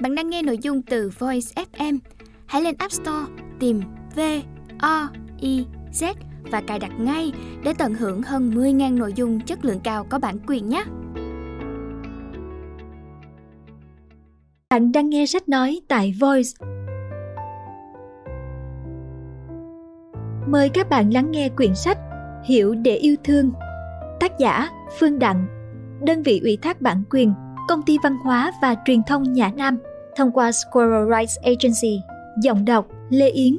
Bạn đang nghe nội dung từ Voice FM. Hãy lên App Store, tìm V O I Z và cài đặt ngay để tận hưởng hơn 10.000 nội dung chất lượng cao có bản quyền nhé. Bạn đang nghe sách nói tại Voice. Mời các bạn lắng nghe quyển sách Hiểu để yêu thương. Tác giả Phương Đặng. Đơn vị ủy thác bản quyền Công ty Văn hóa và Truyền thông Nhã Nam thông qua Squirrel Rights Agency. Giọng đọc Lê Yến.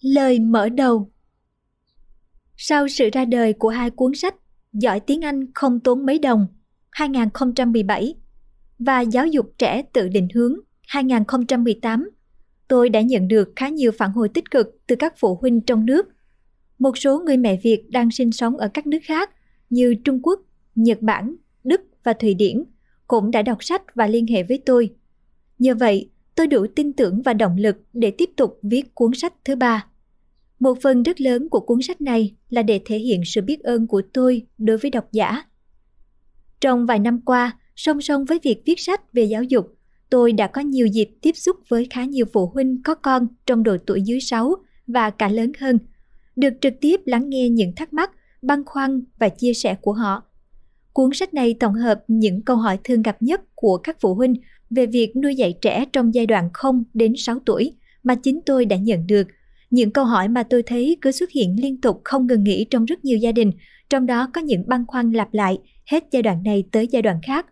Lời mở đầu Sau sự ra đời của hai cuốn sách Giỏi tiếng Anh không tốn mấy đồng 2017 và Giáo dục trẻ tự định hướng 2018, tôi đã nhận được khá nhiều phản hồi tích cực từ các phụ huynh trong nước. Một số người mẹ Việt đang sinh sống ở các nước khác như Trung Quốc, Nhật Bản, Đức và Thụy Điển cũng đã đọc sách và liên hệ với tôi. Nhờ vậy, tôi đủ tin tưởng và động lực để tiếp tục viết cuốn sách thứ ba. Một phần rất lớn của cuốn sách này là để thể hiện sự biết ơn của tôi đối với độc giả. Trong vài năm qua, song song với việc viết sách về giáo dục, tôi đã có nhiều dịp tiếp xúc với khá nhiều phụ huynh có con trong độ tuổi dưới 6 và cả lớn hơn, được trực tiếp lắng nghe những thắc mắc, băn khoăn và chia sẻ của họ. Cuốn sách này tổng hợp những câu hỏi thường gặp nhất của các phụ huynh về việc nuôi dạy trẻ trong giai đoạn 0 đến 6 tuổi mà chính tôi đã nhận được. Những câu hỏi mà tôi thấy cứ xuất hiện liên tục không ngừng nghỉ trong rất nhiều gia đình, trong đó có những băn khoăn lặp lại hết giai đoạn này tới giai đoạn khác.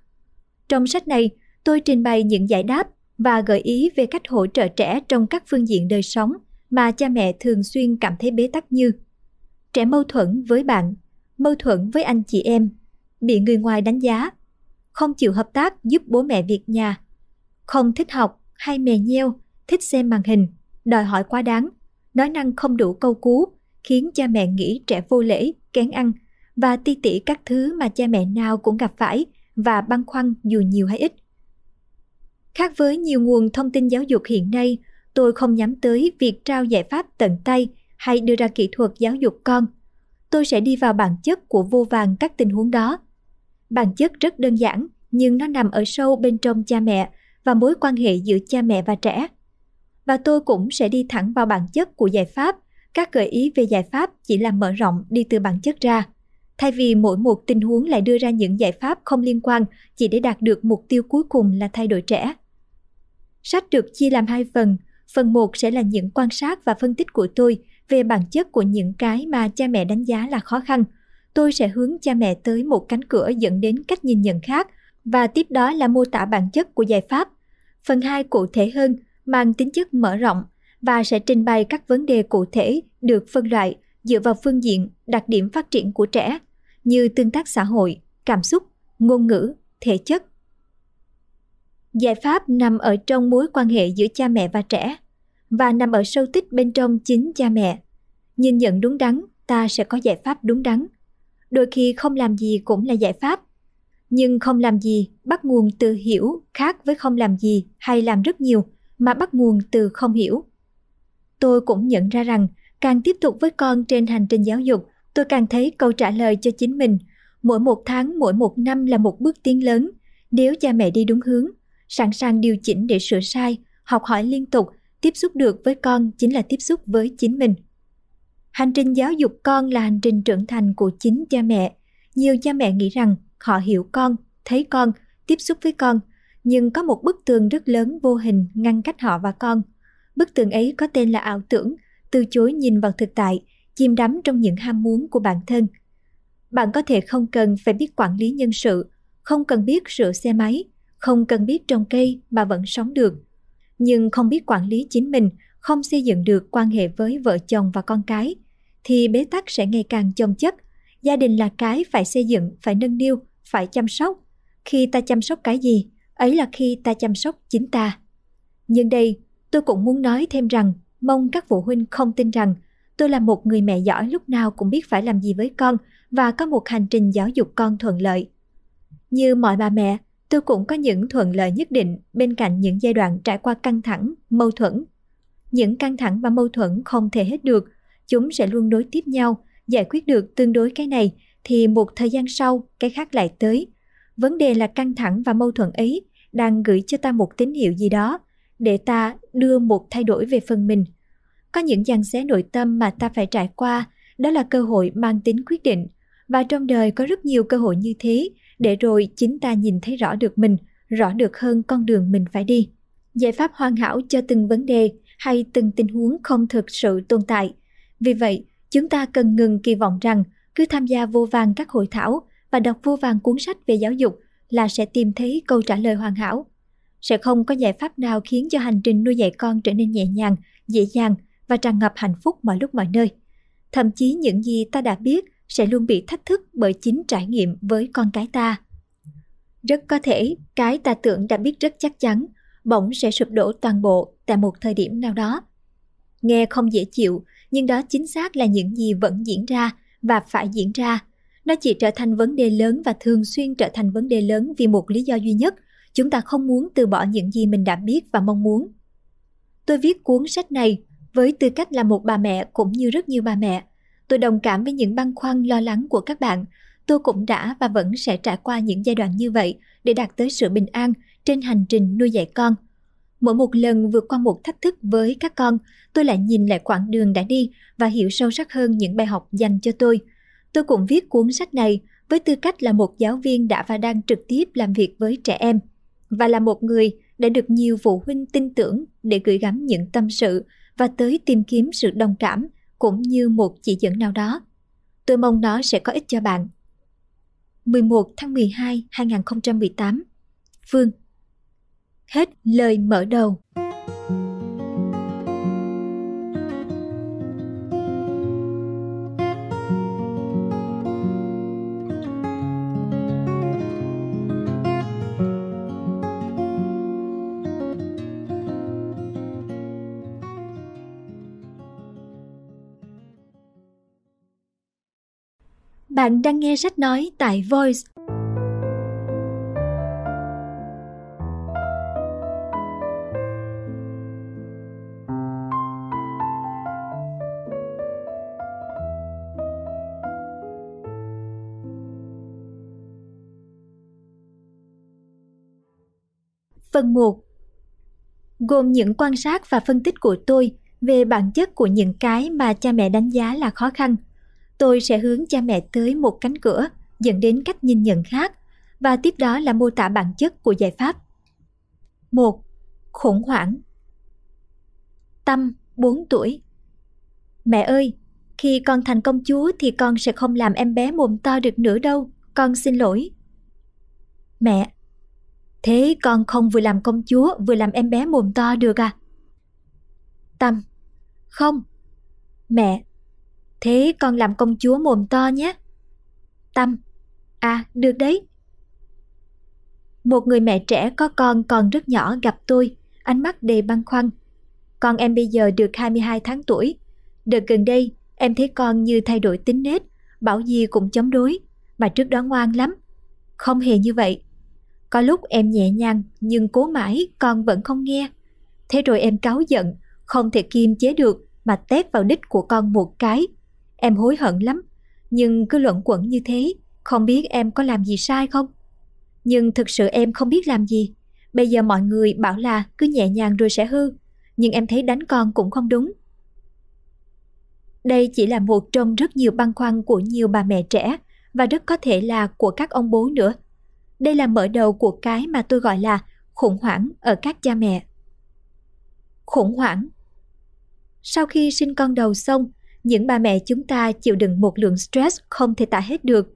Trong sách này, tôi trình bày những giải đáp và gợi ý về cách hỗ trợ trẻ trong các phương diện đời sống mà cha mẹ thường xuyên cảm thấy bế tắc như trẻ mâu thuẫn với bạn, mâu thuẫn với anh chị em, bị người ngoài đánh giá, không chịu hợp tác giúp bố mẹ việc nhà, không thích học hay mè nheo, thích xem màn hình, đòi hỏi quá đáng, nói năng không đủ câu cú, khiến cha mẹ nghĩ trẻ vô lễ, kén ăn và ti tỉ các thứ mà cha mẹ nào cũng gặp phải và băn khoăn dù nhiều hay ít. Khác với nhiều nguồn thông tin giáo dục hiện nay, tôi không nhắm tới việc trao giải pháp tận tay hay đưa ra kỹ thuật giáo dục con. Tôi sẽ đi vào bản chất của vô vàng các tình huống đó. Bản chất rất đơn giản, nhưng nó nằm ở sâu bên trong cha mẹ và mối quan hệ giữa cha mẹ và trẻ. Và tôi cũng sẽ đi thẳng vào bản chất của giải pháp, các gợi ý về giải pháp chỉ là mở rộng đi từ bản chất ra thay vì mỗi một tình huống lại đưa ra những giải pháp không liên quan chỉ để đạt được mục tiêu cuối cùng là thay đổi trẻ. Sách được chia làm hai phần. Phần một sẽ là những quan sát và phân tích của tôi về bản chất của những cái mà cha mẹ đánh giá là khó khăn. Tôi sẽ hướng cha mẹ tới một cánh cửa dẫn đến cách nhìn nhận khác và tiếp đó là mô tả bản chất của giải pháp. Phần 2 cụ thể hơn, mang tính chất mở rộng và sẽ trình bày các vấn đề cụ thể được phân loại dựa vào phương diện đặc điểm phát triển của trẻ như tương tác xã hội, cảm xúc, ngôn ngữ, thể chất. Giải pháp nằm ở trong mối quan hệ giữa cha mẹ và trẻ và nằm ở sâu tích bên trong chính cha mẹ. Nhìn nhận đúng đắn, ta sẽ có giải pháp đúng đắn. Đôi khi không làm gì cũng là giải pháp. Nhưng không làm gì bắt nguồn từ hiểu khác với không làm gì hay làm rất nhiều mà bắt nguồn từ không hiểu. Tôi cũng nhận ra rằng càng tiếp tục với con trên hành trình giáo dục, tôi càng thấy câu trả lời cho chính mình. Mỗi một tháng, mỗi một năm là một bước tiến lớn. Nếu cha mẹ đi đúng hướng, sẵn sàng điều chỉnh để sửa sai, học hỏi liên tục, tiếp xúc được với con chính là tiếp xúc với chính mình. Hành trình giáo dục con là hành trình trưởng thành của chính cha mẹ. Nhiều cha mẹ nghĩ rằng họ hiểu con, thấy con, tiếp xúc với con, nhưng có một bức tường rất lớn vô hình ngăn cách họ và con. Bức tường ấy có tên là ảo tưởng, từ chối nhìn vào thực tại, chìm đắm trong những ham muốn của bản thân. Bạn có thể không cần phải biết quản lý nhân sự, không cần biết sửa xe máy, không cần biết trồng cây mà vẫn sống được. Nhưng không biết quản lý chính mình, không xây dựng được quan hệ với vợ chồng và con cái, thì bế tắc sẽ ngày càng chồng chất. Gia đình là cái phải xây dựng, phải nâng niu, phải chăm sóc. Khi ta chăm sóc cái gì, ấy là khi ta chăm sóc chính ta. Nhưng đây, tôi cũng muốn nói thêm rằng Mong các phụ huynh không tin rằng tôi là một người mẹ giỏi lúc nào cũng biết phải làm gì với con và có một hành trình giáo dục con thuận lợi. Như mọi bà mẹ, tôi cũng có những thuận lợi nhất định bên cạnh những giai đoạn trải qua căng thẳng, mâu thuẫn. Những căng thẳng và mâu thuẫn không thể hết được, chúng sẽ luôn đối tiếp nhau, giải quyết được tương đối cái này thì một thời gian sau cái khác lại tới. vấn đề là căng thẳng và mâu thuẫn ấy đang gửi cho ta một tín hiệu gì đó để ta đưa một thay đổi về phần mình. Có những giằng xé nội tâm mà ta phải trải qua, đó là cơ hội mang tính quyết định. Và trong đời có rất nhiều cơ hội như thế, để rồi chính ta nhìn thấy rõ được mình, rõ được hơn con đường mình phải đi. Giải pháp hoàn hảo cho từng vấn đề hay từng tình huống không thực sự tồn tại. Vì vậy, chúng ta cần ngừng kỳ vọng rằng cứ tham gia vô vàng các hội thảo và đọc vô vàng cuốn sách về giáo dục là sẽ tìm thấy câu trả lời hoàn hảo. Sẽ không có giải pháp nào khiến cho hành trình nuôi dạy con trở nên nhẹ nhàng, dễ dàng và tràn ngập hạnh phúc mọi lúc mọi nơi. Thậm chí những gì ta đã biết sẽ luôn bị thách thức bởi chính trải nghiệm với con cái ta. Rất có thể cái ta tưởng đã biết rất chắc chắn bỗng sẽ sụp đổ toàn bộ tại một thời điểm nào đó. Nghe không dễ chịu, nhưng đó chính xác là những gì vẫn diễn ra và phải diễn ra. Nó chỉ trở thành vấn đề lớn và thường xuyên trở thành vấn đề lớn vì một lý do duy nhất, chúng ta không muốn từ bỏ những gì mình đã biết và mong muốn. Tôi viết cuốn sách này với tư cách là một bà mẹ cũng như rất nhiều bà mẹ. Tôi đồng cảm với những băn khoăn lo lắng của các bạn. Tôi cũng đã và vẫn sẽ trải qua những giai đoạn như vậy để đạt tới sự bình an trên hành trình nuôi dạy con. Mỗi một lần vượt qua một thách thức với các con, tôi lại nhìn lại quãng đường đã đi và hiểu sâu sắc hơn những bài học dành cho tôi. Tôi cũng viết cuốn sách này với tư cách là một giáo viên đã và đang trực tiếp làm việc với trẻ em và là một người đã được nhiều phụ huynh tin tưởng để gửi gắm những tâm sự và tới tìm kiếm sự đồng cảm cũng như một chỉ dẫn nào đó. Tôi mong nó sẽ có ích cho bạn. 11 tháng 12 2018 Phương Hết lời mở đầu Bạn đang nghe sách nói tại Voice. Phần 1 Gồm những quan sát và phân tích của tôi về bản chất của những cái mà cha mẹ đánh giá là khó khăn – tôi sẽ hướng cha mẹ tới một cánh cửa dẫn đến cách nhìn nhận khác và tiếp đó là mô tả bản chất của giải pháp. 1. Khủng hoảng Tâm, 4 tuổi Mẹ ơi, khi con thành công chúa thì con sẽ không làm em bé mồm to được nữa đâu, con xin lỗi. Mẹ, thế con không vừa làm công chúa vừa làm em bé mồm to được à? Tâm, không. Mẹ, Thế con làm công chúa mồm to nhé. Tâm, à được đấy. Một người mẹ trẻ có con còn rất nhỏ gặp tôi, ánh mắt đầy băn khoăn. Con em bây giờ được 22 tháng tuổi. Đợt gần đây, em thấy con như thay đổi tính nết, bảo gì cũng chống đối, mà trước đó ngoan lắm. Không hề như vậy. Có lúc em nhẹ nhàng nhưng cố mãi con vẫn không nghe. Thế rồi em cáu giận, không thể kiềm chế được mà tép vào đích của con một cái Em hối hận lắm, nhưng cứ luận quẩn như thế, không biết em có làm gì sai không? Nhưng thực sự em không biết làm gì. Bây giờ mọi người bảo là cứ nhẹ nhàng rồi sẽ hư, nhưng em thấy đánh con cũng không đúng. Đây chỉ là một trong rất nhiều băn khoăn của nhiều bà mẹ trẻ và rất có thể là của các ông bố nữa. Đây là mở đầu của cái mà tôi gọi là khủng hoảng ở các cha mẹ. Khủng hoảng Sau khi sinh con đầu xong, những bà mẹ chúng ta chịu đựng một lượng stress không thể tả hết được.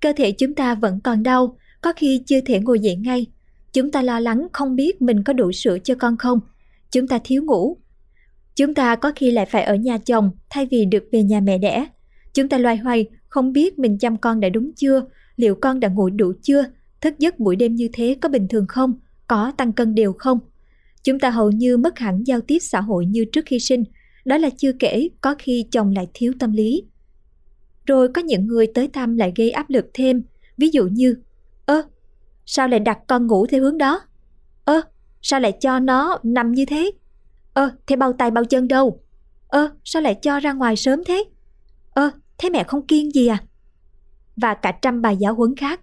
Cơ thể chúng ta vẫn còn đau, có khi chưa thể ngồi dậy ngay. Chúng ta lo lắng không biết mình có đủ sữa cho con không. Chúng ta thiếu ngủ. Chúng ta có khi lại phải ở nhà chồng thay vì được về nhà mẹ đẻ. Chúng ta loay hoay không biết mình chăm con đã đúng chưa, liệu con đã ngủ đủ chưa, thức giấc buổi đêm như thế có bình thường không, có tăng cân đều không. Chúng ta hầu như mất hẳn giao tiếp xã hội như trước khi sinh – đó là chưa kể có khi chồng lại thiếu tâm lý. Rồi có những người tới thăm lại gây áp lực thêm, ví dụ như Ơ, sao lại đặt con ngủ theo hướng đó? Ơ, sao lại cho nó nằm như thế? Ơ, thế bao tay bao chân đâu? Ơ, sao lại cho ra ngoài sớm thế? Ơ, thế mẹ không kiên gì à? Và cả trăm bài giáo huấn khác.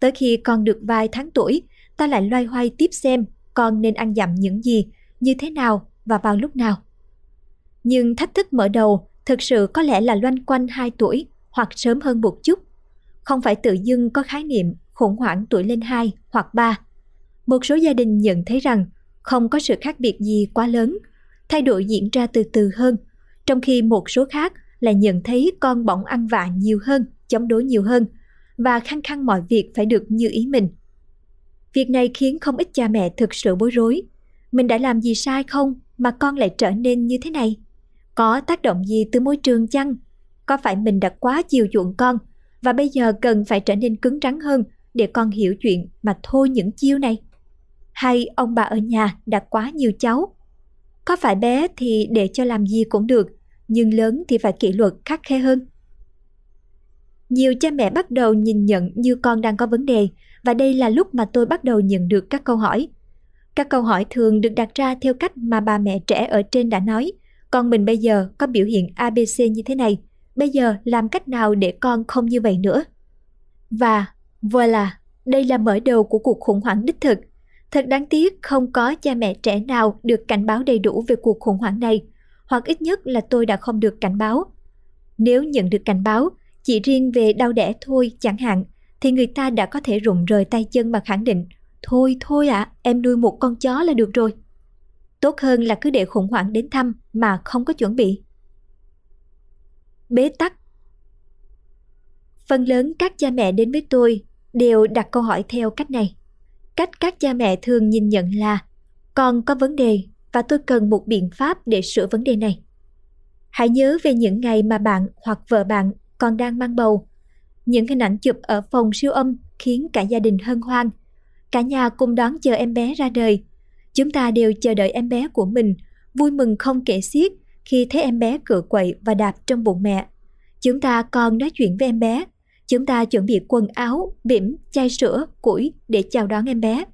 Tới khi con được vài tháng tuổi, ta lại loay hoay tiếp xem con nên ăn dặm những gì, như thế nào và vào lúc nào. Nhưng thách thức mở đầu thực sự có lẽ là loanh quanh 2 tuổi hoặc sớm hơn một chút. Không phải tự dưng có khái niệm khủng hoảng tuổi lên 2 hoặc 3. Một số gia đình nhận thấy rằng không có sự khác biệt gì quá lớn, thay đổi diễn ra từ từ hơn, trong khi một số khác lại nhận thấy con bỗng ăn vạ nhiều hơn, chống đối nhiều hơn và khăng khăng mọi việc phải được như ý mình. Việc này khiến không ít cha mẹ thực sự bối rối. Mình đã làm gì sai không mà con lại trở nên như thế này? Có tác động gì từ môi trường chăng? Có phải mình đã quá chiều chuộng con và bây giờ cần phải trở nên cứng rắn hơn để con hiểu chuyện mà thôi những chiêu này? Hay ông bà ở nhà đã quá nhiều cháu? Có phải bé thì để cho làm gì cũng được, nhưng lớn thì phải kỷ luật khắc khe hơn? Nhiều cha mẹ bắt đầu nhìn nhận như con đang có vấn đề và đây là lúc mà tôi bắt đầu nhận được các câu hỏi. Các câu hỏi thường được đặt ra theo cách mà bà mẹ trẻ ở trên đã nói. Con mình bây giờ có biểu hiện ABC như thế này, bây giờ làm cách nào để con không như vậy nữa? Và voilà, đây là mở đầu của cuộc khủng hoảng đích thực. Thật đáng tiếc không có cha mẹ trẻ nào được cảnh báo đầy đủ về cuộc khủng hoảng này, hoặc ít nhất là tôi đã không được cảnh báo. Nếu nhận được cảnh báo, chỉ riêng về đau đẻ thôi chẳng hạn, thì người ta đã có thể rụng rời tay chân mà khẳng định Thôi thôi ạ, à, em nuôi một con chó là được rồi. Tốt hơn là cứ để khủng hoảng đến thăm mà không có chuẩn bị. Bế tắc Phần lớn các cha mẹ đến với tôi đều đặt câu hỏi theo cách này. Cách các cha mẹ thường nhìn nhận là, con có vấn đề và tôi cần một biện pháp để sửa vấn đề này. Hãy nhớ về những ngày mà bạn hoặc vợ bạn còn đang mang bầu. Những hình ảnh chụp ở phòng siêu âm khiến cả gia đình hân hoan. Cả nhà cùng đón chờ em bé ra đời. Chúng ta đều chờ đợi em bé của mình, vui mừng không kể xiết khi thấy em bé cựa quậy và đạp trong bụng mẹ. Chúng ta còn nói chuyện với em bé. Chúng ta chuẩn bị quần áo, bỉm, chai sữa, củi để chào đón em bé.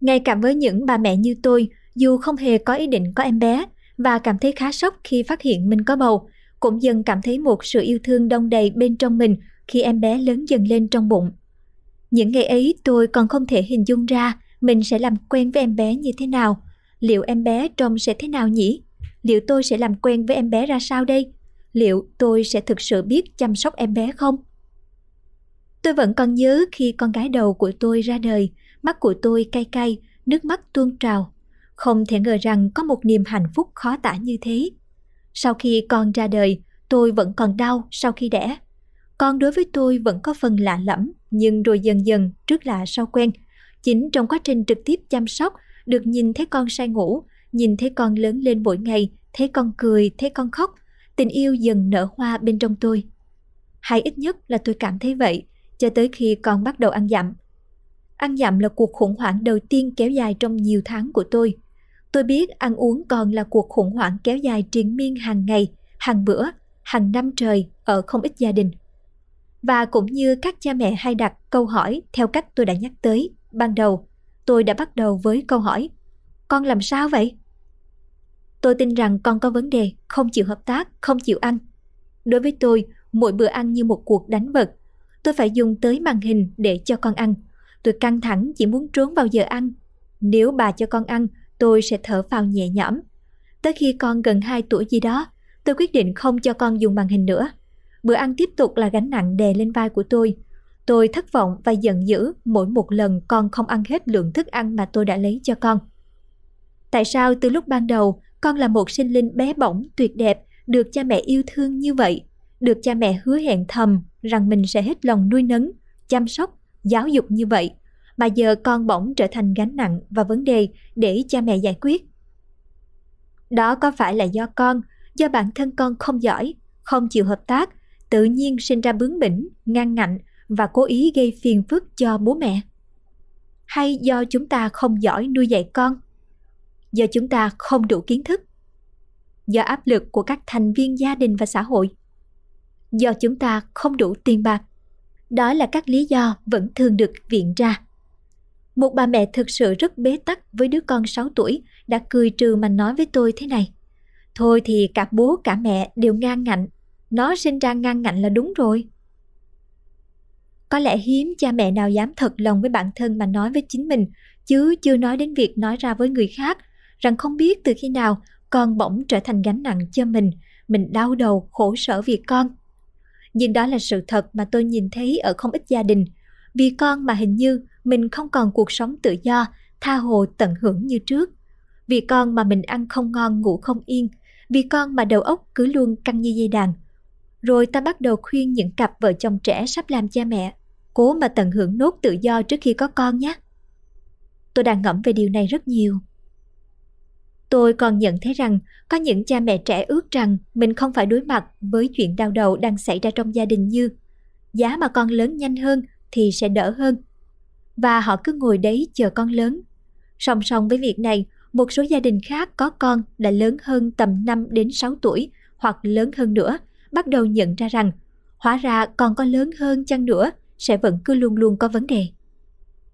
Ngay cả với những bà mẹ như tôi, dù không hề có ý định có em bé và cảm thấy khá sốc khi phát hiện mình có bầu, cũng dần cảm thấy một sự yêu thương đông đầy bên trong mình khi em bé lớn dần lên trong bụng. Những ngày ấy tôi còn không thể hình dung ra mình sẽ làm quen với em bé như thế nào. Liệu em bé trông sẽ thế nào nhỉ? Liệu tôi sẽ làm quen với em bé ra sao đây? Liệu tôi sẽ thực sự biết chăm sóc em bé không? Tôi vẫn còn nhớ khi con gái đầu của tôi ra đời, mắt của tôi cay cay, nước mắt tuôn trào. Không thể ngờ rằng có một niềm hạnh phúc khó tả như thế. Sau khi con ra đời, tôi vẫn còn đau sau khi đẻ. Con đối với tôi vẫn có phần lạ lẫm, nhưng rồi dần dần, trước lạ sau quen. Chính trong quá trình trực tiếp chăm sóc, được nhìn thấy con say ngủ, nhìn thấy con lớn lên mỗi ngày, thấy con cười, thấy con khóc, tình yêu dần nở hoa bên trong tôi. Hay ít nhất là tôi cảm thấy vậy, cho tới khi con bắt đầu ăn dặm. Ăn dặm là cuộc khủng hoảng đầu tiên kéo dài trong nhiều tháng của tôi – Tôi biết ăn uống còn là cuộc khủng hoảng kéo dài triền miên hàng ngày, hàng bữa, hàng năm trời ở không ít gia đình. Và cũng như các cha mẹ hay đặt câu hỏi theo cách tôi đã nhắc tới ban đầu, tôi đã bắt đầu với câu hỏi Con làm sao vậy? Tôi tin rằng con có vấn đề, không chịu hợp tác, không chịu ăn. Đối với tôi, mỗi bữa ăn như một cuộc đánh vật. Tôi phải dùng tới màn hình để cho con ăn. Tôi căng thẳng chỉ muốn trốn vào giờ ăn. Nếu bà cho con ăn, tôi sẽ thở phào nhẹ nhõm. Tới khi con gần 2 tuổi gì đó, tôi quyết định không cho con dùng màn hình nữa. Bữa ăn tiếp tục là gánh nặng đè lên vai của tôi. Tôi thất vọng và giận dữ mỗi một lần con không ăn hết lượng thức ăn mà tôi đã lấy cho con. Tại sao từ lúc ban đầu con là một sinh linh bé bỏng, tuyệt đẹp, được cha mẹ yêu thương như vậy, được cha mẹ hứa hẹn thầm rằng mình sẽ hết lòng nuôi nấng, chăm sóc, giáo dục như vậy, mà giờ con bỗng trở thành gánh nặng và vấn đề để cha mẹ giải quyết. Đó có phải là do con, do bản thân con không giỏi, không chịu hợp tác, tự nhiên sinh ra bướng bỉnh, ngang ngạnh và cố ý gây phiền phức cho bố mẹ? Hay do chúng ta không giỏi nuôi dạy con? Do chúng ta không đủ kiến thức? Do áp lực của các thành viên gia đình và xã hội? Do chúng ta không đủ tiền bạc? Đó là các lý do vẫn thường được viện ra. Một bà mẹ thực sự rất bế tắc với đứa con 6 tuổi đã cười trừ mà nói với tôi thế này. Thôi thì cả bố cả mẹ đều ngang ngạnh. Nó sinh ra ngang ngạnh là đúng rồi. Có lẽ hiếm cha mẹ nào dám thật lòng với bản thân mà nói với chính mình, chứ chưa nói đến việc nói ra với người khác, rằng không biết từ khi nào con bỗng trở thành gánh nặng cho mình, mình đau đầu, khổ sở vì con. Nhưng đó là sự thật mà tôi nhìn thấy ở không ít gia đình. Vì con mà hình như mình không còn cuộc sống tự do, tha hồ tận hưởng như trước. Vì con mà mình ăn không ngon ngủ không yên, vì con mà đầu óc cứ luôn căng như dây đàn. Rồi ta bắt đầu khuyên những cặp vợ chồng trẻ sắp làm cha mẹ, cố mà tận hưởng nốt tự do trước khi có con nhé. Tôi đang ngẫm về điều này rất nhiều. Tôi còn nhận thấy rằng có những cha mẹ trẻ ước rằng mình không phải đối mặt với chuyện đau đầu đang xảy ra trong gia đình như giá mà con lớn nhanh hơn thì sẽ đỡ hơn. Và họ cứ ngồi đấy chờ con lớn. Song song với việc này, một số gia đình khác có con đã lớn hơn tầm 5 đến 6 tuổi hoặc lớn hơn nữa, bắt đầu nhận ra rằng hóa ra còn có lớn hơn chăng nữa sẽ vẫn cứ luôn luôn có vấn đề.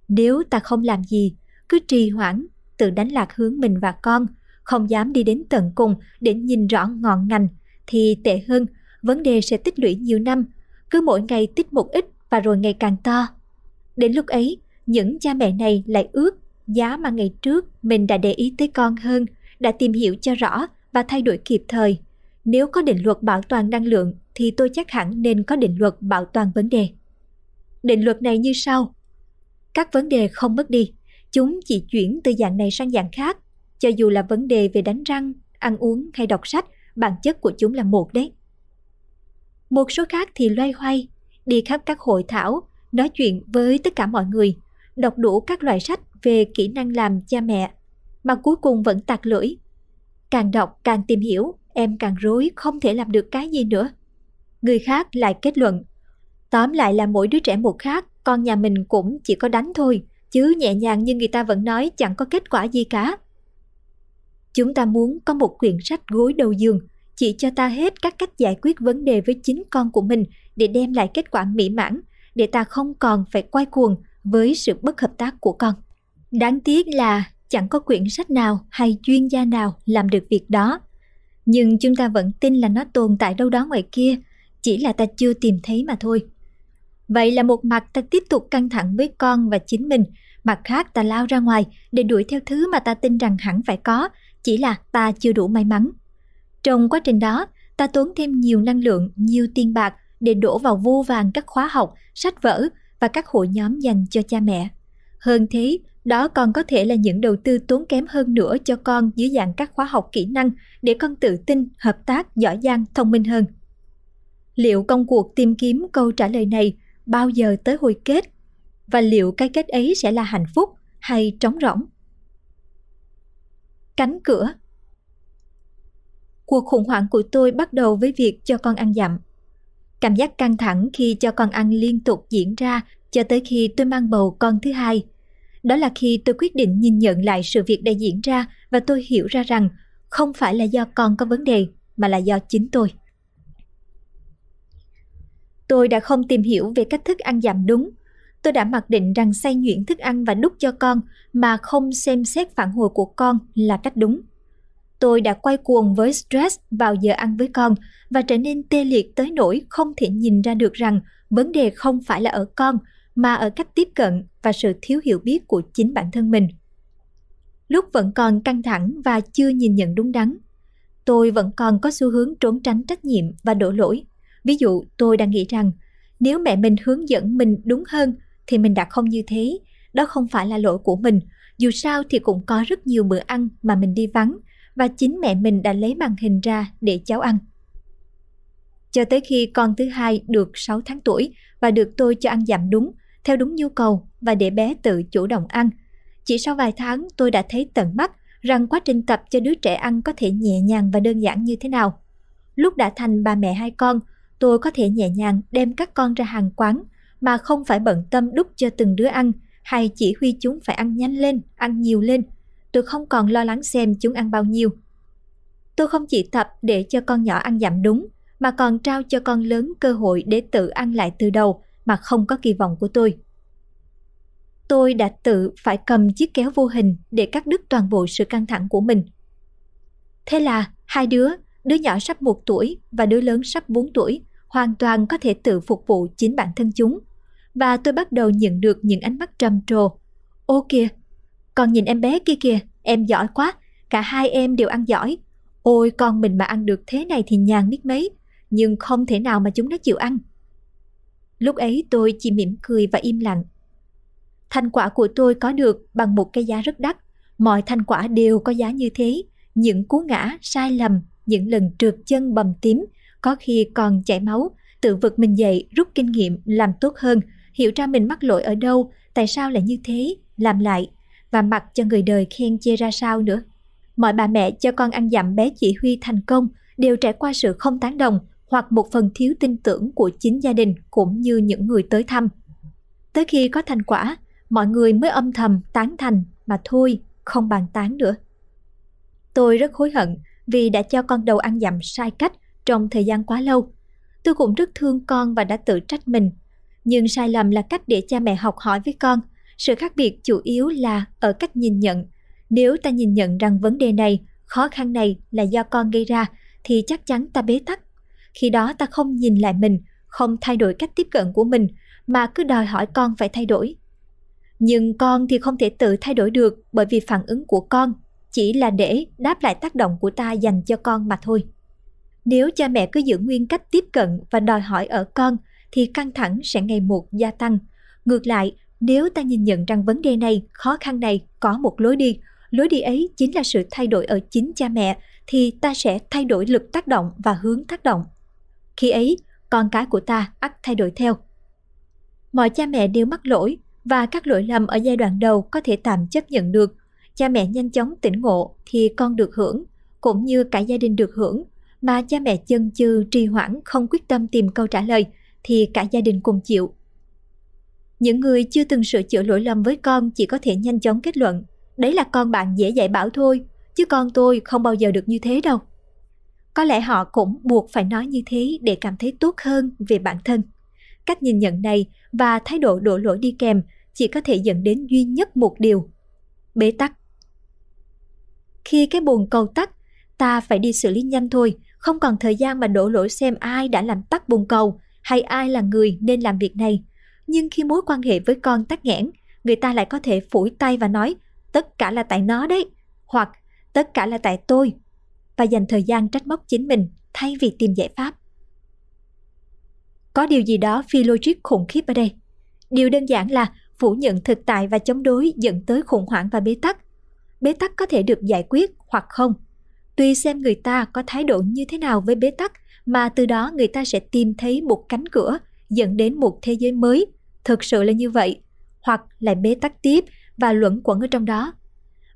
Nếu ta không làm gì, cứ trì hoãn, tự đánh lạc hướng mình và con, không dám đi đến tận cùng để nhìn rõ ngọn ngành, thì tệ hơn, vấn đề sẽ tích lũy nhiều năm, cứ mỗi ngày tích một ít và rồi ngày càng to. Đến lúc ấy, những cha mẹ này lại ước giá mà ngày trước mình đã để ý tới con hơn, đã tìm hiểu cho rõ và thay đổi kịp thời. Nếu có định luật bảo toàn năng lượng thì tôi chắc hẳn nên có định luật bảo toàn vấn đề. Định luật này như sau. Các vấn đề không mất đi, chúng chỉ chuyển từ dạng này sang dạng khác. Cho dù là vấn đề về đánh răng, ăn uống hay đọc sách, bản chất của chúng là một đấy. Một số khác thì loay hoay, đi khắp các hội thảo, nói chuyện với tất cả mọi người, đọc đủ các loại sách về kỹ năng làm cha mẹ, mà cuối cùng vẫn tạc lưỡi. Càng đọc càng tìm hiểu, em càng rối không thể làm được cái gì nữa. Người khác lại kết luận, tóm lại là mỗi đứa trẻ một khác, con nhà mình cũng chỉ có đánh thôi, chứ nhẹ nhàng như người ta vẫn nói chẳng có kết quả gì cả. Chúng ta muốn có một quyển sách gối đầu giường, chỉ cho ta hết các cách giải quyết vấn đề với chính con của mình để đem lại kết quả mỹ mãn, để ta không còn phải quay cuồng với sự bất hợp tác của con. Đáng tiếc là chẳng có quyển sách nào hay chuyên gia nào làm được việc đó. Nhưng chúng ta vẫn tin là nó tồn tại đâu đó ngoài kia, chỉ là ta chưa tìm thấy mà thôi. Vậy là một mặt ta tiếp tục căng thẳng với con và chính mình, mặt khác ta lao ra ngoài để đuổi theo thứ mà ta tin rằng hẳn phải có, chỉ là ta chưa đủ may mắn. Trong quá trình đó, ta tốn thêm nhiều năng lượng, nhiều tiền bạc để đổ vào vô vàng các khóa học, sách vở và các hội nhóm dành cho cha mẹ. Hơn thế, đó còn có thể là những đầu tư tốn kém hơn nữa cho con dưới dạng các khóa học kỹ năng để con tự tin, hợp tác, giỏi giang, thông minh hơn. Liệu công cuộc tìm kiếm câu trả lời này bao giờ tới hồi kết? Và liệu cái kết ấy sẽ là hạnh phúc hay trống rỗng? Cánh cửa Cuộc khủng hoảng của tôi bắt đầu với việc cho con ăn dặm. Cảm giác căng thẳng khi cho con ăn liên tục diễn ra cho tới khi tôi mang bầu con thứ hai. Đó là khi tôi quyết định nhìn nhận lại sự việc đã diễn ra và tôi hiểu ra rằng không phải là do con có vấn đề, mà là do chính tôi. Tôi đã không tìm hiểu về cách thức ăn giảm đúng. Tôi đã mặc định rằng xay nhuyễn thức ăn và đút cho con mà không xem xét phản hồi của con là cách đúng. Tôi đã quay cuồng với stress vào giờ ăn với con và trở nên tê liệt tới nỗi không thể nhìn ra được rằng vấn đề không phải là ở con mà ở cách tiếp cận và sự thiếu hiểu biết của chính bản thân mình. Lúc vẫn còn căng thẳng và chưa nhìn nhận đúng đắn, tôi vẫn còn có xu hướng trốn tránh trách nhiệm và đổ lỗi. Ví dụ, tôi đang nghĩ rằng nếu mẹ mình hướng dẫn mình đúng hơn thì mình đã không như thế. Đó không phải là lỗi của mình. Dù sao thì cũng có rất nhiều bữa ăn mà mình đi vắng và chính mẹ mình đã lấy màn hình ra để cháu ăn. Cho tới khi con thứ hai được 6 tháng tuổi và được tôi cho ăn giảm đúng, theo đúng nhu cầu và để bé tự chủ động ăn. Chỉ sau vài tháng tôi đã thấy tận mắt rằng quá trình tập cho đứa trẻ ăn có thể nhẹ nhàng và đơn giản như thế nào. Lúc đã thành bà mẹ hai con, tôi có thể nhẹ nhàng đem các con ra hàng quán mà không phải bận tâm đút cho từng đứa ăn hay chỉ huy chúng phải ăn nhanh lên, ăn nhiều lên. Tôi không còn lo lắng xem chúng ăn bao nhiêu. Tôi không chỉ tập để cho con nhỏ ăn giảm đúng, mà còn trao cho con lớn cơ hội để tự ăn lại từ đầu mà không có kỳ vọng của tôi. Tôi đã tự phải cầm chiếc kéo vô hình để cắt đứt toàn bộ sự căng thẳng của mình. Thế là hai đứa, đứa nhỏ sắp một tuổi và đứa lớn sắp 4 tuổi, hoàn toàn có thể tự phục vụ chính bản thân chúng. và tôi bắt đầu nhận được những ánh mắt trầm trồ. Ô kìa, con nhìn em bé kia kìa, em giỏi quá, cả hai em đều ăn giỏi. Ôi con mình mà ăn được thế này thì nhàn biết mấy, nhưng không thể nào mà chúng nó chịu ăn. Lúc ấy tôi chỉ mỉm cười và im lặng. Thành quả của tôi có được bằng một cái giá rất đắt. Mọi thành quả đều có giá như thế. Những cú ngã, sai lầm, những lần trượt chân bầm tím, có khi còn chảy máu, tự vực mình dậy, rút kinh nghiệm, làm tốt hơn, hiểu ra mình mắc lỗi ở đâu, tại sao lại như thế, làm lại, và mặc cho người đời khen chê ra sao nữa. Mọi bà mẹ cho con ăn dặm bé chỉ huy thành công đều trải qua sự không tán đồng hoặc một phần thiếu tin tưởng của chính gia đình cũng như những người tới thăm. Tới khi có thành quả, mọi người mới âm thầm tán thành mà thôi, không bàn tán nữa. Tôi rất hối hận vì đã cho con đầu ăn dặm sai cách trong thời gian quá lâu. Tôi cũng rất thương con và đã tự trách mình. Nhưng sai lầm là cách để cha mẹ học hỏi với con. Sự khác biệt chủ yếu là ở cách nhìn nhận. Nếu ta nhìn nhận rằng vấn đề này, khó khăn này là do con gây ra, thì chắc chắn ta bế tắc. Khi đó ta không nhìn lại mình, không thay đổi cách tiếp cận của mình, mà cứ đòi hỏi con phải thay đổi. Nhưng con thì không thể tự thay đổi được bởi vì phản ứng của con chỉ là để đáp lại tác động của ta dành cho con mà thôi. Nếu cha mẹ cứ giữ nguyên cách tiếp cận và đòi hỏi ở con thì căng thẳng sẽ ngày một gia tăng. Ngược lại, nếu ta nhìn nhận rằng vấn đề này, khó khăn này có một lối đi, lối đi ấy chính là sự thay đổi ở chính cha mẹ thì ta sẽ thay đổi lực tác động và hướng tác động. Khi ấy, con cái của ta ắt thay đổi theo. Mọi cha mẹ đều mắc lỗi và các lỗi lầm ở giai đoạn đầu có thể tạm chấp nhận được. Cha mẹ nhanh chóng tỉnh ngộ thì con được hưởng, cũng như cả gia đình được hưởng, mà cha mẹ chân chừ trì hoãn không quyết tâm tìm câu trả lời thì cả gia đình cùng chịu. Những người chưa từng sửa chữa lỗi lầm với con chỉ có thể nhanh chóng kết luận, đấy là con bạn dễ dạy bảo thôi, chứ con tôi không bao giờ được như thế đâu. Có lẽ họ cũng buộc phải nói như thế để cảm thấy tốt hơn về bản thân. Cách nhìn nhận này và thái độ đổ lỗi đi kèm chỉ có thể dẫn đến duy nhất một điều. Bế tắc. Khi cái bồn cầu tắt, ta phải đi xử lý nhanh thôi, không còn thời gian mà đổ lỗi xem ai đã làm tắt bồn cầu hay ai là người nên làm việc này. Nhưng khi mối quan hệ với con tắc nghẽn, người ta lại có thể phủi tay và nói tất cả là tại nó đấy, hoặc tất cả là tại tôi, và dành thời gian trách móc chính mình thay vì tìm giải pháp. Có điều gì đó phi logic khủng khiếp ở đây. Điều đơn giản là phủ nhận thực tại và chống đối dẫn tới khủng hoảng và bế tắc. Bế tắc có thể được giải quyết hoặc không. Tùy xem người ta có thái độ như thế nào với bế tắc mà từ đó người ta sẽ tìm thấy một cánh cửa dẫn đến một thế giới mới. Thực sự là như vậy. Hoặc lại bế tắc tiếp và luẩn quẩn ở trong đó.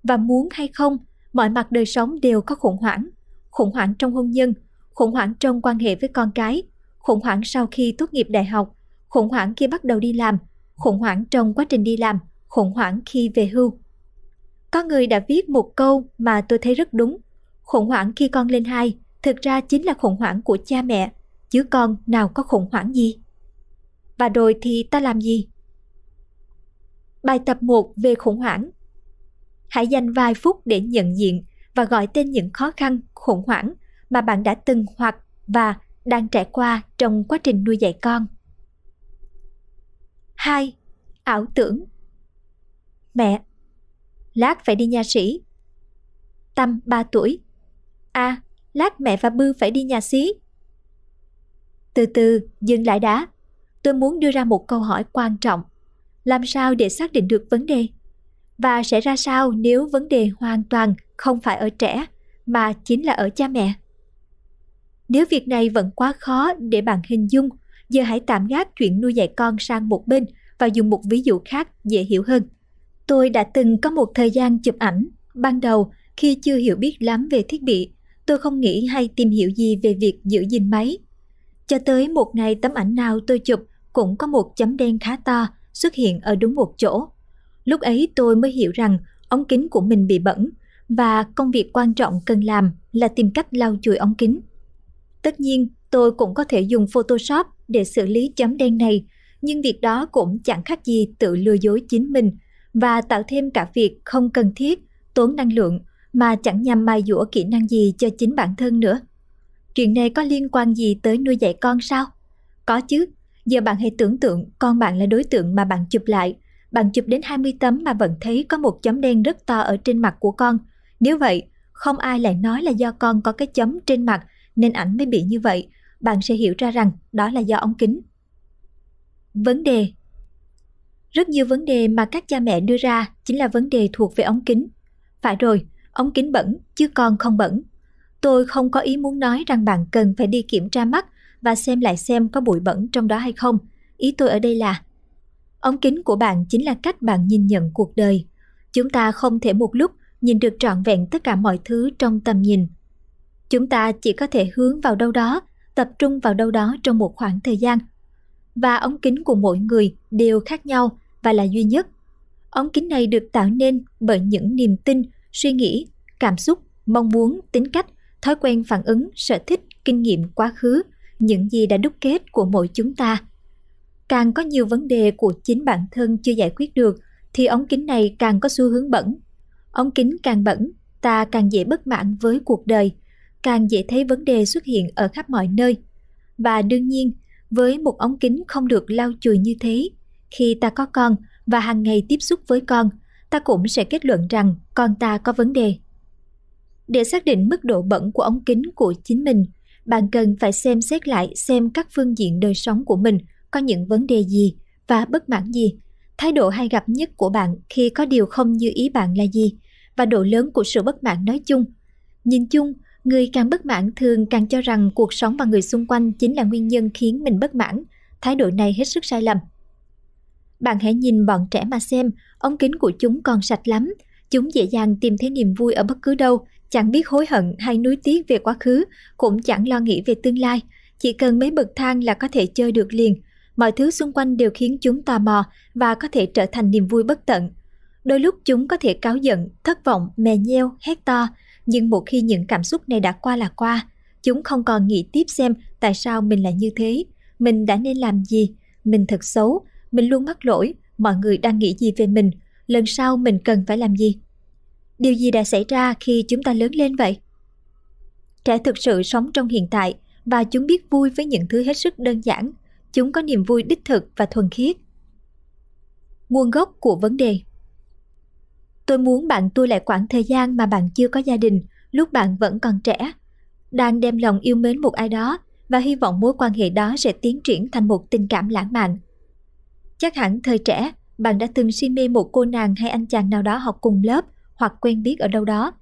Và muốn hay không, mọi mặt đời sống đều có khủng hoảng. Khủng hoảng trong hôn nhân, khủng hoảng trong quan hệ với con cái, khủng hoảng sau khi tốt nghiệp đại học, khủng hoảng khi bắt đầu đi làm, khủng hoảng trong quá trình đi làm, khủng hoảng khi về hưu. Có người đã viết một câu mà tôi thấy rất đúng. Khủng hoảng khi con lên hai thực ra chính là khủng hoảng của cha mẹ, chứ con nào có khủng hoảng gì. Và rồi thì ta làm gì? Bài tập 1 về khủng hoảng Hãy dành vài phút để nhận diện và gọi tên những khó khăn, khủng hoảng mà bạn đã từng hoặc và đang trải qua trong quá trình nuôi dạy con. 2. Ảo tưởng Mẹ Lát phải đi nhà sĩ Tâm 3 tuổi À, lát mẹ và Bư phải đi nhà xí Từ từ, dừng lại đã Tôi muốn đưa ra một câu hỏi quan trọng Làm sao để xác định được vấn đề? Và sẽ ra sao nếu vấn đề hoàn toàn không phải ở trẻ Mà chính là ở cha mẹ? Nếu việc này vẫn quá khó để bạn hình dung giờ hãy tạm gác chuyện nuôi dạy con sang một bên và dùng một ví dụ khác dễ hiểu hơn. Tôi đã từng có một thời gian chụp ảnh. Ban đầu, khi chưa hiểu biết lắm về thiết bị, tôi không nghĩ hay tìm hiểu gì về việc giữ gìn máy. Cho tới một ngày tấm ảnh nào tôi chụp cũng có một chấm đen khá to xuất hiện ở đúng một chỗ. Lúc ấy tôi mới hiểu rằng ống kính của mình bị bẩn và công việc quan trọng cần làm là tìm cách lau chùi ống kính. Tất nhiên, tôi cũng có thể dùng Photoshop để xử lý chấm đen này, nhưng việc đó cũng chẳng khác gì tự lừa dối chính mình và tạo thêm cả việc không cần thiết, tốn năng lượng mà chẳng nhằm mài dũa kỹ năng gì cho chính bản thân nữa. Chuyện này có liên quan gì tới nuôi dạy con sao? Có chứ, Giờ bạn hãy tưởng tượng con bạn là đối tượng mà bạn chụp lại. Bạn chụp đến 20 tấm mà vẫn thấy có một chấm đen rất to ở trên mặt của con. Nếu vậy, không ai lại nói là do con có cái chấm trên mặt nên ảnh mới bị như vậy. Bạn sẽ hiểu ra rằng đó là do ống kính. Vấn đề rất nhiều vấn đề mà các cha mẹ đưa ra chính là vấn đề thuộc về ống kính. Phải rồi, ống kính bẩn chứ con không bẩn. Tôi không có ý muốn nói rằng bạn cần phải đi kiểm tra mắt và xem lại xem có bụi bẩn trong đó hay không. Ý tôi ở đây là ống kính của bạn chính là cách bạn nhìn nhận cuộc đời. Chúng ta không thể một lúc nhìn được trọn vẹn tất cả mọi thứ trong tầm nhìn. Chúng ta chỉ có thể hướng vào đâu đó, tập trung vào đâu đó trong một khoảng thời gian. Và ống kính của mỗi người đều khác nhau và là duy nhất. Ống kính này được tạo nên bởi những niềm tin, suy nghĩ, cảm xúc, mong muốn, tính cách, thói quen phản ứng, sở thích, kinh nghiệm quá khứ, những gì đã đúc kết của mỗi chúng ta. Càng có nhiều vấn đề của chính bản thân chưa giải quyết được thì ống kính này càng có xu hướng bẩn. Ống kính càng bẩn, ta càng dễ bất mãn với cuộc đời, càng dễ thấy vấn đề xuất hiện ở khắp mọi nơi. Và đương nhiên, với một ống kính không được lau chùi như thế, khi ta có con và hàng ngày tiếp xúc với con, ta cũng sẽ kết luận rằng con ta có vấn đề. Để xác định mức độ bẩn của ống kính của chính mình, bạn cần phải xem xét lại xem các phương diện đời sống của mình có những vấn đề gì và bất mãn gì. Thái độ hay gặp nhất của bạn khi có điều không như ý bạn là gì và độ lớn của sự bất mãn nói chung. Nhìn chung, người càng bất mãn thường càng cho rằng cuộc sống và người xung quanh chính là nguyên nhân khiến mình bất mãn. Thái độ này hết sức sai lầm. Bạn hãy nhìn bọn trẻ mà xem, ống kính của chúng còn sạch lắm. Chúng dễ dàng tìm thấy niềm vui ở bất cứ đâu, chẳng biết hối hận hay nuối tiếc về quá khứ, cũng chẳng lo nghĩ về tương lai. Chỉ cần mấy bậc thang là có thể chơi được liền. Mọi thứ xung quanh đều khiến chúng tò mò và có thể trở thành niềm vui bất tận. Đôi lúc chúng có thể cáu giận, thất vọng, mè nheo, hét to, nhưng một khi những cảm xúc này đã qua là qua, chúng không còn nghĩ tiếp xem tại sao mình lại như thế, mình đã nên làm gì, mình thật xấu, mình luôn mắc lỗi, mọi người đang nghĩ gì về mình, lần sau mình cần phải làm gì. Điều gì đã xảy ra khi chúng ta lớn lên vậy? Trẻ thực sự sống trong hiện tại và chúng biết vui với những thứ hết sức đơn giản. Chúng có niềm vui đích thực và thuần khiết. Nguồn gốc của vấn đề Tôi muốn bạn tua lại khoảng thời gian mà bạn chưa có gia đình, lúc bạn vẫn còn trẻ. Đang đem lòng yêu mến một ai đó và hy vọng mối quan hệ đó sẽ tiến triển thành một tình cảm lãng mạn. Chắc hẳn thời trẻ, bạn đã từng si mê một cô nàng hay anh chàng nào đó học cùng lớp hoặc quen biết ở đâu đó.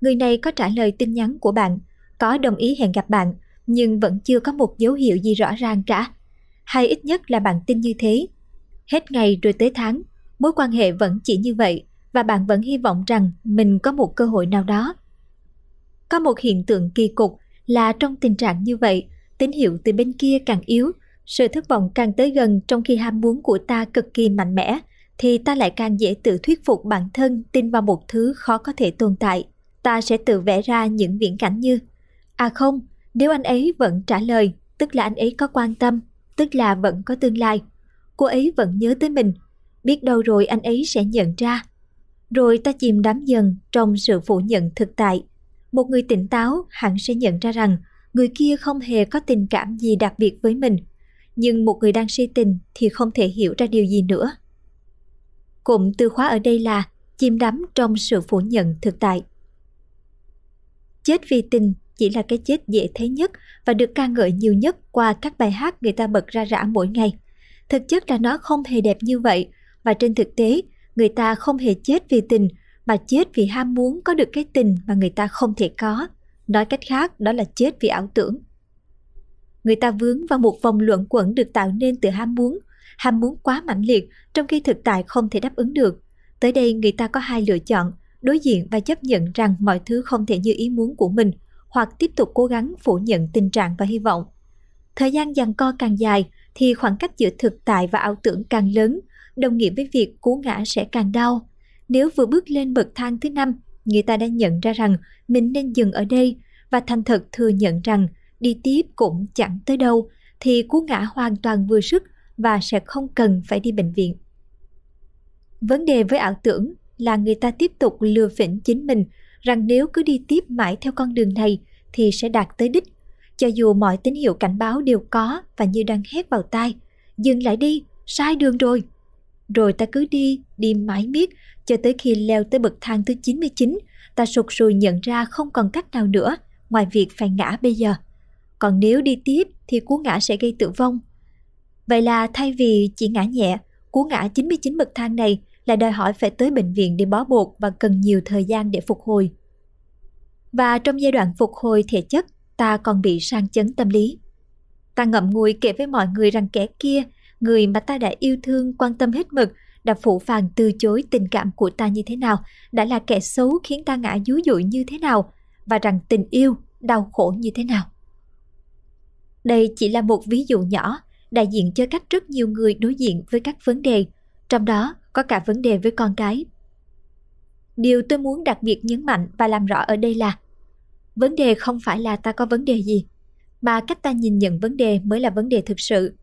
Người này có trả lời tin nhắn của bạn, có đồng ý hẹn gặp bạn, nhưng vẫn chưa có một dấu hiệu gì rõ ràng cả. Hay ít nhất là bạn tin như thế. Hết ngày rồi tới tháng, mối quan hệ vẫn chỉ như vậy và bạn vẫn hy vọng rằng mình có một cơ hội nào đó. Có một hiện tượng kỳ cục là trong tình trạng như vậy, tín hiệu từ bên kia càng yếu, sự thất vọng càng tới gần trong khi ham muốn của ta cực kỳ mạnh mẽ thì ta lại càng dễ tự thuyết phục bản thân tin vào một thứ khó có thể tồn tại. Ta sẽ tự vẽ ra những viễn cảnh như À không, nếu anh ấy vẫn trả lời, tức là anh ấy có quan tâm, tức là vẫn có tương lai. Cô ấy vẫn nhớ tới mình, biết đâu rồi anh ấy sẽ nhận ra. Rồi ta chìm đắm dần trong sự phủ nhận thực tại. Một người tỉnh táo hẳn sẽ nhận ra rằng người kia không hề có tình cảm gì đặc biệt với mình. Nhưng một người đang si tình thì không thể hiểu ra điều gì nữa. Cụm từ khóa ở đây là chìm đắm trong sự phủ nhận thực tại. Chết vì tình chỉ là cái chết dễ thấy nhất và được ca ngợi nhiều nhất qua các bài hát người ta bật ra rã mỗi ngày. Thực chất là nó không hề đẹp như vậy và trên thực tế người ta không hề chết vì tình mà chết vì ham muốn có được cái tình mà người ta không thể có. Nói cách khác đó là chết vì ảo tưởng. Người ta vướng vào một vòng luẩn quẩn được tạo nên từ ham muốn ham muốn quá mãnh liệt trong khi thực tại không thể đáp ứng được. Tới đây người ta có hai lựa chọn, đối diện và chấp nhận rằng mọi thứ không thể như ý muốn của mình, hoặc tiếp tục cố gắng phủ nhận tình trạng và hy vọng. Thời gian giằng co càng dài thì khoảng cách giữa thực tại và ảo tưởng càng lớn, đồng nghĩa với việc cú ngã sẽ càng đau. Nếu vừa bước lên bậc thang thứ năm, người ta đã nhận ra rằng mình nên dừng ở đây và thành thật thừa nhận rằng đi tiếp cũng chẳng tới đâu, thì cú ngã hoàn toàn vừa sức và sẽ không cần phải đi bệnh viện. Vấn đề với ảo tưởng là người ta tiếp tục lừa phỉnh chính mình rằng nếu cứ đi tiếp mãi theo con đường này thì sẽ đạt tới đích. Cho dù mọi tín hiệu cảnh báo đều có và như đang hét vào tai, dừng lại đi, sai đường rồi. Rồi ta cứ đi, đi mãi miết, cho tới khi leo tới bậc thang thứ 99, ta sụt sùi nhận ra không còn cách nào nữa ngoài việc phải ngã bây giờ. Còn nếu đi tiếp thì cú ngã sẽ gây tử vong. Vậy là thay vì chỉ ngã nhẹ, cú ngã 99 bậc thang này là đòi hỏi phải tới bệnh viện để bó buộc và cần nhiều thời gian để phục hồi. Và trong giai đoạn phục hồi thể chất, ta còn bị sang chấn tâm lý. Ta ngậm ngùi kể với mọi người rằng kẻ kia, người mà ta đã yêu thương quan tâm hết mực, đã phụ phàng từ chối tình cảm của ta như thế nào, đã là kẻ xấu khiến ta ngã dúi dụi như thế nào, và rằng tình yêu đau khổ như thế nào. Đây chỉ là một ví dụ nhỏ đại diện cho cách rất nhiều người đối diện với các vấn đề, trong đó có cả vấn đề với con cái. Điều tôi muốn đặc biệt nhấn mạnh và làm rõ ở đây là vấn đề không phải là ta có vấn đề gì, mà cách ta nhìn nhận vấn đề mới là vấn đề thực sự.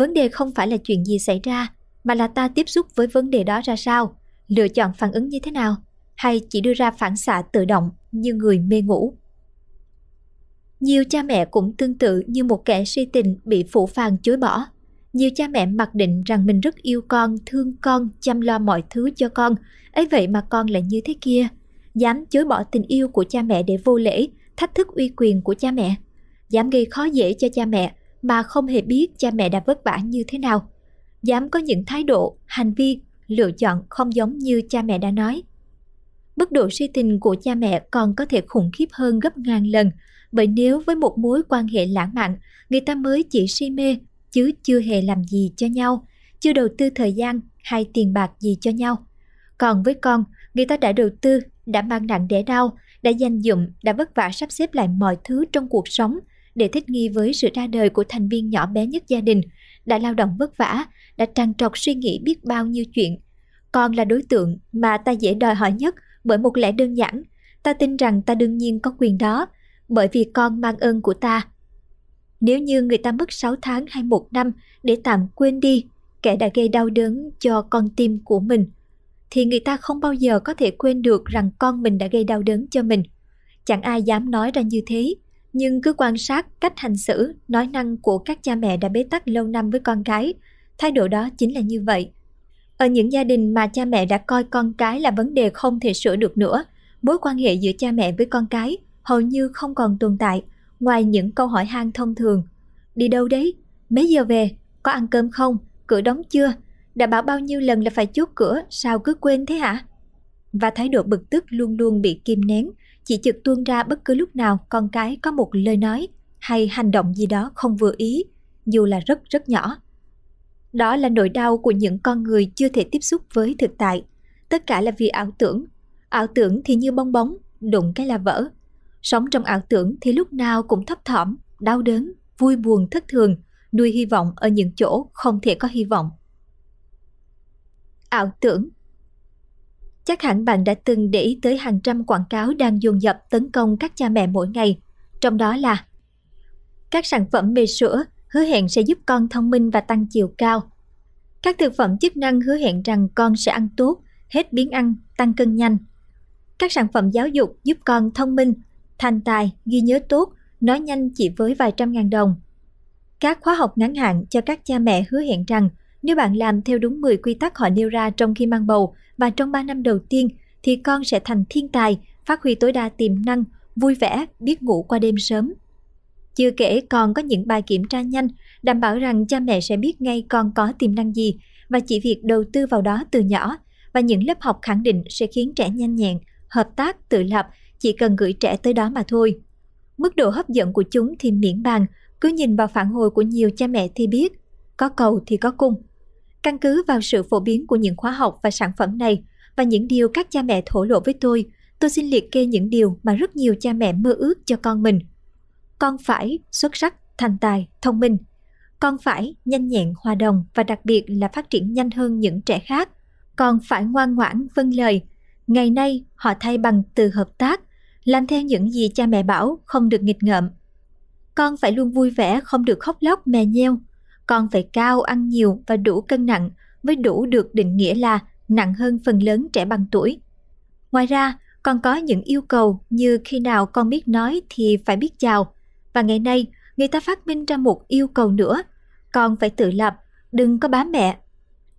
Vấn đề không phải là chuyện gì xảy ra, mà là ta tiếp xúc với vấn đề đó ra sao, lựa chọn phản ứng như thế nào, hay chỉ đưa ra phản xạ tự động như người mê ngủ. Nhiều cha mẹ cũng tương tự như một kẻ si tình bị phụ phàng chối bỏ. Nhiều cha mẹ mặc định rằng mình rất yêu con, thương con, chăm lo mọi thứ cho con. ấy vậy mà con lại như thế kia. Dám chối bỏ tình yêu của cha mẹ để vô lễ, thách thức uy quyền của cha mẹ. Dám gây khó dễ cho cha mẹ mà không hề biết cha mẹ đã vất vả như thế nào. Dám có những thái độ, hành vi, lựa chọn không giống như cha mẹ đã nói. Mức độ si tình của cha mẹ còn có thể khủng khiếp hơn gấp ngàn lần bởi nếu với một mối quan hệ lãng mạn, người ta mới chỉ si mê, chứ chưa hề làm gì cho nhau, chưa đầu tư thời gian hay tiền bạc gì cho nhau. Còn với con, người ta đã đầu tư, đã mang nặng đẻ đau, đã dành dụm, đã vất vả sắp xếp lại mọi thứ trong cuộc sống để thích nghi với sự ra đời của thành viên nhỏ bé nhất gia đình, đã lao động vất vả, đã trằn trọc suy nghĩ biết bao nhiêu chuyện. Con là đối tượng mà ta dễ đòi hỏi nhất bởi một lẽ đơn giản. Ta tin rằng ta đương nhiên có quyền đó, bởi vì con mang ơn của ta. Nếu như người ta mất 6 tháng hay một năm để tạm quên đi kẻ đã gây đau đớn cho con tim của mình, thì người ta không bao giờ có thể quên được rằng con mình đã gây đau đớn cho mình. Chẳng ai dám nói ra như thế, nhưng cứ quan sát cách hành xử, nói năng của các cha mẹ đã bế tắc lâu năm với con cái, thái độ đó chính là như vậy. Ở những gia đình mà cha mẹ đã coi con cái là vấn đề không thể sửa được nữa, mối quan hệ giữa cha mẹ với con cái hầu như không còn tồn tại ngoài những câu hỏi han thông thường. Đi đâu đấy? Mấy giờ về? Có ăn cơm không? Cửa đóng chưa? Đã bảo bao nhiêu lần là phải chốt cửa, sao cứ quên thế hả? Và thái độ bực tức luôn luôn bị kim nén, chỉ trực tuôn ra bất cứ lúc nào con cái có một lời nói hay hành động gì đó không vừa ý, dù là rất rất nhỏ. Đó là nỗi đau của những con người chưa thể tiếp xúc với thực tại. Tất cả là vì ảo tưởng. Ảo tưởng thì như bong bóng, đụng cái là vỡ. Sống trong ảo tưởng thì lúc nào cũng thấp thỏm, đau đớn, vui buồn thất thường, nuôi hy vọng ở những chỗ không thể có hy vọng. Ảo tưởng Chắc hẳn bạn đã từng để ý tới hàng trăm quảng cáo đang dồn dập tấn công các cha mẹ mỗi ngày, trong đó là các sản phẩm bê sữa hứa hẹn sẽ giúp con thông minh và tăng chiều cao. Các thực phẩm chức năng hứa hẹn rằng con sẽ ăn tốt, hết biến ăn, tăng cân nhanh. Các sản phẩm giáo dục giúp con thông minh, thành tài, ghi nhớ tốt, nói nhanh chỉ với vài trăm ngàn đồng. Các khóa học ngắn hạn cho các cha mẹ hứa hẹn rằng nếu bạn làm theo đúng 10 quy tắc họ nêu ra trong khi mang bầu và trong 3 năm đầu tiên thì con sẽ thành thiên tài, phát huy tối đa tiềm năng, vui vẻ, biết ngủ qua đêm sớm. Chưa kể còn có những bài kiểm tra nhanh đảm bảo rằng cha mẹ sẽ biết ngay con có tiềm năng gì và chỉ việc đầu tư vào đó từ nhỏ và những lớp học khẳng định sẽ khiến trẻ nhanh nhẹn, hợp tác, tự lập chỉ cần gửi trẻ tới đó mà thôi. Mức độ hấp dẫn của chúng thì miễn bàn, cứ nhìn vào phản hồi của nhiều cha mẹ thì biết, có cầu thì có cung. Căn cứ vào sự phổ biến của những khóa học và sản phẩm này và những điều các cha mẹ thổ lộ với tôi, tôi xin liệt kê những điều mà rất nhiều cha mẹ mơ ước cho con mình. Con phải xuất sắc, thành tài, thông minh. Con phải nhanh nhẹn, hòa đồng và đặc biệt là phát triển nhanh hơn những trẻ khác. Con phải ngoan ngoãn, vâng lời. Ngày nay họ thay bằng từ hợp tác, làm theo những gì cha mẹ bảo không được nghịch ngợm. Con phải luôn vui vẻ, không được khóc lóc mè nheo. Con phải cao, ăn nhiều và đủ cân nặng mới đủ được định nghĩa là nặng hơn phần lớn trẻ bằng tuổi. Ngoài ra, còn có những yêu cầu như khi nào con biết nói thì phải biết chào. Và ngày nay, người ta phát minh ra một yêu cầu nữa. Con phải tự lập, đừng có bám mẹ.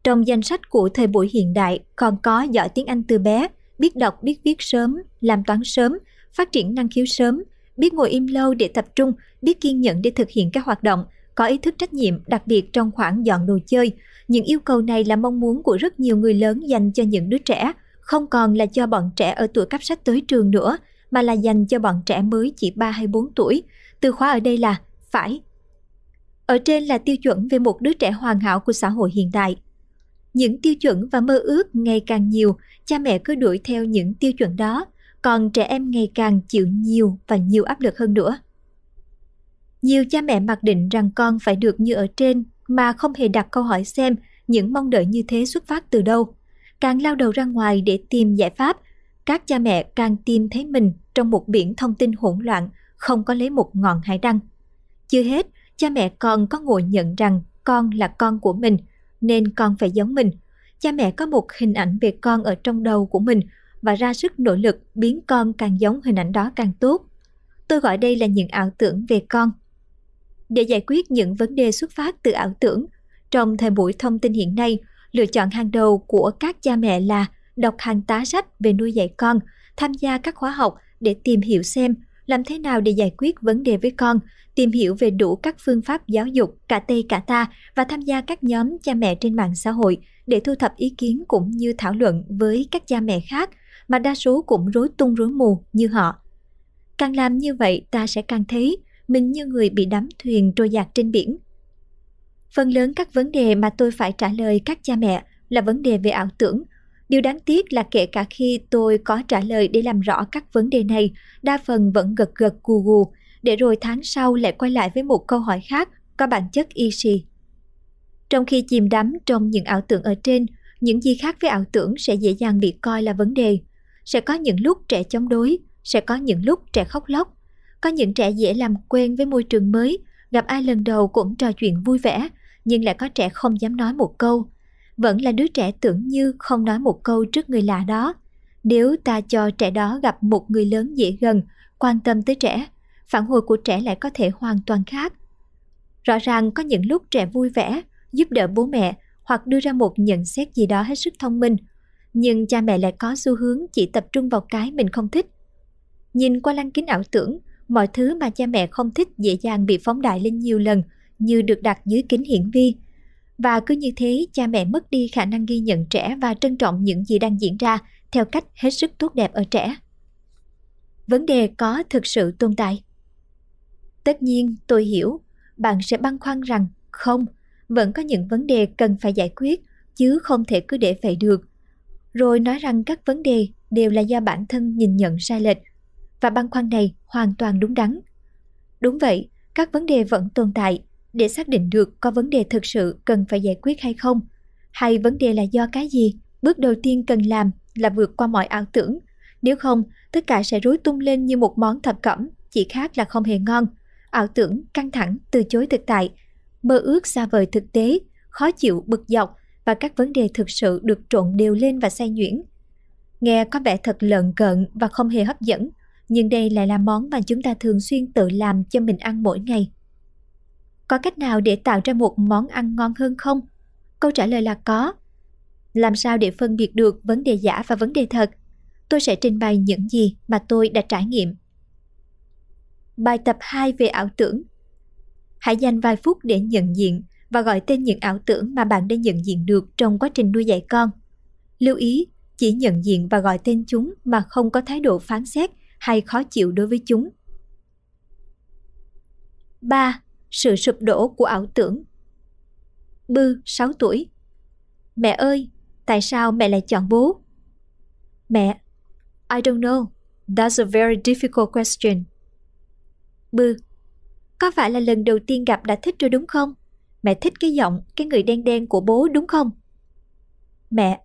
Trong danh sách của thời buổi hiện đại còn có giỏi tiếng Anh từ bé, biết đọc biết viết sớm, làm toán sớm, phát triển năng khiếu sớm, biết ngồi im lâu để tập trung, biết kiên nhẫn để thực hiện các hoạt động, có ý thức trách nhiệm đặc biệt trong khoảng dọn đồ chơi. Những yêu cầu này là mong muốn của rất nhiều người lớn dành cho những đứa trẻ, không còn là cho bọn trẻ ở tuổi cấp sách tới trường nữa, mà là dành cho bọn trẻ mới chỉ 3 hay 4 tuổi. Từ khóa ở đây là phải. Ở trên là tiêu chuẩn về một đứa trẻ hoàn hảo của xã hội hiện đại. Những tiêu chuẩn và mơ ước ngày càng nhiều, cha mẹ cứ đuổi theo những tiêu chuẩn đó, còn trẻ em ngày càng chịu nhiều và nhiều áp lực hơn nữa. Nhiều cha mẹ mặc định rằng con phải được như ở trên mà không hề đặt câu hỏi xem những mong đợi như thế xuất phát từ đâu. Càng lao đầu ra ngoài để tìm giải pháp, các cha mẹ càng tìm thấy mình trong một biển thông tin hỗn loạn, không có lấy một ngọn hải đăng. Chưa hết, cha mẹ còn có ngồi nhận rằng con là con của mình, nên con phải giống mình. Cha mẹ có một hình ảnh về con ở trong đầu của mình và ra sức nỗ lực biến con càng giống hình ảnh đó càng tốt. Tôi gọi đây là những ảo tưởng về con. Để giải quyết những vấn đề xuất phát từ ảo tưởng, trong thời buổi thông tin hiện nay, lựa chọn hàng đầu của các cha mẹ là đọc hàng tá sách về nuôi dạy con, tham gia các khóa học để tìm hiểu xem làm thế nào để giải quyết vấn đề với con, tìm hiểu về đủ các phương pháp giáo dục cả Tây cả ta và tham gia các nhóm cha mẹ trên mạng xã hội để thu thập ý kiến cũng như thảo luận với các cha mẹ khác mà đa số cũng rối tung rối mù như họ. Càng làm như vậy ta sẽ càng thấy mình như người bị đắm thuyền trôi dạt trên biển. Phần lớn các vấn đề mà tôi phải trả lời các cha mẹ là vấn đề về ảo tưởng. Điều đáng tiếc là kể cả khi tôi có trả lời để làm rõ các vấn đề này, đa phần vẫn gật gật gù gù, để rồi tháng sau lại quay lại với một câu hỏi khác có bản chất y xì. Trong khi chìm đắm trong những ảo tưởng ở trên, những gì khác với ảo tưởng sẽ dễ dàng bị coi là vấn đề. Sẽ có những lúc trẻ chống đối, sẽ có những lúc trẻ khóc lóc. Có những trẻ dễ làm quen với môi trường mới, gặp ai lần đầu cũng trò chuyện vui vẻ, nhưng lại có trẻ không dám nói một câu. Vẫn là đứa trẻ tưởng như không nói một câu trước người lạ đó. Nếu ta cho trẻ đó gặp một người lớn dễ gần, quan tâm tới trẻ, phản hồi của trẻ lại có thể hoàn toàn khác. Rõ ràng có những lúc trẻ vui vẻ, giúp đỡ bố mẹ hoặc đưa ra một nhận xét gì đó hết sức thông minh, nhưng cha mẹ lại có xu hướng chỉ tập trung vào cái mình không thích. Nhìn qua lăng kính ảo tưởng, mọi thứ mà cha mẹ không thích dễ dàng bị phóng đại lên nhiều lần như được đặt dưới kính hiển vi. Và cứ như thế, cha mẹ mất đi khả năng ghi nhận trẻ và trân trọng những gì đang diễn ra theo cách hết sức tốt đẹp ở trẻ. Vấn đề có thực sự tồn tại. Tất nhiên, tôi hiểu, bạn sẽ băn khoăn rằng không, vẫn có những vấn đề cần phải giải quyết, chứ không thể cứ để vậy được. Rồi nói rằng các vấn đề đều là do bản thân nhìn nhận sai lệch và băn khoăn này hoàn toàn đúng đắn. Đúng vậy, các vấn đề vẫn tồn tại để xác định được có vấn đề thực sự cần phải giải quyết hay không, hay vấn đề là do cái gì. Bước đầu tiên cần làm là vượt qua mọi ảo tưởng, nếu không tất cả sẽ rối tung lên như một món thập cẩm, chỉ khác là không hề ngon. Ảo tưởng, căng thẳng, từ chối thực tại, mơ ước xa vời thực tế, khó chịu, bực dọc và các vấn đề thực sự được trộn đều lên và xay nhuyễn. Nghe có vẻ thật lợn cợn và không hề hấp dẫn, nhưng đây lại là món mà chúng ta thường xuyên tự làm cho mình ăn mỗi ngày. Có cách nào để tạo ra một món ăn ngon hơn không? Câu trả lời là có. Làm sao để phân biệt được vấn đề giả và vấn đề thật? Tôi sẽ trình bày những gì mà tôi đã trải nghiệm. Bài tập 2 về ảo tưởng. Hãy dành vài phút để nhận diện và gọi tên những ảo tưởng mà bạn đã nhận diện được trong quá trình nuôi dạy con. Lưu ý, chỉ nhận diện và gọi tên chúng mà không có thái độ phán xét hay khó chịu đối với chúng. 3. Sự sụp đổ của ảo tưởng Bư, 6 tuổi Mẹ ơi, tại sao mẹ lại chọn bố? Mẹ, I don't know. That's a very difficult question. Bư, có phải là lần đầu tiên gặp đã thích rồi đúng không? Mẹ thích cái giọng, cái người đen đen của bố đúng không? Mẹ,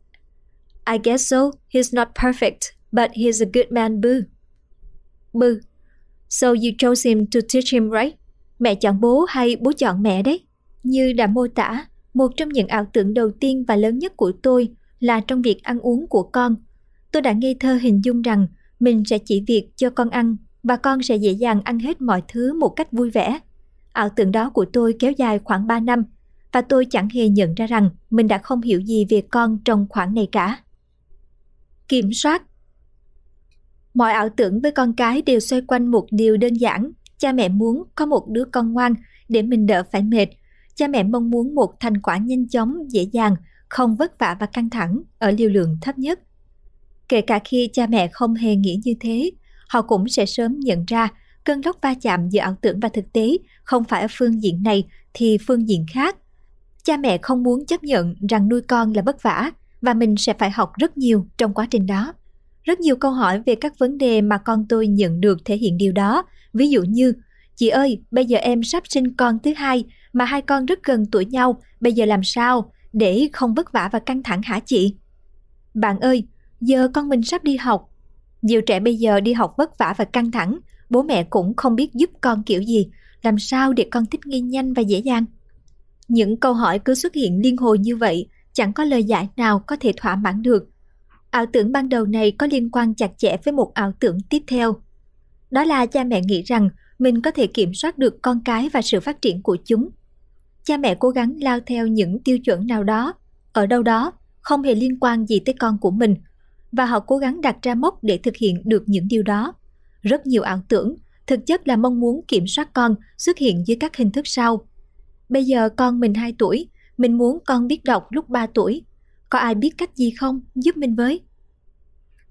I guess so. He's not perfect, but he's a good man, Boo. Bư. So you chose him to teach him, right? Mẹ chọn bố hay bố chọn mẹ đấy? Như đã mô tả, một trong những ảo tưởng đầu tiên và lớn nhất của tôi là trong việc ăn uống của con. Tôi đã ngây thơ hình dung rằng mình sẽ chỉ việc cho con ăn và con sẽ dễ dàng ăn hết mọi thứ một cách vui vẻ. Ảo tưởng đó của tôi kéo dài khoảng 3 năm và tôi chẳng hề nhận ra rằng mình đã không hiểu gì về con trong khoảng này cả. Kiểm soát Mọi ảo tưởng với con cái đều xoay quanh một điều đơn giản. Cha mẹ muốn có một đứa con ngoan để mình đỡ phải mệt. Cha mẹ mong muốn một thành quả nhanh chóng, dễ dàng, không vất vả và căng thẳng ở liều lượng thấp nhất. Kể cả khi cha mẹ không hề nghĩ như thế, họ cũng sẽ sớm nhận ra cơn lốc va chạm giữa ảo tưởng và thực tế không phải ở phương diện này thì phương diện khác. Cha mẹ không muốn chấp nhận rằng nuôi con là vất vả và mình sẽ phải học rất nhiều trong quá trình đó. Rất nhiều câu hỏi về các vấn đề mà con tôi nhận được thể hiện điều đó. Ví dụ như, chị ơi, bây giờ em sắp sinh con thứ hai mà hai con rất gần tuổi nhau, bây giờ làm sao để không vất vả và căng thẳng hả chị? Bạn ơi, giờ con mình sắp đi học. Nhiều trẻ bây giờ đi học vất vả và căng thẳng, bố mẹ cũng không biết giúp con kiểu gì, làm sao để con thích nghi nhanh và dễ dàng. Những câu hỏi cứ xuất hiện liên hồi như vậy, chẳng có lời giải nào có thể thỏa mãn được. Ảo tưởng ban đầu này có liên quan chặt chẽ với một ảo tưởng tiếp theo. Đó là cha mẹ nghĩ rằng mình có thể kiểm soát được con cái và sự phát triển của chúng. Cha mẹ cố gắng lao theo những tiêu chuẩn nào đó, ở đâu đó, không hề liên quan gì tới con của mình, và họ cố gắng đặt ra mốc để thực hiện được những điều đó. Rất nhiều ảo tưởng, thực chất là mong muốn kiểm soát con xuất hiện dưới các hình thức sau. Bây giờ con mình 2 tuổi, mình muốn con biết đọc lúc 3 tuổi. Có ai biết cách gì không? Giúp mình với.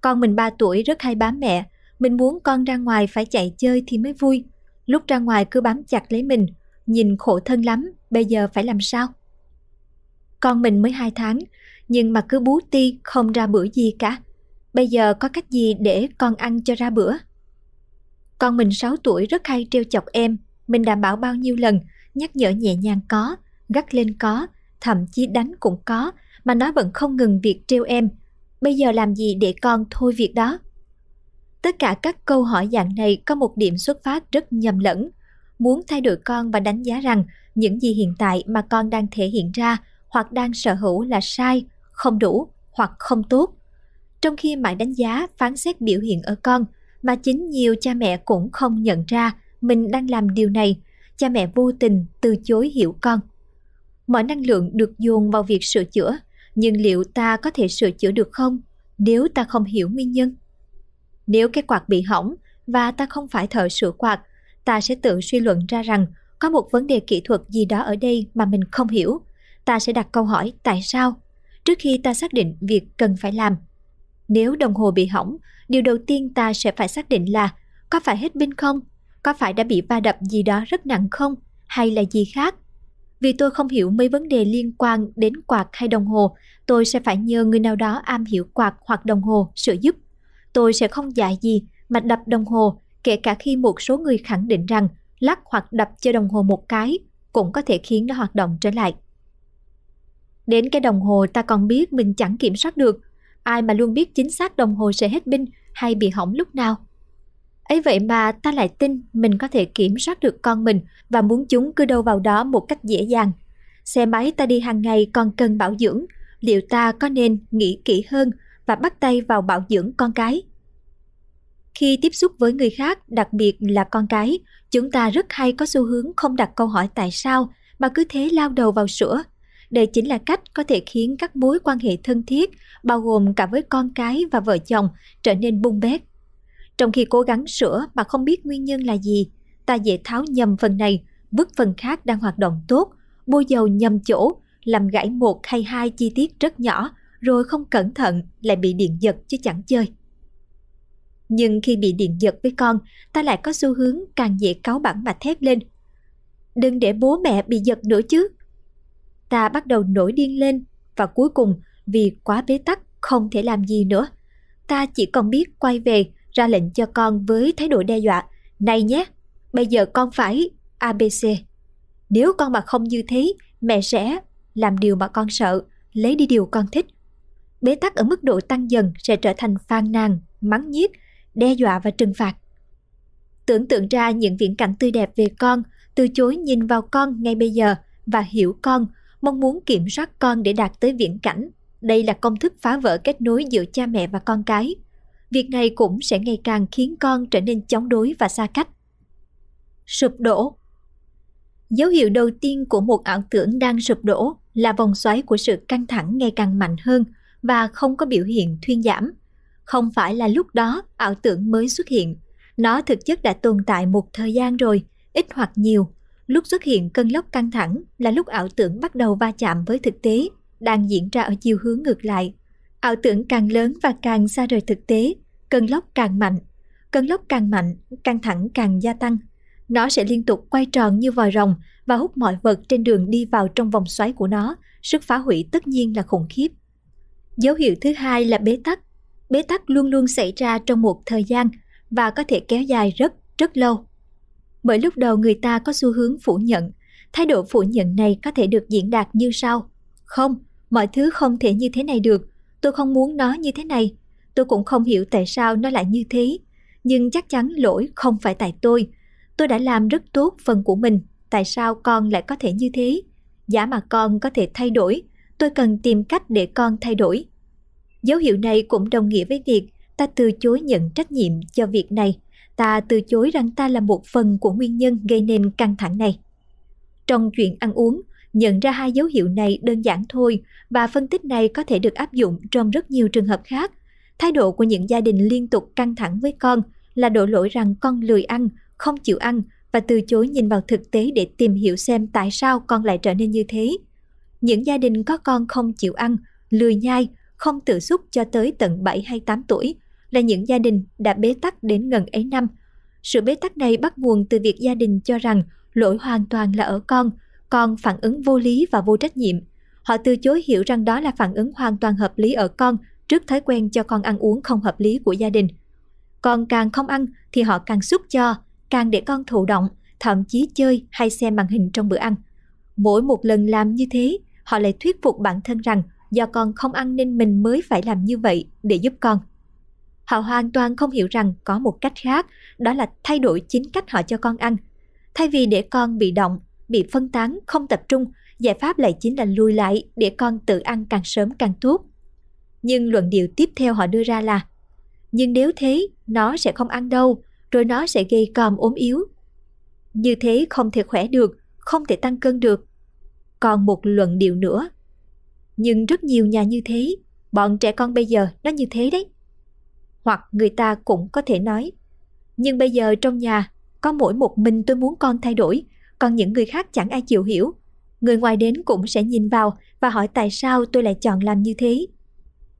Con mình 3 tuổi rất hay bám mẹ, mình muốn con ra ngoài phải chạy chơi thì mới vui. Lúc ra ngoài cứ bám chặt lấy mình, nhìn khổ thân lắm, bây giờ phải làm sao? Con mình mới 2 tháng, nhưng mà cứ bú ti không ra bữa gì cả. Bây giờ có cách gì để con ăn cho ra bữa? Con mình 6 tuổi rất hay trêu chọc em, mình đảm bảo bao nhiêu lần, nhắc nhở nhẹ nhàng có, gắt lên có, thậm chí đánh cũng có, mà nó vẫn không ngừng việc trêu em. Bây giờ làm gì để con thôi việc đó? Tất cả các câu hỏi dạng này có một điểm xuất phát rất nhầm lẫn. Muốn thay đổi con và đánh giá rằng những gì hiện tại mà con đang thể hiện ra hoặc đang sở hữu là sai, không đủ hoặc không tốt. Trong khi mãi đánh giá, phán xét biểu hiện ở con, mà chính nhiều cha mẹ cũng không nhận ra mình đang làm điều này, cha mẹ vô tình từ chối hiểu con. Mọi năng lượng được dồn vào việc sửa chữa, nhưng liệu ta có thể sửa chữa được không nếu ta không hiểu nguyên nhân? Nếu cái quạt bị hỏng và ta không phải thợ sửa quạt, ta sẽ tự suy luận ra rằng có một vấn đề kỹ thuật gì đó ở đây mà mình không hiểu. Ta sẽ đặt câu hỏi tại sao trước khi ta xác định việc cần phải làm. Nếu đồng hồ bị hỏng, điều đầu tiên ta sẽ phải xác định là có phải hết pin không? Có phải đã bị va đập gì đó rất nặng không? Hay là gì khác? Vì tôi không hiểu mấy vấn đề liên quan đến quạt hay đồng hồ, tôi sẽ phải nhờ người nào đó am hiểu quạt hoặc đồng hồ sửa giúp. Tôi sẽ không dạy gì mà đập đồng hồ, kể cả khi một số người khẳng định rằng lắc hoặc đập cho đồng hồ một cái cũng có thể khiến nó hoạt động trở lại. Đến cái đồng hồ ta còn biết mình chẳng kiểm soát được, ai mà luôn biết chính xác đồng hồ sẽ hết pin hay bị hỏng lúc nào ấy vậy mà ta lại tin mình có thể kiểm soát được con mình và muốn chúng cứ đâu vào đó một cách dễ dàng. Xe máy ta đi hàng ngày còn cần bảo dưỡng, liệu ta có nên nghĩ kỹ hơn và bắt tay vào bảo dưỡng con cái? Khi tiếp xúc với người khác, đặc biệt là con cái, chúng ta rất hay có xu hướng không đặt câu hỏi tại sao mà cứ thế lao đầu vào sữa. Đây chính là cách có thể khiến các mối quan hệ thân thiết, bao gồm cả với con cái và vợ chồng, trở nên bung bét. Trong khi cố gắng sửa mà không biết nguyên nhân là gì, ta dễ tháo nhầm phần này, vứt phần khác đang hoạt động tốt, bôi dầu nhầm chỗ, làm gãy một hay hai chi tiết rất nhỏ, rồi không cẩn thận lại bị điện giật chứ chẳng chơi. Nhưng khi bị điện giật với con, ta lại có xu hướng càng dễ cáu bản mà thét lên. Đừng để bố mẹ bị giật nữa chứ. Ta bắt đầu nổi điên lên và cuối cùng vì quá bế tắc không thể làm gì nữa. Ta chỉ còn biết quay về ra lệnh cho con với thái độ đe dọa. Này nhé, bây giờ con phải ABC. Nếu con mà không như thế, mẹ sẽ làm điều mà con sợ, lấy đi điều con thích. Bế tắc ở mức độ tăng dần sẽ trở thành phàn nàn, mắng nhiếc, đe dọa và trừng phạt. Tưởng tượng ra những viễn cảnh tươi đẹp về con, từ chối nhìn vào con ngay bây giờ và hiểu con, mong muốn kiểm soát con để đạt tới viễn cảnh. Đây là công thức phá vỡ kết nối giữa cha mẹ và con cái. Việc này cũng sẽ ngày càng khiến con trở nên chống đối và xa cách. Sụp đổ Dấu hiệu đầu tiên của một ảo tưởng đang sụp đổ là vòng xoáy của sự căng thẳng ngày càng mạnh hơn và không có biểu hiện thuyên giảm. Không phải là lúc đó ảo tưởng mới xuất hiện, nó thực chất đã tồn tại một thời gian rồi, ít hoặc nhiều. Lúc xuất hiện cơn lốc căng thẳng là lúc ảo tưởng bắt đầu va chạm với thực tế, đang diễn ra ở chiều hướng ngược lại. Ảo tưởng càng lớn và càng xa rời thực tế, cơn lốc càng mạnh. Cơn lốc càng mạnh, căng thẳng càng gia tăng. Nó sẽ liên tục quay tròn như vòi rồng và hút mọi vật trên đường đi vào trong vòng xoáy của nó. Sức phá hủy tất nhiên là khủng khiếp. Dấu hiệu thứ hai là bế tắc. Bế tắc luôn luôn xảy ra trong một thời gian và có thể kéo dài rất, rất lâu. Bởi lúc đầu người ta có xu hướng phủ nhận, thái độ phủ nhận này có thể được diễn đạt như sau. Không, mọi thứ không thể như thế này được, tôi không muốn nó như thế này, tôi cũng không hiểu tại sao nó lại như thế. Nhưng chắc chắn lỗi không phải tại tôi, tôi đã làm rất tốt phần của mình, tại sao con lại có thể như thế? Giả mà con có thể thay đổi, tôi cần tìm cách để con thay đổi. Dấu hiệu này cũng đồng nghĩa với việc ta từ chối nhận trách nhiệm cho việc này, ta từ chối rằng ta là một phần của nguyên nhân gây nên căng thẳng này. Trong chuyện ăn uống, nhận ra hai dấu hiệu này đơn giản thôi và phân tích này có thể được áp dụng trong rất nhiều trường hợp khác. Thái độ của những gia đình liên tục căng thẳng với con là đổ lỗi rằng con lười ăn, không chịu ăn và từ chối nhìn vào thực tế để tìm hiểu xem tại sao con lại trở nên như thế. Những gia đình có con không chịu ăn, lười nhai, không tự xúc cho tới tận 7 hay 8 tuổi là những gia đình đã bế tắc đến gần ấy năm. Sự bế tắc này bắt nguồn từ việc gia đình cho rằng lỗi hoàn toàn là ở con, con phản ứng vô lý và vô trách nhiệm. Họ từ chối hiểu rằng đó là phản ứng hoàn toàn hợp lý ở con trước thói quen cho con ăn uống không hợp lý của gia đình. Con càng không ăn thì họ càng xúc cho, càng để con thụ động, thậm chí chơi hay xem màn hình trong bữa ăn. Mỗi một lần làm như thế, họ lại thuyết phục bản thân rằng do con không ăn nên mình mới phải làm như vậy để giúp con. Họ hoàn toàn không hiểu rằng có một cách khác, đó là thay đổi chính cách họ cho con ăn. Thay vì để con bị động, bị phân tán, không tập trung, giải pháp lại chính là lùi lại để con tự ăn càng sớm càng tốt. Nhưng luận điệu tiếp theo họ đưa ra là Nhưng nếu thế, nó sẽ không ăn đâu, rồi nó sẽ gây còm ốm yếu. Như thế không thể khỏe được, không thể tăng cân được. Còn một luận điệu nữa. Nhưng rất nhiều nhà như thế, bọn trẻ con bây giờ nó như thế đấy. Hoặc người ta cũng có thể nói, nhưng bây giờ trong nhà có mỗi một mình tôi muốn con thay đổi, còn những người khác chẳng ai chịu hiểu. Người ngoài đến cũng sẽ nhìn vào và hỏi tại sao tôi lại chọn làm như thế.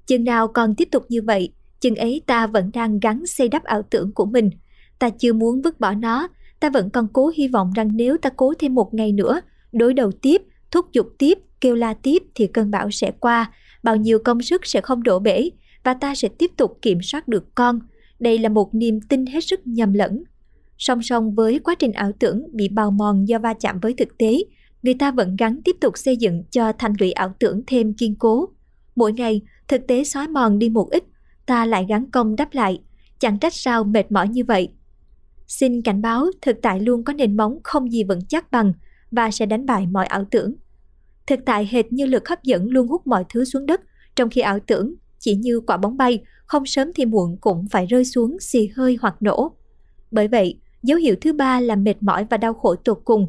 Chừng nào còn tiếp tục như vậy, chừng ấy ta vẫn đang gắn xây đắp ảo tưởng của mình. Ta chưa muốn vứt bỏ nó, ta vẫn còn cố hy vọng rằng nếu ta cố thêm một ngày nữa, đối đầu tiếp, thúc giục tiếp, kêu la tiếp thì cơn bão sẽ qua, bao nhiêu công sức sẽ không đổ bể và ta sẽ tiếp tục kiểm soát được con. Đây là một niềm tin hết sức nhầm lẫn. Song song với quá trình ảo tưởng bị bào mòn do va chạm với thực tế, người ta vẫn gắn tiếp tục xây dựng cho thành lũy ảo tưởng thêm kiên cố. Mỗi ngày, thực tế xói mòn đi một ít, ta lại gắn công đắp lại. Chẳng trách sao mệt mỏi như vậy. Xin cảnh báo thực tại luôn có nền móng không gì vững chắc bằng và sẽ đánh bại mọi ảo tưởng. Thực tại hệt như lực hấp dẫn luôn hút mọi thứ xuống đất, trong khi ảo tưởng chỉ như quả bóng bay, không sớm thì muộn cũng phải rơi xuống xì hơi hoặc nổ. Bởi vậy, dấu hiệu thứ ba là mệt mỏi và đau khổ tột cùng.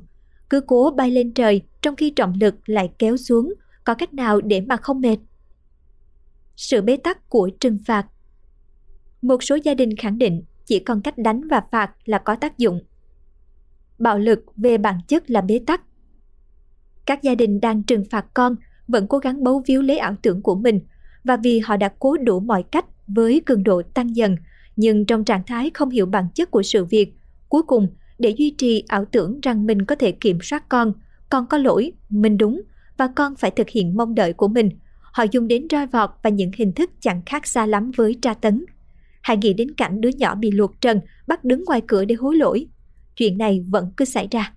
Cứ cố bay lên trời trong khi trọng lực lại kéo xuống, có cách nào để mà không mệt? Sự bế tắc của trừng phạt Một số gia đình khẳng định chỉ còn cách đánh và phạt là có tác dụng. Bạo lực về bản chất là bế tắc. Các gia đình đang trừng phạt con vẫn cố gắng bấu víu lấy ảo tưởng của mình và vì họ đã cố đủ mọi cách với cường độ tăng dần, nhưng trong trạng thái không hiểu bản chất của sự việc, cuối cùng để duy trì ảo tưởng rằng mình có thể kiểm soát con, con có lỗi, mình đúng và con phải thực hiện mong đợi của mình. Họ dùng đến roi vọt và những hình thức chẳng khác xa lắm với tra tấn. Hãy nghĩ đến cảnh đứa nhỏ bị luộc trần, bắt đứng ngoài cửa để hối lỗi. Chuyện này vẫn cứ xảy ra.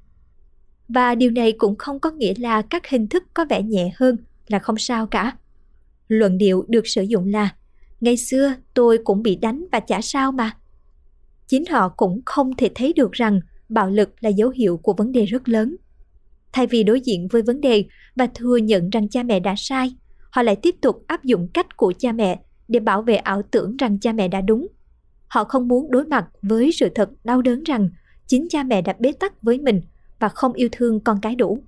Và điều này cũng không có nghĩa là các hình thức có vẻ nhẹ hơn là không sao cả. Luận điệu được sử dụng là Ngày xưa tôi cũng bị đánh và chả sao mà. Chính họ cũng không thể thấy được rằng bạo lực là dấu hiệu của vấn đề rất lớn. Thay vì đối diện với vấn đề và thừa nhận rằng cha mẹ đã sai, họ lại tiếp tục áp dụng cách của cha mẹ để bảo vệ ảo tưởng rằng cha mẹ đã đúng. Họ không muốn đối mặt với sự thật đau đớn rằng chính cha mẹ đã bế tắc với mình và không yêu thương con cái đủ.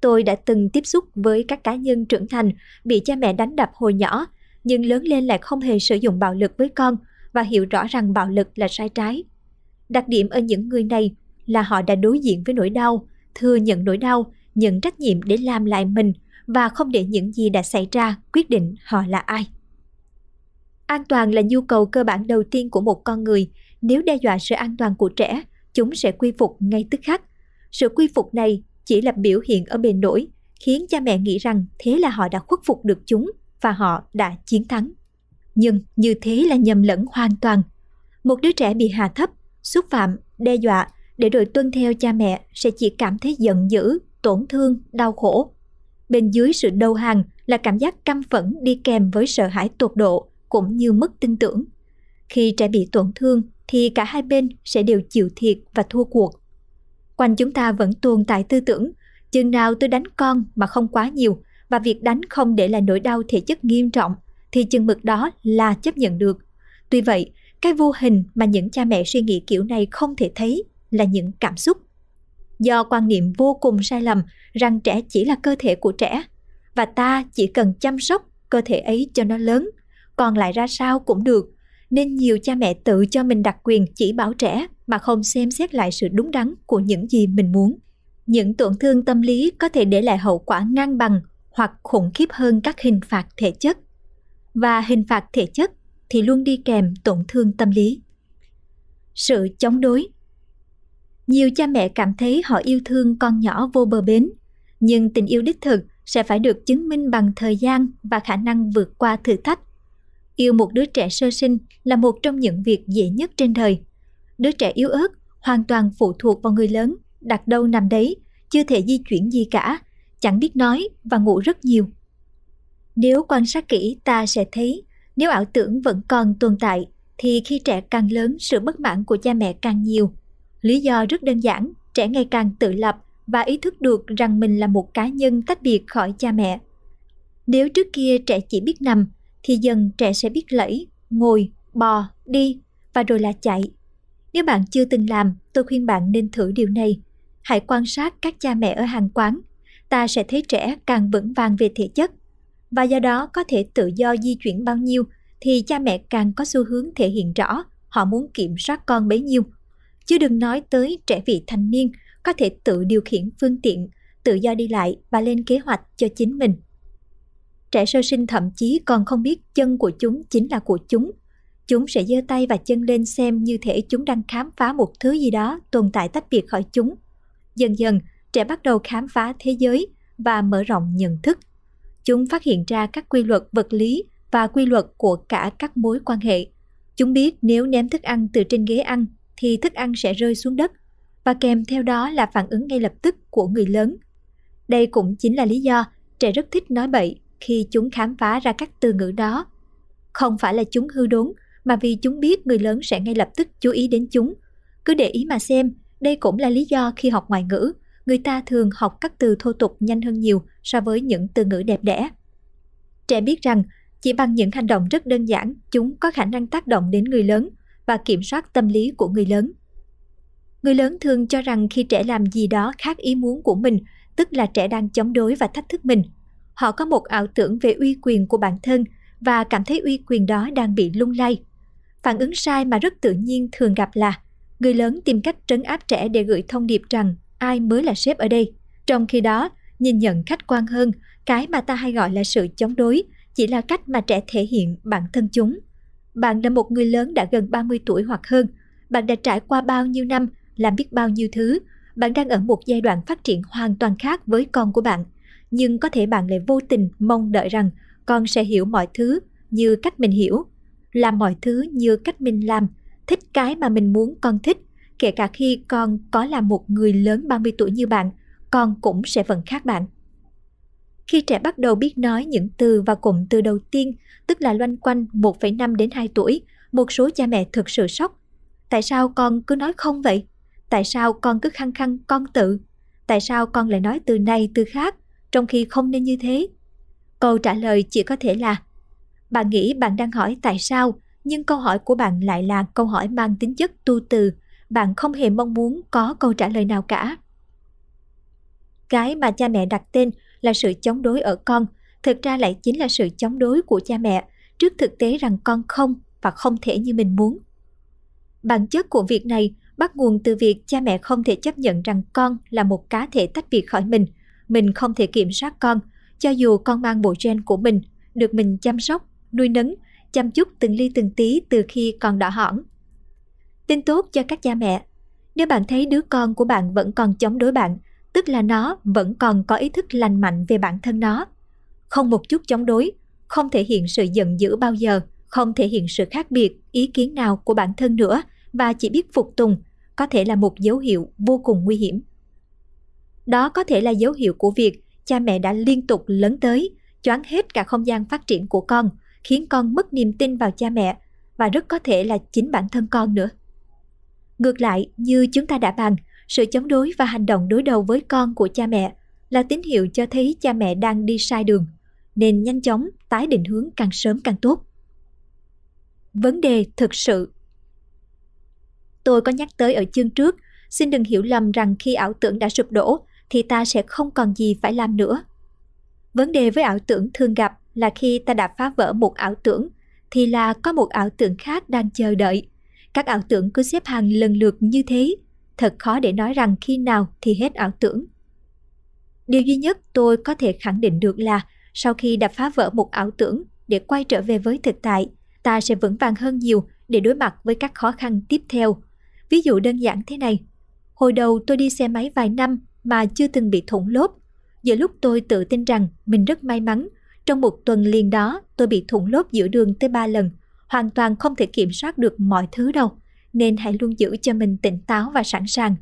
Tôi đã từng tiếp xúc với các cá nhân trưởng thành bị cha mẹ đánh đập hồi nhỏ, nhưng lớn lên lại không hề sử dụng bạo lực với con và hiểu rõ rằng bạo lực là sai trái. Đặc điểm ở những người này là họ đã đối diện với nỗi đau, thừa nhận nỗi đau, nhận trách nhiệm để làm lại mình và không để những gì đã xảy ra quyết định họ là ai. An toàn là nhu cầu cơ bản đầu tiên của một con người. Nếu đe dọa sự an toàn của trẻ, chúng sẽ quy phục ngay tức khắc. Sự quy phục này chỉ là biểu hiện ở bề nổi, khiến cha mẹ nghĩ rằng thế là họ đã khuất phục được chúng và họ đã chiến thắng. Nhưng như thế là nhầm lẫn hoàn toàn. Một đứa trẻ bị hạ thấp, xúc phạm, đe dọa để rồi tuân theo cha mẹ sẽ chỉ cảm thấy giận dữ, tổn thương, đau khổ. Bên dưới sự đầu hàng là cảm giác căm phẫn đi kèm với sợ hãi tột độ cũng như mất tin tưởng. Khi trẻ bị tổn thương thì cả hai bên sẽ đều chịu thiệt và thua cuộc. Quanh chúng ta vẫn tồn tại tư tưởng, chừng nào tôi đánh con mà không quá nhiều và việc đánh không để lại nỗi đau thể chất nghiêm trọng thì chừng mực đó là chấp nhận được. Tuy vậy, cái vô hình mà những cha mẹ suy nghĩ kiểu này không thể thấy là những cảm xúc. Do quan niệm vô cùng sai lầm rằng trẻ chỉ là cơ thể của trẻ và ta chỉ cần chăm sóc cơ thể ấy cho nó lớn, còn lại ra sao cũng được. Nên nhiều cha mẹ tự cho mình đặc quyền chỉ bảo trẻ mà không xem xét lại sự đúng đắn của những gì mình muốn. Những tổn thương tâm lý có thể để lại hậu quả ngang bằng hoặc khủng khiếp hơn các hình phạt thể chất. Và hình phạt thể chất thì luôn đi kèm tổn thương tâm lý. Sự chống đối nhiều cha mẹ cảm thấy họ yêu thương con nhỏ vô bờ bến, nhưng tình yêu đích thực sẽ phải được chứng minh bằng thời gian và khả năng vượt qua thử thách. Yêu một đứa trẻ sơ sinh là một trong những việc dễ nhất trên đời. Đứa trẻ yếu ớt hoàn toàn phụ thuộc vào người lớn, đặt đâu nằm đấy, chưa thể di chuyển gì cả, chẳng biết nói và ngủ rất nhiều. Nếu quan sát kỹ ta sẽ thấy nếu ảo tưởng vẫn còn tồn tại thì khi trẻ càng lớn sự bất mãn của cha mẹ càng nhiều. Lý do rất đơn giản, trẻ ngày càng tự lập và ý thức được rằng mình là một cá nhân tách biệt khỏi cha mẹ. Nếu trước kia trẻ chỉ biết nằm, thì dần trẻ sẽ biết lẫy, ngồi, bò, đi và rồi là chạy. Nếu bạn chưa từng làm, tôi khuyên bạn nên thử điều này. Hãy quan sát các cha mẹ ở hàng quán. Ta sẽ thấy trẻ càng vững vàng về thể chất. Và do đó có thể tự do di chuyển bao nhiêu thì cha mẹ càng có xu hướng thể hiện rõ họ muốn kiểm soát con bấy nhiêu. Chứ đừng nói tới trẻ vị thành niên có thể tự điều khiển phương tiện, tự do đi lại và lên kế hoạch cho chính mình. Trẻ sơ sinh thậm chí còn không biết chân của chúng chính là của chúng. Chúng sẽ giơ tay và chân lên xem như thể chúng đang khám phá một thứ gì đó tồn tại tách biệt khỏi chúng. Dần dần, trẻ bắt đầu khám phá thế giới và mở rộng nhận thức. Chúng phát hiện ra các quy luật vật lý và quy luật của cả các mối quan hệ. Chúng biết nếu ném thức ăn từ trên ghế ăn thì thức ăn sẽ rơi xuống đất và kèm theo đó là phản ứng ngay lập tức của người lớn. Đây cũng chính là lý do trẻ rất thích nói bậy khi chúng khám phá ra các từ ngữ đó. Không phải là chúng hư đốn, mà vì chúng biết người lớn sẽ ngay lập tức chú ý đến chúng. Cứ để ý mà xem, đây cũng là lý do khi học ngoại ngữ, người ta thường học các từ thô tục nhanh hơn nhiều so với những từ ngữ đẹp đẽ. Trẻ biết rằng chỉ bằng những hành động rất đơn giản, chúng có khả năng tác động đến người lớn và kiểm soát tâm lý của người lớn. Người lớn thường cho rằng khi trẻ làm gì đó khác ý muốn của mình, tức là trẻ đang chống đối và thách thức mình – họ có một ảo tưởng về uy quyền của bản thân và cảm thấy uy quyền đó đang bị lung lay. Phản ứng sai mà rất tự nhiên thường gặp là người lớn tìm cách trấn áp trẻ để gửi thông điệp rằng ai mới là sếp ở đây. Trong khi đó, nhìn nhận khách quan hơn, cái mà ta hay gọi là sự chống đối chỉ là cách mà trẻ thể hiện bản thân chúng. Bạn là một người lớn đã gần 30 tuổi hoặc hơn, bạn đã trải qua bao nhiêu năm, làm biết bao nhiêu thứ, bạn đang ở một giai đoạn phát triển hoàn toàn khác với con của bạn. Nhưng có thể bạn lại vô tình mong đợi rằng con sẽ hiểu mọi thứ như cách mình hiểu, làm mọi thứ như cách mình làm, thích cái mà mình muốn con thích, kể cả khi con có là một người lớn 30 tuổi như bạn, con cũng sẽ vẫn khác bạn. Khi trẻ bắt đầu biết nói những từ và cụm từ đầu tiên, tức là loanh quanh 1,5 đến 2 tuổi, một số cha mẹ thực sự sốc. Tại sao con cứ nói không vậy? Tại sao con cứ khăng khăng con tự? Tại sao con lại nói từ này từ khác? trong khi không nên như thế? Câu trả lời chỉ có thể là Bạn nghĩ bạn đang hỏi tại sao, nhưng câu hỏi của bạn lại là câu hỏi mang tính chất tu từ. Bạn không hề mong muốn có câu trả lời nào cả. Cái mà cha mẹ đặt tên là sự chống đối ở con, thực ra lại chính là sự chống đối của cha mẹ trước thực tế rằng con không và không thể như mình muốn. Bản chất của việc này bắt nguồn từ việc cha mẹ không thể chấp nhận rằng con là một cá thể tách biệt khỏi mình. Mình không thể kiểm soát con, cho dù con mang bộ gen của mình, được mình chăm sóc, nuôi nấng, chăm chút từng ly từng tí từ khi còn đỏ hỏn. Tin tốt cho các cha mẹ. Nếu bạn thấy đứa con của bạn vẫn còn chống đối bạn, tức là nó vẫn còn có ý thức lành mạnh về bản thân nó. Không một chút chống đối, không thể hiện sự giận dữ bao giờ, không thể hiện sự khác biệt, ý kiến nào của bản thân nữa và chỉ biết phục tùng, có thể là một dấu hiệu vô cùng nguy hiểm. Đó có thể là dấu hiệu của việc cha mẹ đã liên tục lấn tới, choáng hết cả không gian phát triển của con, khiến con mất niềm tin vào cha mẹ và rất có thể là chính bản thân con nữa. Ngược lại, như chúng ta đã bàn, sự chống đối và hành động đối đầu với con của cha mẹ là tín hiệu cho thấy cha mẹ đang đi sai đường, nên nhanh chóng tái định hướng càng sớm càng tốt. Vấn đề thực sự Tôi có nhắc tới ở chương trước, xin đừng hiểu lầm rằng khi ảo tưởng đã sụp đổ thì ta sẽ không còn gì phải làm nữa. Vấn đề với ảo tưởng thường gặp là khi ta đã phá vỡ một ảo tưởng thì là có một ảo tưởng khác đang chờ đợi. Các ảo tưởng cứ xếp hàng lần lượt như thế, thật khó để nói rằng khi nào thì hết ảo tưởng. Điều duy nhất tôi có thể khẳng định được là sau khi đã phá vỡ một ảo tưởng để quay trở về với thực tại, ta sẽ vững vàng hơn nhiều để đối mặt với các khó khăn tiếp theo. Ví dụ đơn giản thế này. Hồi đầu tôi đi xe máy vài năm mà chưa từng bị thủng lốp. Giữa lúc tôi tự tin rằng mình rất may mắn, trong một tuần liền đó tôi bị thủng lốp giữa đường tới ba lần, hoàn toàn không thể kiểm soát được mọi thứ đâu, nên hãy luôn giữ cho mình tỉnh táo và sẵn sàng.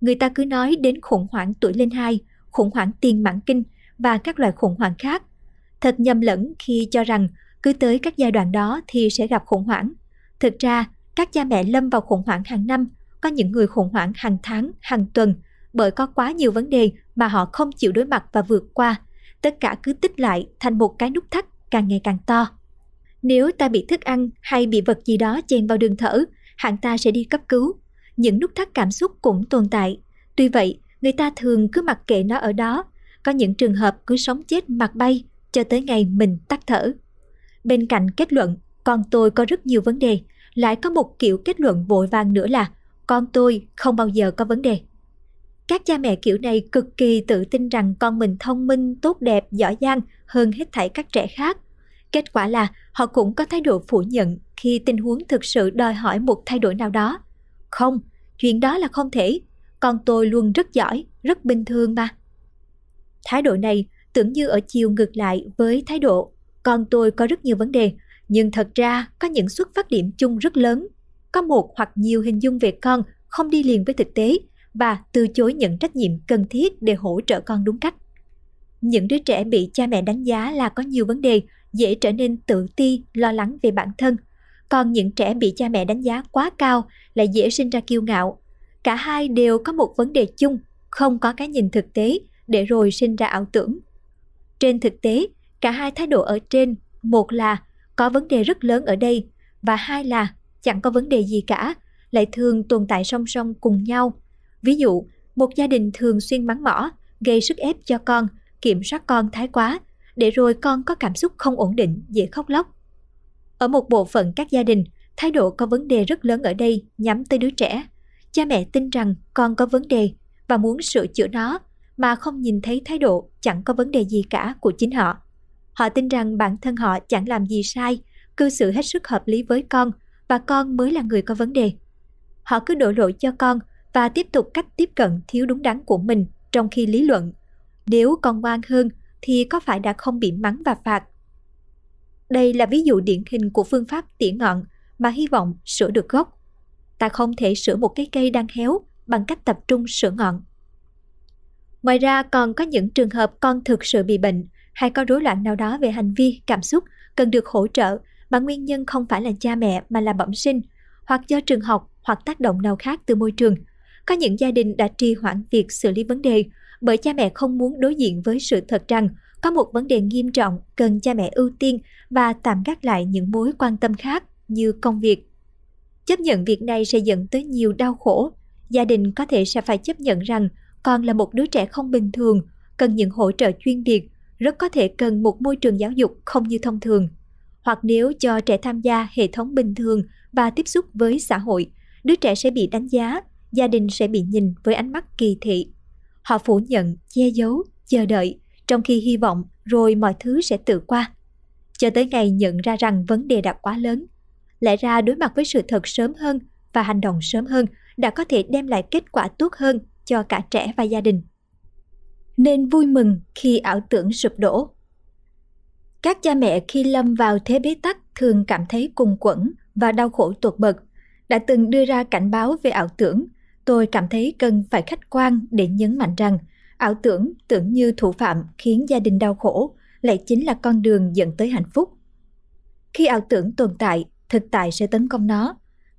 Người ta cứ nói đến khủng hoảng tuổi lên hai, khủng hoảng tiền mãn kinh và các loại khủng hoảng khác. Thật nhầm lẫn khi cho rằng cứ tới các giai đoạn đó thì sẽ gặp khủng hoảng. Thực ra, các cha mẹ lâm vào khủng hoảng hàng năm, có những người khủng hoảng hàng tháng, hàng tuần, bởi có quá nhiều vấn đề mà họ không chịu đối mặt và vượt qua. Tất cả cứ tích lại thành một cái nút thắt càng ngày càng to. Nếu ta bị thức ăn hay bị vật gì đó chèn vào đường thở, hắn ta sẽ đi cấp cứu. Những nút thắt cảm xúc cũng tồn tại. Tuy vậy, người ta thường cứ mặc kệ nó ở đó. Có những trường hợp cứ sống chết mặc bay cho tới ngày mình tắt thở. Bên cạnh kết luận, con tôi có rất nhiều vấn đề, lại có một kiểu kết luận vội vàng nữa là con tôi không bao giờ có vấn đề. Các cha mẹ kiểu này cực kỳ tự tin rằng con mình thông minh, tốt đẹp, giỏi giang hơn hết thảy các trẻ khác. Kết quả là họ cũng có thái độ phủ nhận khi tình huống thực sự đòi hỏi một thay đổi nào đó. Không, chuyện đó là không thể. Con tôi luôn rất giỏi, rất bình thường mà. Thái độ này tưởng như ở chiều ngược lại với thái độ con tôi có rất nhiều vấn đề, nhưng thật ra có những xuất phát điểm chung rất lớn. Có một hoặc nhiều hình dung về con không đi liền với thực tế và từ chối nhận trách nhiệm cần thiết để hỗ trợ con đúng cách. Những đứa trẻ bị cha mẹ đánh giá là có nhiều vấn đề, dễ trở nên tự ti, lo lắng về bản thân. Còn những trẻ bị cha mẹ đánh giá quá cao lại dễ sinh ra kiêu ngạo. Cả hai đều có một vấn đề chung, không có cái nhìn thực tế để rồi sinh ra ảo tưởng. Trên thực tế, cả hai thái độ ở trên, một là có vấn đề rất lớn ở đây và hai là chẳng có vấn đề gì cả, lại thường tồn tại song song cùng nhau. Ví dụ, một gia đình thường xuyên mắng mỏ, gây sức ép cho con, kiểm soát con thái quá, để rồi con có cảm xúc không ổn định, dễ khóc lóc. Ở một bộ phận các gia đình, thái độ có vấn đề rất lớn ở đây nhắm tới đứa trẻ. Cha mẹ tin rằng con có vấn đề và muốn sửa chữa nó mà không nhìn thấy thái độ chẳng có vấn đề gì cả của chính họ. Họ tin rằng bản thân họ chẳng làm gì sai, cư xử hết sức hợp lý với con và con mới là người có vấn đề. Họ cứ đổ lỗi cho con và tiếp tục cách tiếp cận thiếu đúng đắn của mình trong khi lý luận. Nếu con ngoan hơn thì có phải đã không bị mắng và phạt? Đây là ví dụ điển hình của phương pháp tỉa ngọn mà hy vọng sửa được gốc. Ta không thể sửa một cái cây đang héo bằng cách tập trung sửa ngọn. Ngoài ra còn có những trường hợp con thực sự bị bệnh hay có rối loạn nào đó về hành vi, cảm xúc cần được hỗ trợ mà nguyên nhân không phải là cha mẹ mà là bẩm sinh, hoặc do trường học hoặc tác động nào khác từ môi trường. Có những gia đình đã trì hoãn việc xử lý vấn đề bởi cha mẹ không muốn đối diện với sự thật rằng có một vấn đề nghiêm trọng cần cha mẹ ưu tiên và tạm gác lại những mối quan tâm khác như công việc. Chấp nhận việc này sẽ dẫn tới nhiều đau khổ. Gia đình có thể sẽ phải chấp nhận rằng con là một đứa trẻ không bình thường, cần những hỗ trợ chuyên biệt, rất có thể cần một môi trường giáo dục không như thông thường. Hoặc nếu cho trẻ tham gia hệ thống bình thường và tiếp xúc với xã hội, đứa trẻ sẽ bị đánh giá, gia đình sẽ bị nhìn với ánh mắt kỳ thị. Họ phủ nhận, che giấu, chờ đợi, trong khi hy vọng rồi mọi thứ sẽ tự qua. Cho tới ngày nhận ra rằng vấn đề đã quá lớn. Lẽ ra đối mặt với sự thật sớm hơn và hành động sớm hơn đã có thể đem lại kết quả tốt hơn cho cả trẻ và gia đình. Nên vui mừng khi ảo tưởng sụp đổ. Các cha mẹ khi lâm vào thế bế tắc thường cảm thấy cùng quẫn và đau khổ tột bậc. Đã từng đưa ra cảnh báo về ảo tưởng, tôi cảm thấy cần phải khách quan để nhấn mạnh rằng ảo tưởng tưởng như thủ phạm khiến gia đình đau khổ lại chính là con đường dẫn tới hạnh phúc. Khi ảo tưởng tồn tại, thực tại sẽ tấn công nó.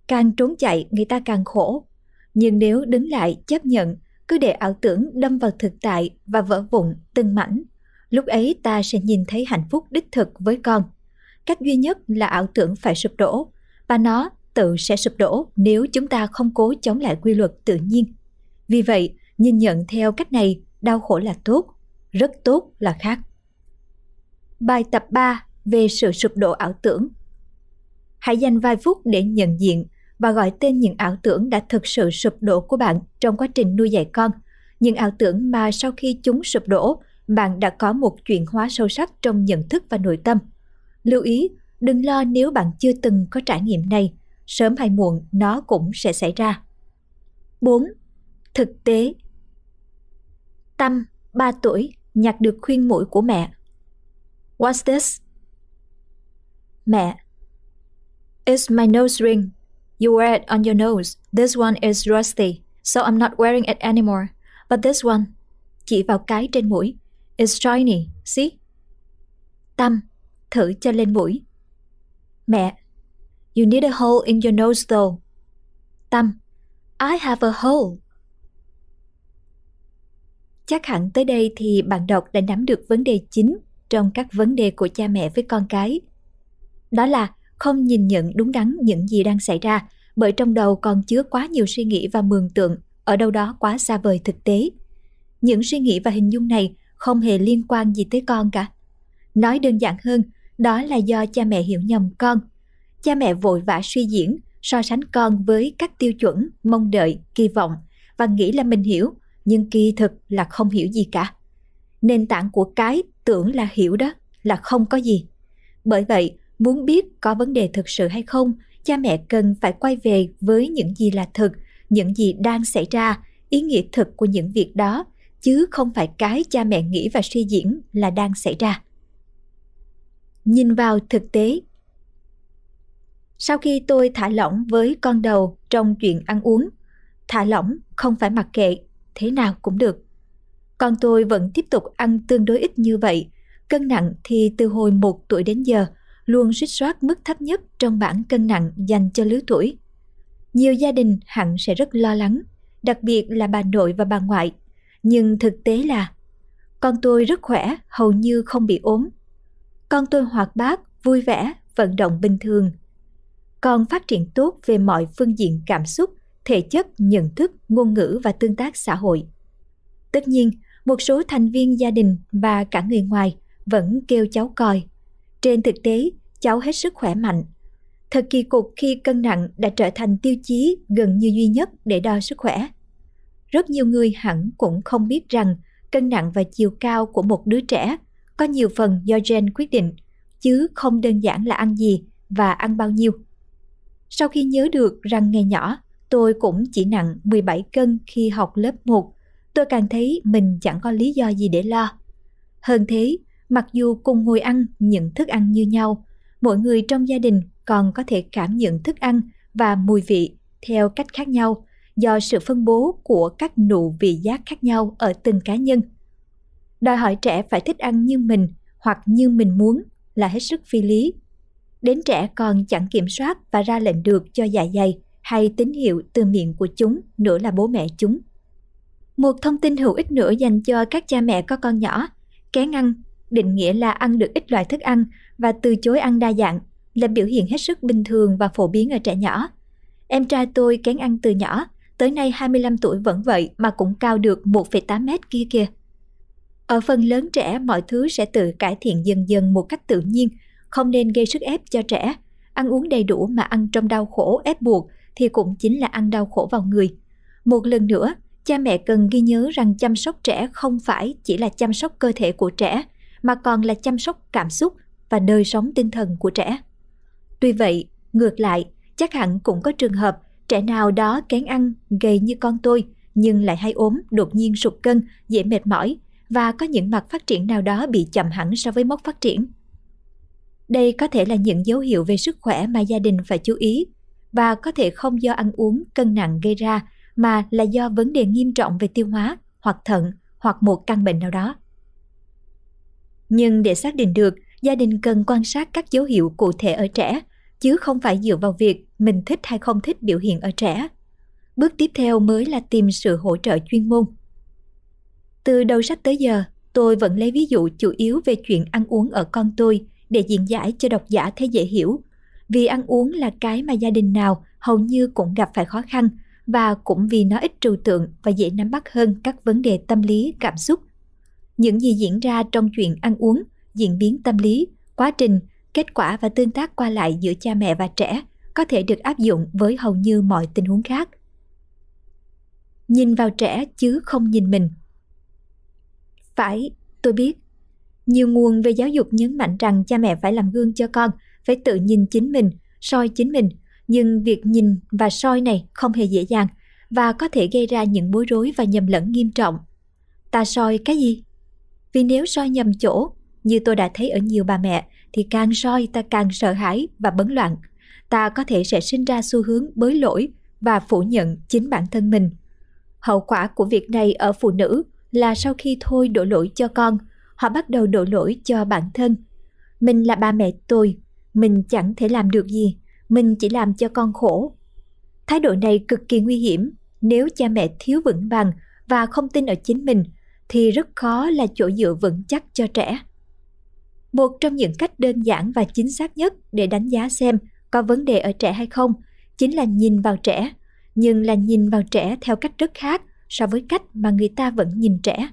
Càng trốn chạy, người ta càng khổ. Nhưng nếu đứng lại chấp nhận, cứ để ảo tưởng đâm vào thực tại và vỡ vụn từng mảnh, lúc ấy ta sẽ nhìn thấy hạnh phúc đích thực với con. Cách duy nhất là ảo tưởng phải sụp đổ, và nó tự sẽ sụp đổ nếu chúng ta không cố chống lại quy luật tự nhiên. Vì vậy, nhìn nhận theo cách này, đau khổ là tốt, rất tốt là khác. Bài tập 3 về sự sụp đổ ảo tưởng. Hãy dành vài phút để nhận diện và gọi tên những ảo tưởng đã thực sự sụp đổ của bạn trong quá trình nuôi dạy con. Những ảo tưởng mà sau khi chúng sụp đổ, bạn đã có một chuyển hóa sâu sắc trong nhận thức và nội tâm. Lưu ý, đừng lo nếu bạn chưa từng có trải nghiệm này, sớm hay muộn nó cũng sẽ xảy ra. 4. Thực tế Tâm, 3 tuổi, nhặt được khuyên mũi của mẹ. What's this? Mẹ. It's my nose ring. You wear it on your nose. This one is rusty, so I'm not wearing it anymore. But this one, chỉ vào cái trên mũi, is shiny, see? Tâm, thử cho lên mũi. Mẹ, you need a hole in your nose though. Tâm, I have a hole. Chắc hẳn tới đây thì bạn đọc đã nắm được vấn đề chính trong các vấn đề của cha mẹ với con cái. Đó là không nhìn nhận đúng đắn những gì đang xảy ra bởi trong đầu còn chứa quá nhiều suy nghĩ và mường tượng ở đâu đó quá xa vời thực tế. Những suy nghĩ và hình dung này không hề liên quan gì tới con cả. Nói đơn giản hơn, đó là do cha mẹ hiểu nhầm con. Cha mẹ vội vã suy diễn, so sánh con với các tiêu chuẩn, mong đợi, kỳ vọng và nghĩ là mình hiểu, nhưng kỳ thực là không hiểu gì cả. Nền tảng của cái tưởng là hiểu đó là không có gì. Bởi vậy, muốn biết có vấn đề thực sự hay không, cha mẹ cần phải quay về với những gì là thực, những gì đang xảy ra, ý nghĩa thực của những việc đó, chứ không phải cái cha mẹ nghĩ và suy diễn là đang xảy ra. Nhìn vào thực tế Sau khi tôi thả lỏng với con đầu trong chuyện ăn uống, thả lỏng không phải mặc kệ, thế nào cũng được. Con tôi vẫn tiếp tục ăn tương đối ít như vậy, cân nặng thì từ hồi một tuổi đến giờ – luôn suýt soát mức thấp nhất trong bảng cân nặng dành cho lứa tuổi. Nhiều gia đình hẳn sẽ rất lo lắng, đặc biệt là bà nội và bà ngoại. Nhưng thực tế là con tôi rất khỏe, hầu như không bị ốm. Con tôi hoạt bát, vui vẻ, vận động bình thường. Con phát triển tốt về mọi phương diện cảm xúc, thể chất, nhận thức, ngôn ngữ và tương tác xã hội. Tất nhiên, một số thành viên gia đình và cả người ngoài vẫn kêu cháu coi trên thực tế, cháu hết sức khỏe mạnh. Thật kỳ cục khi cân nặng đã trở thành tiêu chí gần như duy nhất để đo sức khỏe. Rất nhiều người hẳn cũng không biết rằng cân nặng và chiều cao của một đứa trẻ có nhiều phần do gen quyết định, chứ không đơn giản là ăn gì và ăn bao nhiêu. Sau khi nhớ được rằng ngày nhỏ tôi cũng chỉ nặng 17 cân khi học lớp 1, tôi càng thấy mình chẳng có lý do gì để lo. Hơn thế, Mặc dù cùng ngồi ăn những thức ăn như nhau, mỗi người trong gia đình còn có thể cảm nhận thức ăn và mùi vị theo cách khác nhau do sự phân bố của các nụ vị giác khác nhau ở từng cá nhân. Đòi hỏi trẻ phải thích ăn như mình hoặc như mình muốn là hết sức phi lý. Đến trẻ còn chẳng kiểm soát và ra lệnh được cho dạ dày hay tín hiệu từ miệng của chúng nữa là bố mẹ chúng. Một thông tin hữu ích nữa dành cho các cha mẹ có con nhỏ, kén ăn định nghĩa là ăn được ít loại thức ăn và từ chối ăn đa dạng là biểu hiện hết sức bình thường và phổ biến ở trẻ nhỏ. Em trai tôi kén ăn từ nhỏ, tới nay 25 tuổi vẫn vậy mà cũng cao được 1,8 mét kia kìa. Ở phần lớn trẻ mọi thứ sẽ tự cải thiện dần dần một cách tự nhiên, không nên gây sức ép cho trẻ. Ăn uống đầy đủ mà ăn trong đau khổ ép buộc thì cũng chính là ăn đau khổ vào người. Một lần nữa, cha mẹ cần ghi nhớ rằng chăm sóc trẻ không phải chỉ là chăm sóc cơ thể của trẻ, mà còn là chăm sóc cảm xúc và đời sống tinh thần của trẻ. Tuy vậy, ngược lại, chắc hẳn cũng có trường hợp trẻ nào đó kén ăn, gầy như con tôi, nhưng lại hay ốm, đột nhiên sụt cân, dễ mệt mỏi và có những mặt phát triển nào đó bị chậm hẳn so với mốc phát triển. Đây có thể là những dấu hiệu về sức khỏe mà gia đình phải chú ý và có thể không do ăn uống, cân nặng gây ra mà là do vấn đề nghiêm trọng về tiêu hóa hoặc thận hoặc một căn bệnh nào đó. Nhưng để xác định được, gia đình cần quan sát các dấu hiệu cụ thể ở trẻ, chứ không phải dựa vào việc mình thích hay không thích biểu hiện ở trẻ. Bước tiếp theo mới là tìm sự hỗ trợ chuyên môn. Từ đầu sách tới giờ, tôi vẫn lấy ví dụ chủ yếu về chuyện ăn uống ở con tôi để diễn giải cho độc giả thấy dễ hiểu. Vì ăn uống là cái mà gia đình nào hầu như cũng gặp phải khó khăn và cũng vì nó ít trừu tượng và dễ nắm bắt hơn các vấn đề tâm lý, cảm xúc. Những gì diễn ra trong chuyện ăn uống, diễn biến tâm lý, quá trình, kết quả và tương tác qua lại giữa cha mẹ và trẻ có thể được áp dụng với hầu như mọi tình huống khác. Nhìn vào trẻ chứ không nhìn mình. Phải, tôi biết. Nhiều nguồn về giáo dục nhấn mạnh rằng cha mẹ phải làm gương cho con, phải tự nhìn chính mình, soi chính mình – nhưng việc nhìn và soi này không hề dễ dàng và có thể gây ra những bối rối và nhầm lẫn nghiêm trọng. Ta soi cái gì? Vì nếu soi nhầm chỗ, như tôi đã thấy ở nhiều bà mẹ, thì càng soi ta càng sợ hãi và bấn loạn. Ta có thể sẽ sinh ra xu hướng bới lỗi và phủ nhận chính bản thân mình. Hậu quả của việc này ở phụ nữ là sau khi thôi đổ lỗi cho con, họ bắt đầu đổ lỗi cho bản thân. Mình là ba mẹ tôi, mình chẳng thể làm được gì mình chỉ làm cho con khổ. Thái độ này cực kỳ nguy hiểm nếu cha mẹ thiếu vững vàng và không tin ở chính mình thì rất khó là chỗ dựa vững chắc cho trẻ. Một trong những cách đơn giản và chính xác nhất để đánh giá xem có vấn đề ở trẻ hay không chính là nhìn vào trẻ, nhưng là nhìn vào trẻ theo cách rất khác so với cách mà người ta vẫn nhìn trẻ.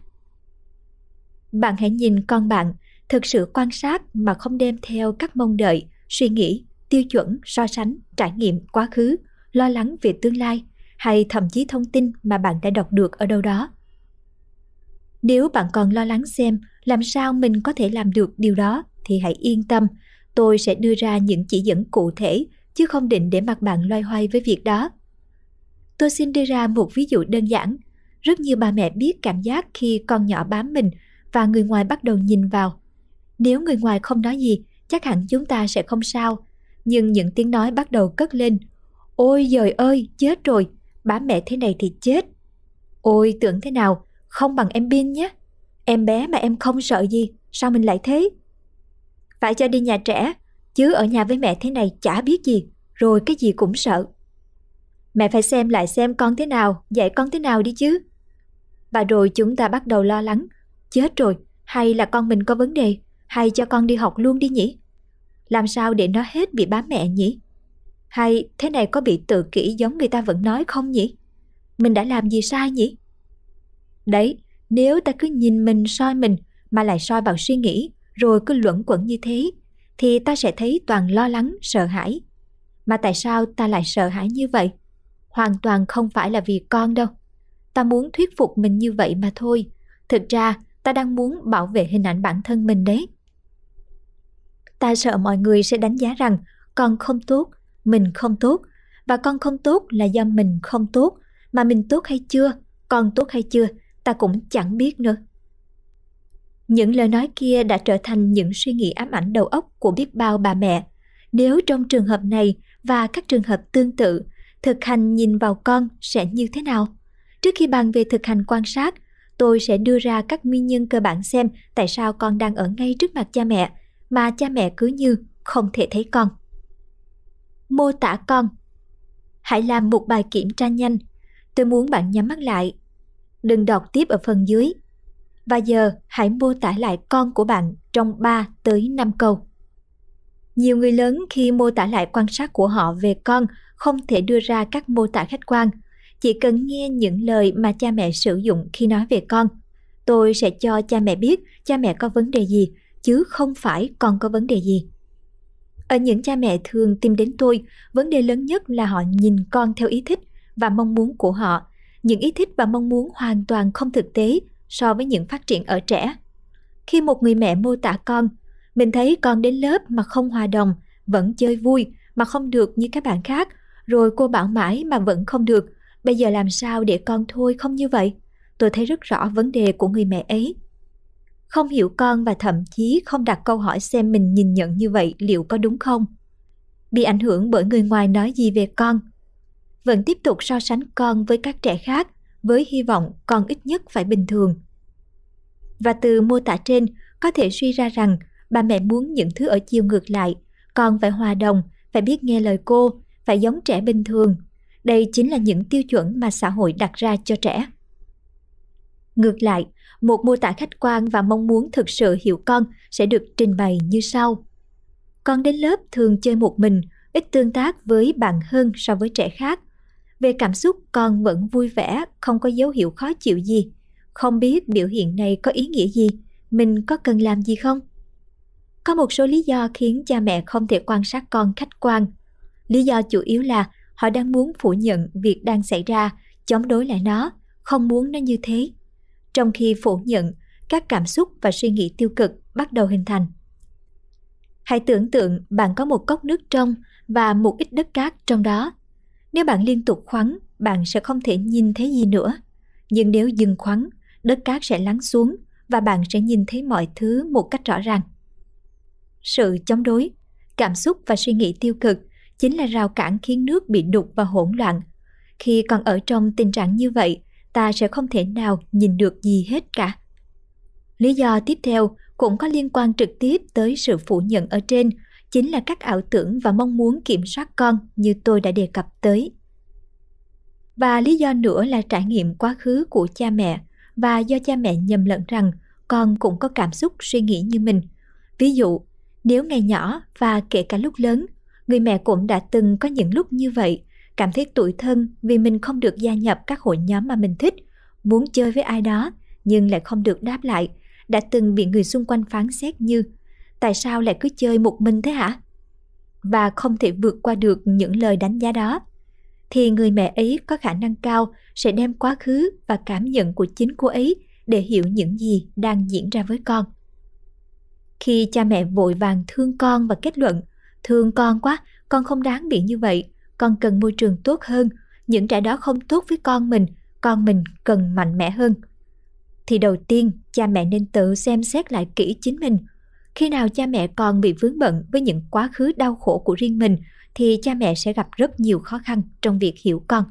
Bạn hãy nhìn con bạn, thực sự quan sát mà không đem theo các mong đợi, suy nghĩ tiêu chuẩn, so sánh, trải nghiệm quá khứ, lo lắng về tương lai hay thậm chí thông tin mà bạn đã đọc được ở đâu đó. Nếu bạn còn lo lắng xem làm sao mình có thể làm được điều đó thì hãy yên tâm, tôi sẽ đưa ra những chỉ dẫn cụ thể chứ không định để mặc bạn loay hoay với việc đó. Tôi xin đưa ra một ví dụ đơn giản. Rất nhiều bà mẹ biết cảm giác khi con nhỏ bám mình và người ngoài bắt đầu nhìn vào. Nếu người ngoài không nói gì, chắc hẳn chúng ta sẽ không sao nhưng những tiếng nói bắt đầu cất lên. Ôi giời ơi, chết rồi, bá mẹ thế này thì chết. Ôi tưởng thế nào, không bằng em Bin nhé. Em bé mà em không sợ gì, sao mình lại thế? Phải cho đi nhà trẻ, chứ ở nhà với mẹ thế này chả biết gì, rồi cái gì cũng sợ. Mẹ phải xem lại xem con thế nào, dạy con thế nào đi chứ. Và rồi chúng ta bắt đầu lo lắng. Chết rồi, hay là con mình có vấn đề, hay cho con đi học luôn đi nhỉ? làm sao để nó hết bị bám mẹ nhỉ? Hay thế này có bị tự kỷ giống người ta vẫn nói không nhỉ? Mình đã làm gì sai nhỉ? Đấy, nếu ta cứ nhìn mình soi mình mà lại soi vào suy nghĩ rồi cứ luẩn quẩn như thế thì ta sẽ thấy toàn lo lắng, sợ hãi. Mà tại sao ta lại sợ hãi như vậy? Hoàn toàn không phải là vì con đâu. Ta muốn thuyết phục mình như vậy mà thôi. Thực ra, ta đang muốn bảo vệ hình ảnh bản thân mình đấy. Ta sợ mọi người sẽ đánh giá rằng con không tốt, mình không tốt và con không tốt là do mình không tốt, mà mình tốt hay chưa, con tốt hay chưa, ta cũng chẳng biết nữa. Những lời nói kia đã trở thành những suy nghĩ ám ảnh đầu óc của biết bao bà mẹ. Nếu trong trường hợp này và các trường hợp tương tự, thực hành nhìn vào con sẽ như thế nào? Trước khi bàn về thực hành quan sát, tôi sẽ đưa ra các nguyên nhân cơ bản xem tại sao con đang ở ngay trước mặt cha mẹ mà cha mẹ cứ như không thể thấy con. Mô tả con Hãy làm một bài kiểm tra nhanh. Tôi muốn bạn nhắm mắt lại. Đừng đọc tiếp ở phần dưới. Và giờ hãy mô tả lại con của bạn trong 3 tới 5 câu. Nhiều người lớn khi mô tả lại quan sát của họ về con không thể đưa ra các mô tả khách quan. chỉ cần nghe những lời mà cha mẹ sử dụng khi nói về con. Tôi sẽ cho cha mẹ biết cha mẹ có vấn đề gì, chứ không phải con có vấn đề gì. Ở những cha mẹ thường tìm đến tôi, vấn đề lớn nhất là họ nhìn con theo ý thích và mong muốn của họ. Những ý thích và mong muốn hoàn toàn không thực tế so với những phát triển ở trẻ. Khi một người mẹ mô tả con, mình thấy con đến lớp mà không hòa đồng, vẫn chơi vui mà không được như các bạn khác, rồi cô bảo mãi mà vẫn không được. Bây giờ làm sao để con thôi không như vậy? Tôi thấy rất rõ vấn đề của người mẹ ấy. Không hiểu con và thậm chí không đặt câu hỏi xem mình nhìn nhận như vậy liệu có đúng không. Bị ảnh hưởng bởi người ngoài nói gì về con. Vẫn tiếp tục so sánh con với các trẻ khác với hy vọng con ít nhất phải bình thường. Và từ mô tả trên có thể suy ra rằng bà mẹ muốn những thứ ở chiều ngược lại, con phải hòa đồng, phải biết nghe lời cô, phải giống trẻ bình thường. Đây chính là những tiêu chuẩn mà xã hội đặt ra cho trẻ. Ngược lại, một mô tả khách quan và mong muốn thực sự hiểu con sẽ được trình bày như sau. Con đến lớp thường chơi một mình, ít tương tác với bạn hơn so với trẻ khác. Về cảm xúc, con vẫn vui vẻ, không có dấu hiệu khó chịu gì. Không biết biểu hiện này có ý nghĩa gì, mình có cần làm gì không? Có một số lý do khiến cha mẹ không thể quan sát con khách quan. Lý do chủ yếu là họ đang muốn phủ nhận việc đang xảy ra, chống đối lại nó, không muốn nó như thế. Trong khi phủ nhận, các cảm xúc và suy nghĩ tiêu cực bắt đầu hình thành. Hãy tưởng tượng bạn có một cốc nước trong và một ít đất cát trong đó. Nếu bạn liên tục khoắn, bạn sẽ không thể nhìn thấy gì nữa. Nhưng nếu dừng khoắn, đất cát sẽ lắng xuống và bạn sẽ nhìn thấy mọi thứ một cách rõ ràng. Sự chống đối, cảm xúc và suy nghĩ tiêu cực chính là rào cản khiến nước bị đục và hỗn loạn. Khi còn ở trong tình trạng như vậy, ta sẽ không thể nào nhìn được gì hết cả. Lý do tiếp theo cũng có liên quan trực tiếp tới sự phủ nhận ở trên, chính là các ảo tưởng và mong muốn kiểm soát con như tôi đã đề cập tới. Và lý do nữa là trải nghiệm quá khứ của cha mẹ và do cha mẹ nhầm lẫn rằng con cũng có cảm xúc suy nghĩ như mình. Ví dụ, nếu ngày nhỏ và kể cả lúc lớn, người mẹ cũng đã từng có những lúc như vậy, cảm thấy tủi thân vì mình không được gia nhập các hội nhóm mà mình thích, muốn chơi với ai đó nhưng lại không được đáp lại, đã từng bị người xung quanh phán xét như tại sao lại cứ chơi một mình thế hả? Và không thể vượt qua được những lời đánh giá đó, thì người mẹ ấy có khả năng cao sẽ đem quá khứ và cảm nhận của chính cô ấy để hiểu những gì đang diễn ra với con. Khi cha mẹ vội vàng thương con và kết luận, thương con quá, con không đáng bị như vậy, con cần môi trường tốt hơn, những trẻ đó không tốt với con mình, con mình cần mạnh mẽ hơn. Thì đầu tiên, cha mẹ nên tự xem xét lại kỹ chính mình. Khi nào cha mẹ còn bị vướng bận với những quá khứ đau khổ của riêng mình, thì cha mẹ sẽ gặp rất nhiều khó khăn trong việc hiểu con.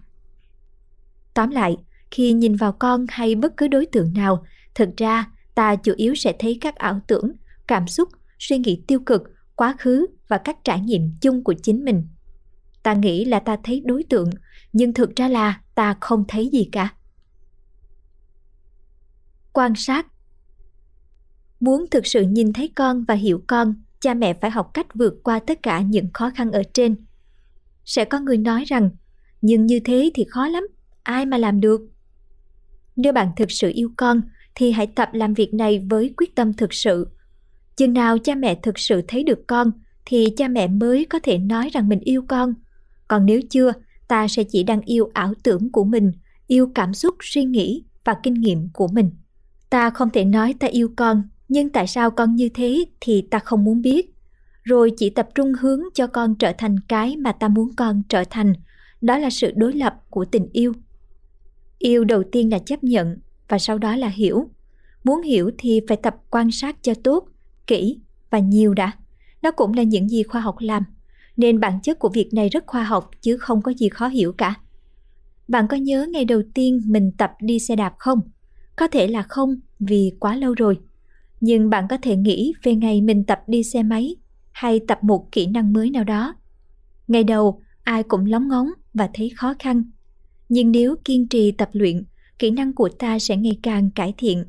Tóm lại, khi nhìn vào con hay bất cứ đối tượng nào, thực ra ta chủ yếu sẽ thấy các ảo tưởng, cảm xúc, suy nghĩ tiêu cực, quá khứ và các trải nghiệm chung của chính mình ta nghĩ là ta thấy đối tượng, nhưng thực ra là ta không thấy gì cả. Quan sát. Muốn thực sự nhìn thấy con và hiểu con, cha mẹ phải học cách vượt qua tất cả những khó khăn ở trên. Sẽ có người nói rằng, nhưng như thế thì khó lắm, ai mà làm được? Nếu bạn thực sự yêu con, thì hãy tập làm việc này với quyết tâm thực sự. Chừng nào cha mẹ thực sự thấy được con, thì cha mẹ mới có thể nói rằng mình yêu con còn nếu chưa, ta sẽ chỉ đang yêu ảo tưởng của mình, yêu cảm xúc, suy nghĩ và kinh nghiệm của mình. Ta không thể nói ta yêu con, nhưng tại sao con như thế thì ta không muốn biết. Rồi chỉ tập trung hướng cho con trở thành cái mà ta muốn con trở thành, đó là sự đối lập của tình yêu. Yêu đầu tiên là chấp nhận và sau đó là hiểu. Muốn hiểu thì phải tập quan sát cho tốt, kỹ và nhiều đã. Nó cũng là những gì khoa học làm nên bản chất của việc này rất khoa học chứ không có gì khó hiểu cả. Bạn có nhớ ngày đầu tiên mình tập đi xe đạp không? Có thể là không vì quá lâu rồi. Nhưng bạn có thể nghĩ về ngày mình tập đi xe máy hay tập một kỹ năng mới nào đó. Ngày đầu, ai cũng lóng ngóng và thấy khó khăn. Nhưng nếu kiên trì tập luyện, kỹ năng của ta sẽ ngày càng cải thiện.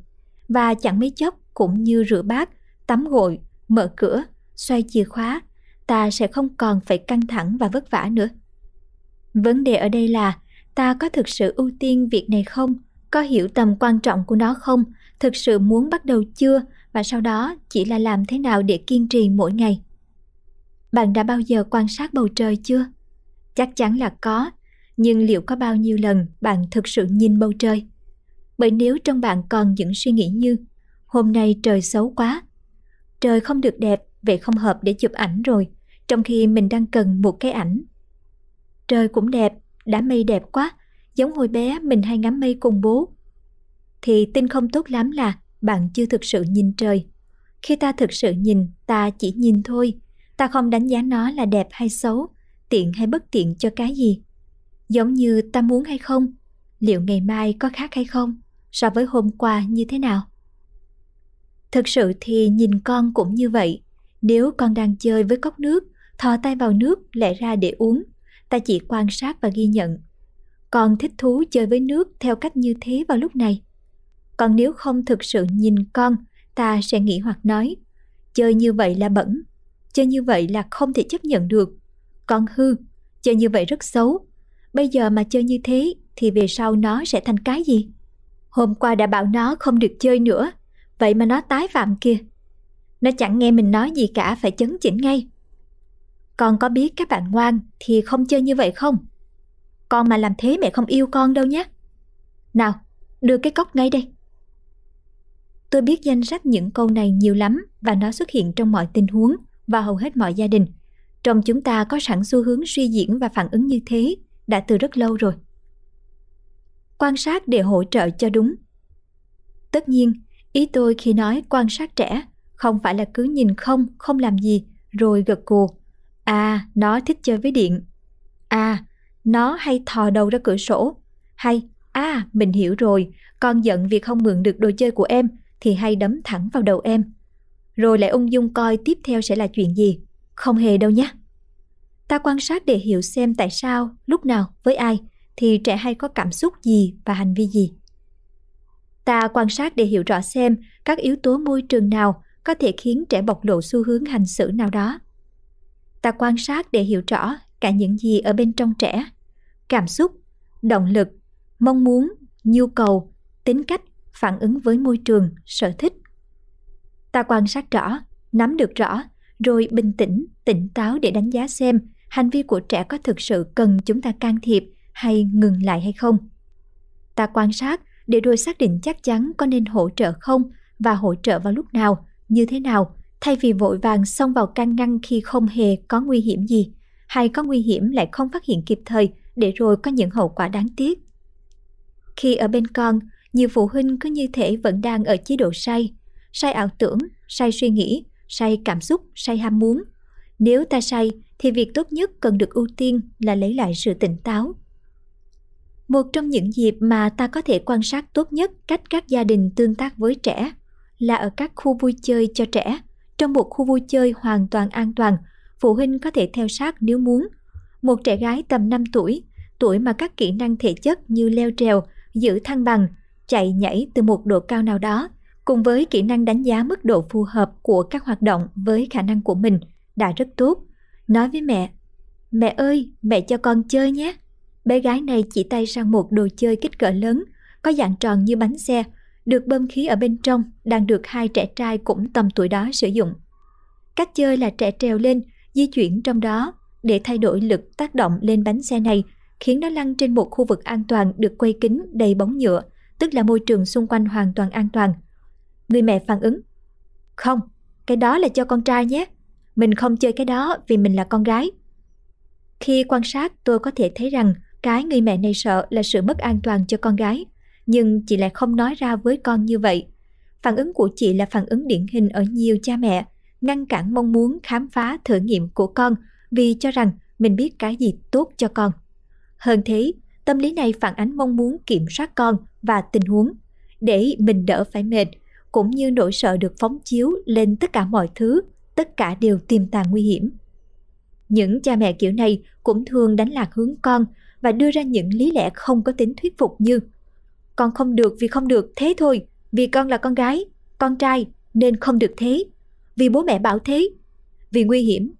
Và chẳng mấy chốc cũng như rửa bát, tắm gội, mở cửa, xoay chìa khóa ta sẽ không còn phải căng thẳng và vất vả nữa. Vấn đề ở đây là, ta có thực sự ưu tiên việc này không? Có hiểu tầm quan trọng của nó không? Thực sự muốn bắt đầu chưa? Và sau đó, chỉ là làm thế nào để kiên trì mỗi ngày? Bạn đã bao giờ quan sát bầu trời chưa? Chắc chắn là có, nhưng liệu có bao nhiêu lần bạn thực sự nhìn bầu trời? Bởi nếu trong bạn còn những suy nghĩ như, hôm nay trời xấu quá, trời không được đẹp vậy không hợp để chụp ảnh rồi, trong khi mình đang cần một cái ảnh. Trời cũng đẹp đã mây đẹp quá, giống hồi bé mình hay ngắm mây cùng bố. Thì tin không tốt lắm là bạn chưa thực sự nhìn trời. Khi ta thực sự nhìn, ta chỉ nhìn thôi. Ta không đánh giá nó là đẹp hay xấu, tiện hay bất tiện cho cái gì. Giống như ta muốn hay không, liệu ngày mai có khác hay không, so với hôm qua như thế nào? Thực sự thì nhìn con cũng như vậy nếu con đang chơi với cốc nước, thò tay vào nước lẽ ra để uống. Ta chỉ quan sát và ghi nhận. Con thích thú chơi với nước theo cách như thế vào lúc này. Còn nếu không thực sự nhìn con, ta sẽ nghĩ hoặc nói, chơi như vậy là bẩn. Chơi như vậy là không thể chấp nhận được. Con hư, chơi như vậy rất xấu. Bây giờ mà chơi như thế thì về sau nó sẽ thành cái gì? Hôm qua đã bảo nó không được chơi nữa. Vậy mà nó tái phạm kia nó chẳng nghe mình nói gì cả, phải chấn chỉnh ngay. Con có biết các bạn ngoan thì không chơi như vậy không? Con mà làm thế mẹ không yêu con đâu nhé. Nào, đưa cái cốc ngay đây. Tôi biết danh sách những câu này nhiều lắm và nó xuất hiện trong mọi tình huống và hầu hết mọi gia đình. Trong chúng ta có sẵn xu hướng suy diễn và phản ứng như thế đã từ rất lâu rồi. Quan sát để hỗ trợ cho đúng. Tất nhiên, ý tôi khi nói quan sát trẻ không phải là cứ nhìn không không làm gì, rồi gật gù. À nó thích chơi với điện. À nó hay thò đầu ra cửa sổ. Hay à mình hiểu rồi, con giận vì không mượn được đồ chơi của em, thì hay đấm thẳng vào đầu em. Rồi lại ung dung coi tiếp theo sẽ là chuyện gì. Không hề đâu nhé ta quan sát để hiểu xem tại sao, lúc nào, với ai, thì trẻ hay có cảm xúc gì và hành vi gì. Ta quan sát để hiểu rõ xem các yếu tố môi trường nào có thể khiến trẻ bộc lộ xu hướng hành xử nào đó. Ta quan sát để hiểu rõ cả những gì ở bên trong trẻ. Cảm xúc, động lực, mong muốn, nhu cầu, tính cách phản ứng với môi trường, sở thích. Ta quan sát rõ, nắm được rõ, rồi bình tĩnh, tỉnh táo để đánh giá xem hành vi của trẻ có thực sự cần chúng ta can thiệp hay ngừng lại hay không. Ta quan sát để rồi xác định chắc chắn có nên hỗ trợ không và hỗ trợ vào lúc nào như thế nào? Thay vì vội vàng xông vào can ngăn khi không hề có nguy hiểm gì, hay có nguy hiểm lại không phát hiện kịp thời để rồi có những hậu quả đáng tiếc. Khi ở bên con, nhiều phụ huynh cứ như thể vẫn đang ở chế độ say say ảo tưởng, say suy nghĩ, say cảm xúc, say ham muốn. Nếu ta say, thì việc tốt nhất cần được ưu tiên là lấy lại sự tỉnh táo. Một trong những dịp mà ta có thể quan sát tốt nhất cách các gia đình tương tác với trẻ là ở các khu vui chơi cho trẻ. Trong một khu vui chơi hoàn toàn an toàn, phụ huynh có thể theo sát nếu muốn. Một trẻ gái tầm 5 tuổi tuổi mà các kỹ năng thể chất như leo trèo, giữ thăng bằng, chạy nhảy từ một độ cao nào đó, cùng với kỹ năng đánh giá mức độ phù hợp của các hoạt động với khả năng của mình, đã rất tốt. Nói với mẹ mẹ ơi, mẹ cho con chơi nhé. Bé gái này chỉ tay sang một đồ chơi kích cỡ lớn, có dạng tròn như bánh xe được bơm khí ở bên trong, đang được hai trẻ trai cũng tầm tuổi đó sử dụng. Cách chơi là trẻ trèo lên, di chuyển trong đó. Để thay đổi lực tác động lên bánh xe này, khiến nó lăn trên một khu vực an toàn được quay kính đầy bóng nhựa, tức là môi trường xung quanh hoàn toàn an toàn. Người mẹ phản ứng, không, cái đó là cho con trai nhé. Mình không chơi cái đó vì mình là con gái. Khi quan sát, tôi có thể thấy rằng cái người mẹ này sợ là sự mất an toàn cho con gái nhưng chị lại không nói ra với con như vậy. Phản ứng của chị là phản ứng điển hình ở nhiều cha mẹ, ngăn cản mong muốn khám phá thử nghiệm của con vì cho rằng mình biết cái gì tốt cho con. Hơn thế, tâm lý này phản ánh mong muốn kiểm soát con và tình huống, để mình đỡ phải mệt, cũng như nỗi sợ được phóng chiếu lên tất cả mọi thứ, tất cả đều tiềm tàng nguy hiểm. Những cha mẹ kiểu này cũng thường đánh lạc hướng con và đưa ra những lý lẽ không có tính thuyết phục như con không được vì không được thế thôi vì con là con gái con trai nên không được thế vì bố mẹ bảo thế vì nguy hiểm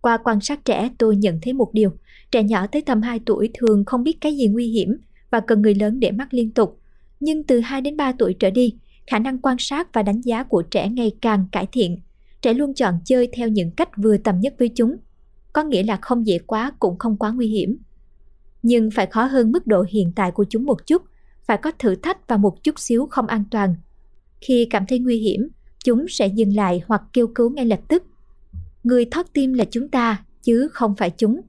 Qua quan sát trẻ tôi nhận thấy một điều, trẻ nhỏ tới tầm 2 tuổi thường không biết cái gì nguy hiểm và cần người lớn để mắt liên tục. Nhưng từ 2 đến 3 tuổi trở đi, khả năng quan sát và đánh giá của trẻ ngày càng cải thiện. Trẻ luôn chọn chơi theo những cách vừa tầm nhất với chúng. Có nghĩa là không dễ quá cũng không quá nguy hiểm. Nhưng phải khó hơn mức độ hiện tại của chúng một chút, phải có thử thách và một chút xíu không an toàn. Khi cảm thấy nguy hiểm, chúng sẽ dừng lại hoặc kêu cứu ngay lập tức. Người thoát tim là chúng ta, chứ không phải chúng.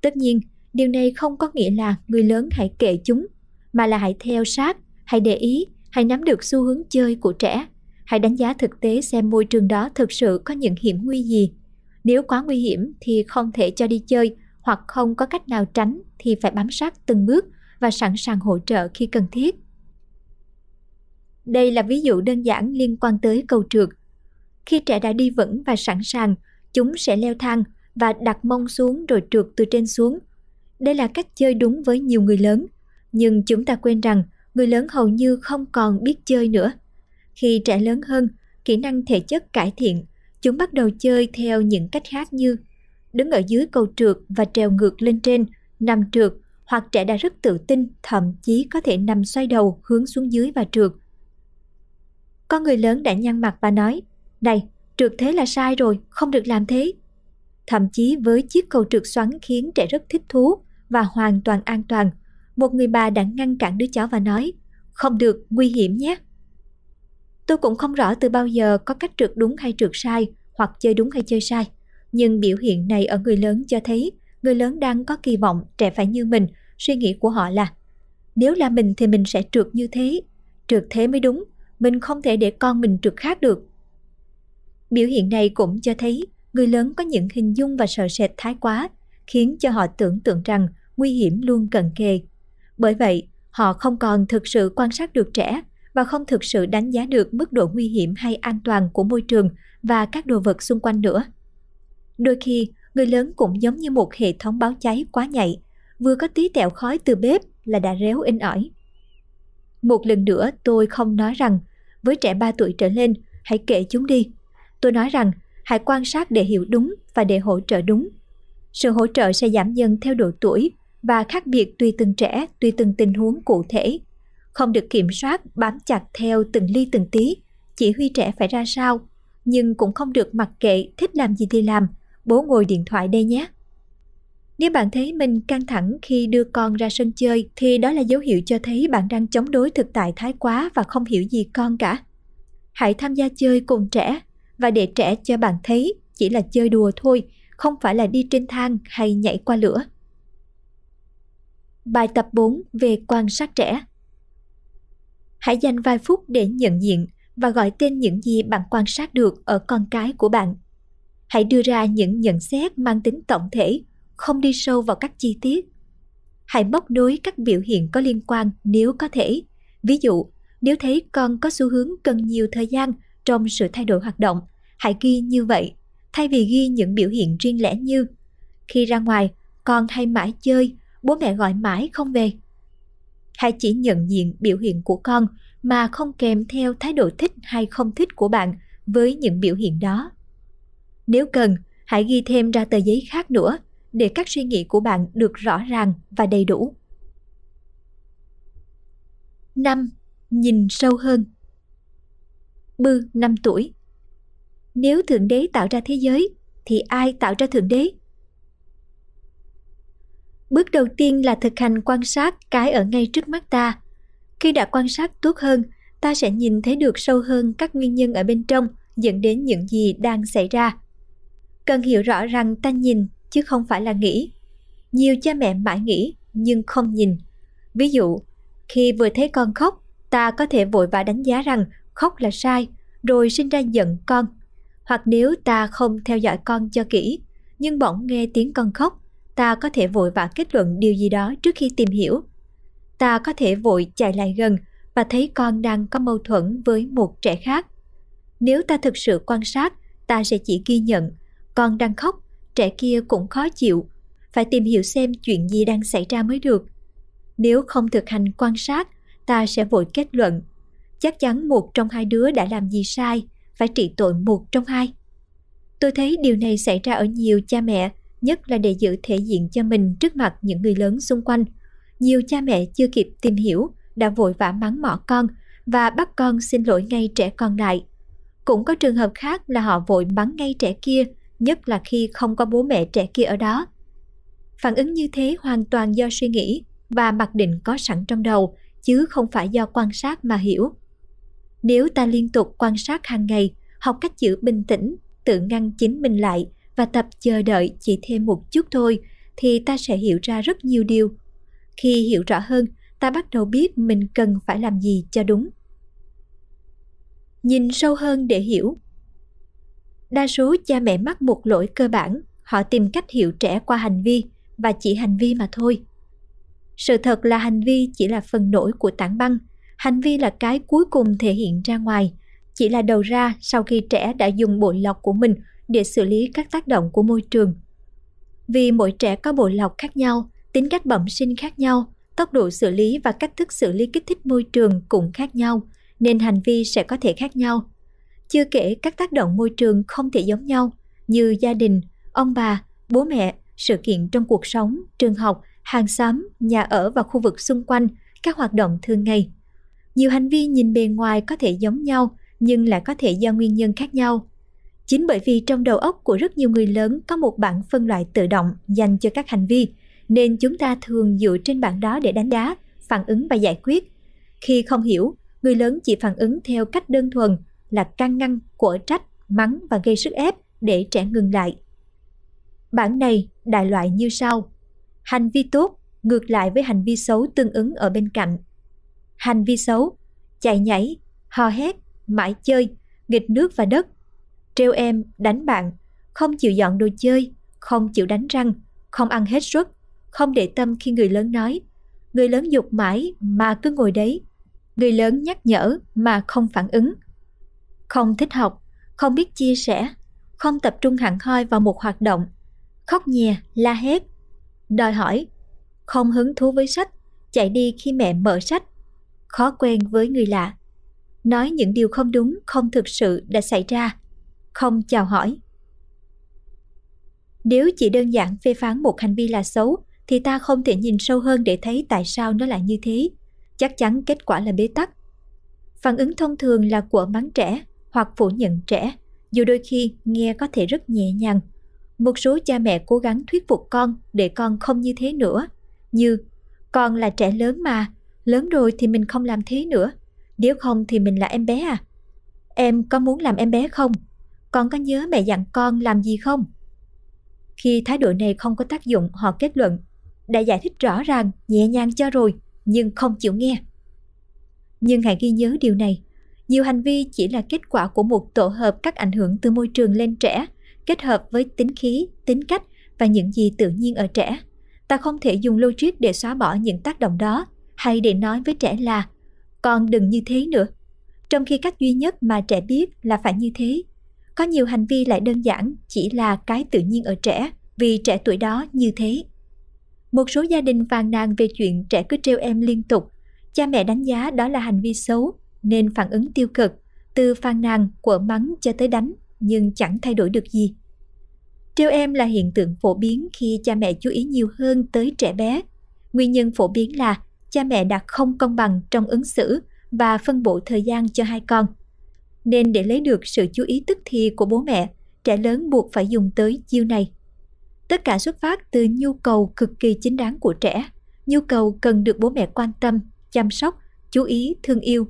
Tất nhiên, điều này không có nghĩa là người lớn hãy kệ chúng, mà là hãy theo sát, hãy để ý, hãy nắm được xu hướng chơi của trẻ. Hãy đánh giá thực tế xem môi trường đó thực sự có những hiểm nguy gì. Nếu quá nguy hiểm thì không thể cho đi chơi hoặc không có cách nào tránh thì phải bám sát từng bước và sẵn sàng hỗ trợ khi cần thiết. Đây là ví dụ đơn giản liên quan tới cầu trượt. Khi trẻ đã đi vững và sẵn sàng, chúng sẽ leo thang và đặt mông xuống rồi trượt từ trên xuống. Đây là cách chơi đúng với nhiều người lớn, nhưng chúng ta quên rằng người lớn hầu như không còn biết chơi nữa. Khi trẻ lớn hơn, kỹ năng thể chất cải thiện, chúng bắt đầu chơi theo những cách khác như đứng ở dưới cầu trượt và trèo ngược lên trên, nằm trượt, hoặc trẻ đã rất tự tin, thậm chí có thể nằm xoay đầu hướng xuống dưới và trượt. Con người lớn đã nhăn mặt và nói, này, trượt thế là sai rồi, không được làm thế. Thậm chí với chiếc cầu trượt xoắn khiến trẻ rất thích thú và hoàn toàn an toàn, một người bà đã ngăn cản đứa cháu và nói, không được, nguy hiểm nhé. Tôi cũng không rõ từ bao giờ có cách trượt đúng hay trượt sai, hoặc chơi đúng hay chơi sai. Nhưng biểu hiện này ở người lớn cho thấy người lớn đang có kỳ vọng trẻ phải như mình, suy nghĩ của họ là nếu là mình thì mình sẽ trượt như thế, trượt thế mới đúng, mình không thể để con mình trượt khác được. Biểu hiện này cũng cho thấy người lớn có những hình dung và sợ sệt thái quá, khiến cho họ tưởng tượng rằng nguy hiểm luôn cận kề. Bởi vậy, họ không còn thực sự quan sát được trẻ và không thực sự đánh giá được mức độ nguy hiểm hay an toàn của môi trường và các đồ vật xung quanh nữa. Đôi khi, người lớn cũng giống như một hệ thống báo cháy quá nhạy, vừa có tí tẹo khói từ bếp là đã réo in ỏi. Một lần nữa tôi không nói rằng với trẻ 3 tuổi trở lên, hãy kệ chúng đi. Tôi nói rằng hãy quan sát để hiểu đúng và để hỗ trợ đúng. Sự hỗ trợ sẽ giảm dần theo độ tuổi và khác biệt tùy từng trẻ, tùy từng tình huống cụ thể. Không được kiểm soát, bám chặt theo từng ly từng tí, chỉ huy trẻ phải ra sao, nhưng cũng không được mặc kệ thích làm gì thì làm, bố ngồi điện thoại đây nhé. Nếu bạn thấy mình căng thẳng khi đưa con ra sân chơi thì đó là dấu hiệu cho thấy bạn đang chống đối thực tại thái quá và không hiểu gì con cả. Hãy tham gia chơi cùng trẻ và để trẻ cho bạn thấy chỉ là chơi đùa thôi, không phải là đi trên thang hay nhảy qua lửa. Bài tập 4 về quan sát trẻ Hãy dành vài phút để nhận diện và gọi tên những gì bạn quan sát được ở con cái của bạn. Hãy đưa ra những nhận xét mang tính tổng thể không đi sâu vào các chi tiết. Hãy móc nối các biểu hiện có liên quan nếu có thể. Ví dụ, nếu thấy con có xu hướng cần nhiều thời gian trong sự thay đổi hoạt động, hãy ghi như vậy, thay vì ghi những biểu hiện riêng lẻ như khi ra ngoài, con hay mãi chơi, bố mẹ gọi mãi không về. Hãy chỉ nhận diện biểu hiện của con mà không kèm theo thái độ thích hay không thích của bạn với những biểu hiện đó. Nếu cần, hãy ghi thêm ra tờ giấy khác nữa để các suy nghĩ của bạn được rõ ràng và đầy đủ. 5. Nhìn sâu hơn Bư 5 tuổi Nếu Thượng Đế tạo ra thế giới, thì ai tạo ra Thượng Đế? Bước đầu tiên là thực hành quan sát cái ở ngay trước mắt ta. Khi đã quan sát tốt hơn, ta sẽ nhìn thấy được sâu hơn các nguyên nhân ở bên trong dẫn đến những gì đang xảy ra. Cần hiểu rõ rằng ta nhìn chứ không phải là nghĩ. Nhiều cha mẹ mãi nghĩ nhưng không nhìn. Ví dụ, khi vừa thấy con khóc, ta có thể vội vã đánh giá rằng khóc là sai, rồi sinh ra giận con. Hoặc nếu ta không theo dõi con cho kỹ, nhưng bỗng nghe tiếng con khóc, ta có thể vội vã kết luận điều gì đó trước khi tìm hiểu. Ta có thể vội chạy lại gần và thấy con đang có mâu thuẫn với một trẻ khác. Nếu ta thực sự quan sát, ta sẽ chỉ ghi nhận con đang khóc trẻ kia cũng khó chịu, phải tìm hiểu xem chuyện gì đang xảy ra mới được. Nếu không thực hành quan sát, ta sẽ vội kết luận. Chắc chắn một trong hai đứa đã làm gì sai, phải trị tội một trong hai. Tôi thấy điều này xảy ra ở nhiều cha mẹ, nhất là để giữ thể diện cho mình trước mặt những người lớn xung quanh. Nhiều cha mẹ chưa kịp tìm hiểu đã vội vã mắng mỏ con và bắt con xin lỗi ngay trẻ còn lại. Cũng có trường hợp khác là họ vội mắng ngay trẻ kia, nhất là khi không có bố mẹ trẻ kia ở đó. Phản ứng như thế hoàn toàn do suy nghĩ và mặc định có sẵn trong đầu, chứ không phải do quan sát mà hiểu. Nếu ta liên tục quan sát hàng ngày, học cách giữ bình tĩnh, tự ngăn chính mình lại và tập chờ đợi chỉ thêm một chút thôi, thì ta sẽ hiểu ra rất nhiều điều. Khi hiểu rõ hơn, ta bắt đầu biết mình cần phải làm gì cho đúng. Nhìn sâu hơn để hiểu. Đa số cha mẹ mắc một lỗi cơ bản, họ tìm cách hiểu trẻ qua hành vi và chỉ hành vi mà thôi. Sự thật là hành vi chỉ là phần nổi của tảng băng, hành vi là cái cuối cùng thể hiện ra ngoài, chỉ là đầu ra sau khi trẻ đã dùng bộ lọc của mình để xử lý các tác động của môi trường. Vì mỗi trẻ có bộ lọc khác nhau, tính cách bẩm sinh khác nhau, tốc độ xử lý và cách thức xử lý kích thích môi trường cũng khác nhau, nên hành vi sẽ có thể khác nhau. Chưa kể các tác động môi trường không thể giống nhau, như gia đình, ông bà, bố mẹ, sự kiện trong cuộc sống, trường học, hàng xóm, nhà ở và khu vực xung quanh, các hoạt động thường ngày. Nhiều hành vi nhìn bề ngoài có thể giống nhau nhưng lại có thể do nguyên nhân khác nhau. Chính bởi vì trong đầu óc của rất nhiều người lớn có một bảng phân loại tự động dành cho các hành vi, nên chúng ta thường dựa trên bảng đó để đánh giá, phản ứng và giải quyết. Khi không hiểu, người lớn chỉ phản ứng theo cách đơn thuần là can ngăn, của trách, mắng và gây sức ép để trẻ ngừng lại. Bản này đại loại như sau. Hành vi tốt ngược lại với hành vi xấu tương ứng ở bên cạnh. Hành vi xấu, chạy nhảy, hò hét, mãi chơi, nghịch nước và đất, trêu em, đánh bạn, không chịu dọn đồ chơi, không chịu đánh răng, không ăn hết suất, không để tâm khi người lớn nói. Người lớn dục mãi mà cứ ngồi đấy. Người lớn nhắc nhở mà không phản ứng. Không thích học, không biết chia sẻ, không tập trung hẳn hoi vào một hoạt động. Khóc nhè, la hét. Đòi hỏi, không hứng thú với sách, chạy đi khi mẹ mở sách. Khó quen với người lạ. Nói những điều không đúng, không thực sự đã xảy ra không chào hỏi. Nếu chỉ đơn giản phê phán một hành vi là xấu, thì ta không thể nhìn sâu hơn để thấy tại sao nó lại như thế. Chắc chắn kết quả là bế tắc. Phản ứng thông thường là của mắng trẻ hoặc phủ nhận trẻ, dù đôi khi nghe có thể rất nhẹ nhàng. Một số cha mẹ cố gắng thuyết phục con để con không như thế nữa, như con là trẻ lớn mà, lớn rồi thì mình không làm thế nữa, nếu không thì mình là em bé à? Em có muốn làm em bé không? con có nhớ mẹ dặn con làm gì không? Khi thái độ này không có tác dụng, họ kết luận, đã giải thích rõ ràng, nhẹ nhàng cho rồi, nhưng không chịu nghe. Nhưng hãy ghi nhớ điều này, nhiều hành vi chỉ là kết quả của một tổ hợp các ảnh hưởng từ môi trường lên trẻ, kết hợp với tính khí, tính cách và những gì tự nhiên ở trẻ. Ta không thể dùng logic để xóa bỏ những tác động đó, hay để nói với trẻ là con đừng như thế nữa. Trong khi cách duy nhất mà trẻ biết là phải như thế có nhiều hành vi lại đơn giản chỉ là cái tự nhiên ở trẻ vì trẻ tuổi đó như thế. Một số gia đình phàn nàn về chuyện trẻ cứ trêu em liên tục. Cha mẹ đánh giá đó là hành vi xấu nên phản ứng tiêu cực, từ phàn nàn, của mắng cho tới đánh nhưng chẳng thay đổi được gì. Trêu em là hiện tượng phổ biến khi cha mẹ chú ý nhiều hơn tới trẻ bé. Nguyên nhân phổ biến là cha mẹ đã không công bằng trong ứng xử và phân bổ thời gian cho hai con – nên để lấy được sự chú ý tức thì của bố mẹ, trẻ lớn buộc phải dùng tới chiêu này. Tất cả xuất phát từ nhu cầu cực kỳ chính đáng của trẻ, nhu cầu cần được bố mẹ quan tâm, chăm sóc, chú ý, thương yêu.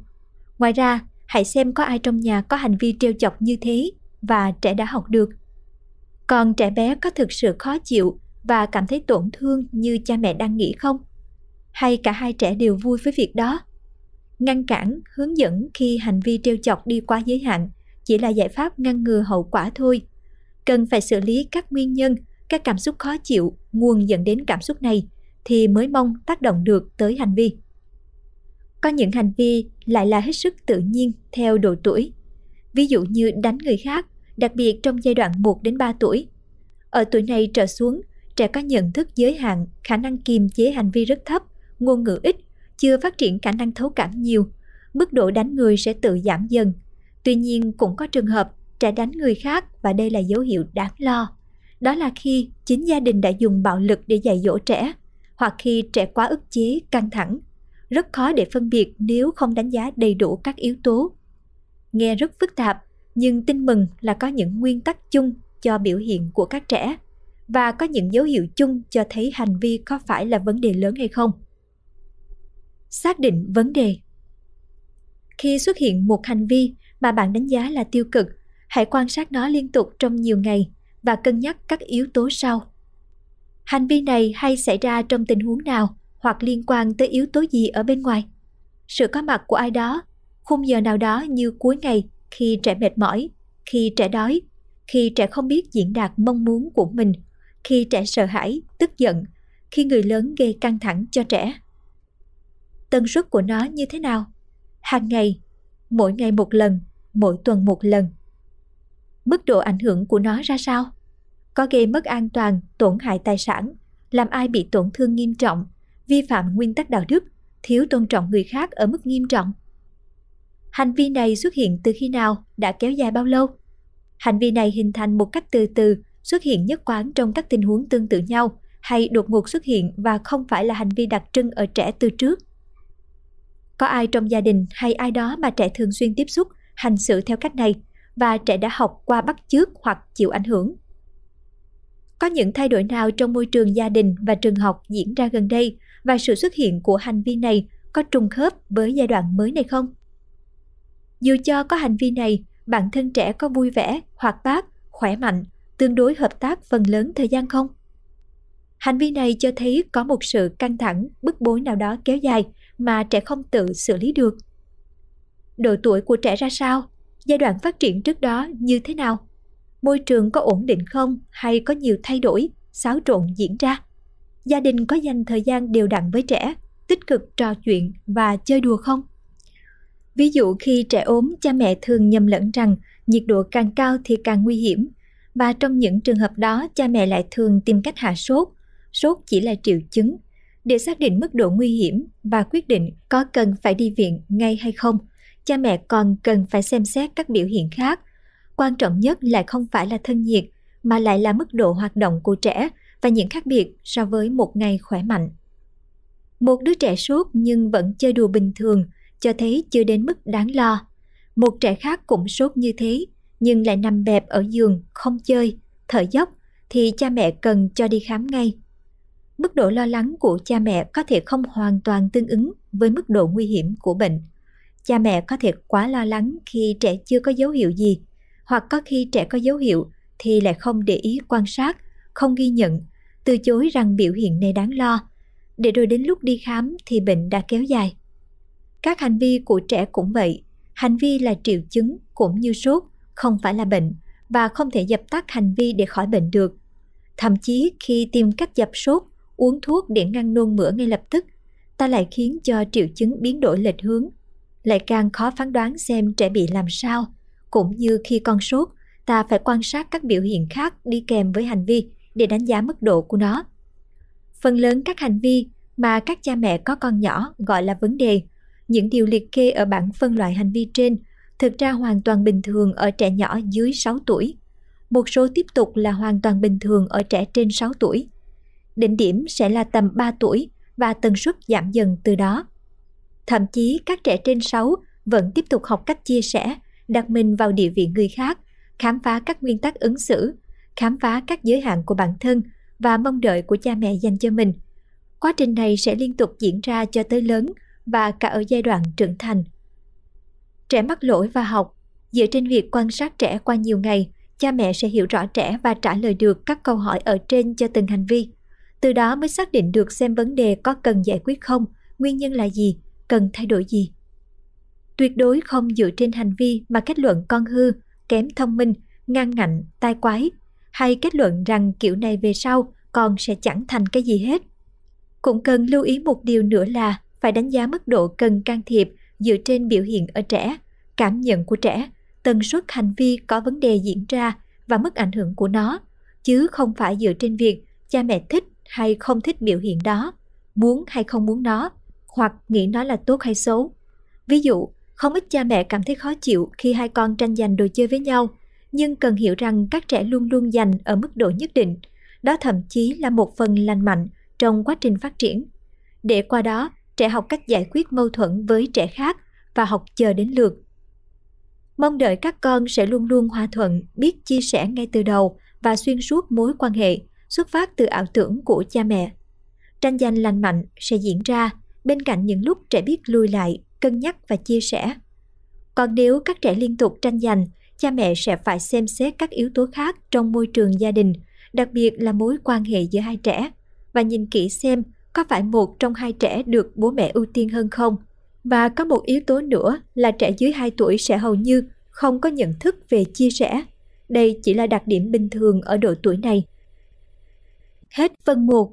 Ngoài ra, hãy xem có ai trong nhà có hành vi trêu chọc như thế và trẻ đã học được. Còn trẻ bé có thực sự khó chịu và cảm thấy tổn thương như cha mẹ đang nghĩ không? Hay cả hai trẻ đều vui với việc đó? ngăn cản, hướng dẫn khi hành vi trêu chọc đi quá giới hạn chỉ là giải pháp ngăn ngừa hậu quả thôi. Cần phải xử lý các nguyên nhân, các cảm xúc khó chịu, nguồn dẫn đến cảm xúc này thì mới mong tác động được tới hành vi. Có những hành vi lại là hết sức tự nhiên theo độ tuổi. Ví dụ như đánh người khác, đặc biệt trong giai đoạn 1 đến 3 tuổi. Ở tuổi này trở xuống, trẻ có nhận thức giới hạn, khả năng kiềm chế hành vi rất thấp, ngôn ngữ ít chưa phát triển khả năng thấu cảm nhiều, mức độ đánh người sẽ tự giảm dần. Tuy nhiên cũng có trường hợp trẻ đánh người khác và đây là dấu hiệu đáng lo. Đó là khi chính gia đình đã dùng bạo lực để dạy dỗ trẻ, hoặc khi trẻ quá ức chế, căng thẳng. Rất khó để phân biệt nếu không đánh giá đầy đủ các yếu tố. Nghe rất phức tạp, nhưng tin mừng là có những nguyên tắc chung cho biểu hiện của các trẻ và có những dấu hiệu chung cho thấy hành vi có phải là vấn đề lớn hay không. Xác định vấn đề Khi xuất hiện một hành vi mà bạn đánh giá là tiêu cực, hãy quan sát nó liên tục trong nhiều ngày và cân nhắc các yếu tố sau. Hành vi này hay xảy ra trong tình huống nào hoặc liên quan tới yếu tố gì ở bên ngoài? Sự có mặt của ai đó, khung giờ nào đó như cuối ngày khi trẻ mệt mỏi, khi trẻ đói, khi trẻ không biết diễn đạt mong muốn của mình, khi trẻ sợ hãi, tức giận, khi người lớn gây căng thẳng cho trẻ. Tần suất của nó như thế nào? Hàng ngày, mỗi ngày một lần, mỗi tuần một lần. Mức độ ảnh hưởng của nó ra sao? Có gây mất an toàn, tổn hại tài sản, làm ai bị tổn thương nghiêm trọng, vi phạm nguyên tắc đạo đức, thiếu tôn trọng người khác ở mức nghiêm trọng. Hành vi này xuất hiện từ khi nào, đã kéo dài bao lâu? Hành vi này hình thành một cách từ từ, xuất hiện nhất quán trong các tình huống tương tự nhau hay đột ngột xuất hiện và không phải là hành vi đặc trưng ở trẻ từ trước. Có ai trong gia đình hay ai đó mà trẻ thường xuyên tiếp xúc, hành xử theo cách này và trẻ đã học qua bắt chước hoặc chịu ảnh hưởng. Có những thay đổi nào trong môi trường gia đình và trường học diễn ra gần đây và sự xuất hiện của hành vi này có trùng khớp với giai đoạn mới này không? Dù cho có hành vi này, bản thân trẻ có vui vẻ, hoạt bát, khỏe mạnh, tương đối hợp tác phần lớn thời gian không? Hành vi này cho thấy có một sự căng thẳng, bức bối nào đó kéo dài mà trẻ không tự xử lý được. Độ tuổi của trẻ ra sao? Giai đoạn phát triển trước đó như thế nào? Môi trường có ổn định không hay có nhiều thay đổi, xáo trộn diễn ra? Gia đình có dành thời gian đều đặn với trẻ, tích cực trò chuyện và chơi đùa không? Ví dụ khi trẻ ốm, cha mẹ thường nhầm lẫn rằng nhiệt độ càng cao thì càng nguy hiểm. Và trong những trường hợp đó, cha mẹ lại thường tìm cách hạ sốt. Sốt chỉ là triệu chứng. Để xác định mức độ nguy hiểm và quyết định có cần phải đi viện ngay hay không, cha mẹ còn cần phải xem xét các biểu hiện khác. Quan trọng nhất lại không phải là thân nhiệt, mà lại là mức độ hoạt động của trẻ và những khác biệt so với một ngày khỏe mạnh. Một đứa trẻ sốt nhưng vẫn chơi đùa bình thường – cho thấy chưa đến mức đáng lo. Một trẻ khác cũng sốt như thế, nhưng lại nằm bẹp ở giường, không chơi, thở dốc, thì cha mẹ cần cho đi khám ngay. Mức độ lo lắng của cha mẹ có thể không hoàn toàn tương ứng với mức độ nguy hiểm của bệnh. Cha mẹ có thể quá lo lắng khi trẻ chưa có dấu hiệu gì, hoặc có khi trẻ có dấu hiệu thì lại không để ý quan sát, không ghi nhận, từ chối rằng biểu hiện này đáng lo, để rồi đến lúc đi khám thì bệnh đã kéo dài. Các hành vi của trẻ cũng vậy. Hành vi là triệu chứng cũng như sốt, không phải là bệnh và không thể dập tắt hành vi để khỏi bệnh được. Thậm chí khi tìm cách dập sốt, uống thuốc để ngăn nôn mửa ngay lập tức, ta lại khiến cho triệu chứng biến đổi lệch hướng. Lại càng khó phán đoán xem trẻ bị làm sao. Cũng như khi con sốt, ta phải quan sát các biểu hiện khác đi kèm với hành vi để đánh giá mức độ của nó. Phần lớn các hành vi mà các cha mẹ có con nhỏ gọi là vấn đề những điều liệt kê ở bảng phân loại hành vi trên thực ra hoàn toàn bình thường ở trẻ nhỏ dưới 6 tuổi. Một số tiếp tục là hoàn toàn bình thường ở trẻ trên 6 tuổi. Đỉnh điểm sẽ là tầm 3 tuổi và tần suất giảm dần từ đó. Thậm chí các trẻ trên 6 vẫn tiếp tục học cách chia sẻ, đặt mình vào địa vị người khác, khám phá các nguyên tắc ứng xử, khám phá các giới hạn của bản thân và mong đợi của cha mẹ dành cho mình. Quá trình này sẽ liên tục diễn ra cho tới lớn và cả ở giai đoạn trưởng thành. Trẻ mắc lỗi và học, dựa trên việc quan sát trẻ qua nhiều ngày, cha mẹ sẽ hiểu rõ trẻ và trả lời được các câu hỏi ở trên cho từng hành vi. Từ đó mới xác định được xem vấn đề có cần giải quyết không, nguyên nhân là gì, cần thay đổi gì. Tuyệt đối không dựa trên hành vi mà kết luận con hư, kém thông minh, ngang ngạnh, tai quái, hay kết luận rằng kiểu này về sau con sẽ chẳng thành cái gì hết. Cũng cần lưu ý một điều nữa là phải đánh giá mức độ cần can thiệp dựa trên biểu hiện ở trẻ, cảm nhận của trẻ, tần suất hành vi có vấn đề diễn ra và mức ảnh hưởng của nó, chứ không phải dựa trên việc cha mẹ thích hay không thích biểu hiện đó, muốn hay không muốn nó, hoặc nghĩ nó là tốt hay xấu. Ví dụ, không ít cha mẹ cảm thấy khó chịu khi hai con tranh giành đồ chơi với nhau, nhưng cần hiểu rằng các trẻ luôn luôn dành ở mức độ nhất định. Đó thậm chí là một phần lành mạnh trong quá trình phát triển. Để qua đó, trẻ học cách giải quyết mâu thuẫn với trẻ khác và học chờ đến lượt. Mong đợi các con sẽ luôn luôn hòa thuận, biết chia sẻ ngay từ đầu và xuyên suốt mối quan hệ xuất phát từ ảo tưởng của cha mẹ. Tranh giành lành mạnh sẽ diễn ra bên cạnh những lúc trẻ biết lùi lại, cân nhắc và chia sẻ. Còn nếu các trẻ liên tục tranh giành, cha mẹ sẽ phải xem xét các yếu tố khác trong môi trường gia đình, đặc biệt là mối quan hệ giữa hai trẻ, và nhìn kỹ xem có phải một trong hai trẻ được bố mẹ ưu tiên hơn không. Và có một yếu tố nữa là trẻ dưới 2 tuổi sẽ hầu như không có nhận thức về chia sẻ. Đây chỉ là đặc điểm bình thường ở độ tuổi này. Hết phần 1.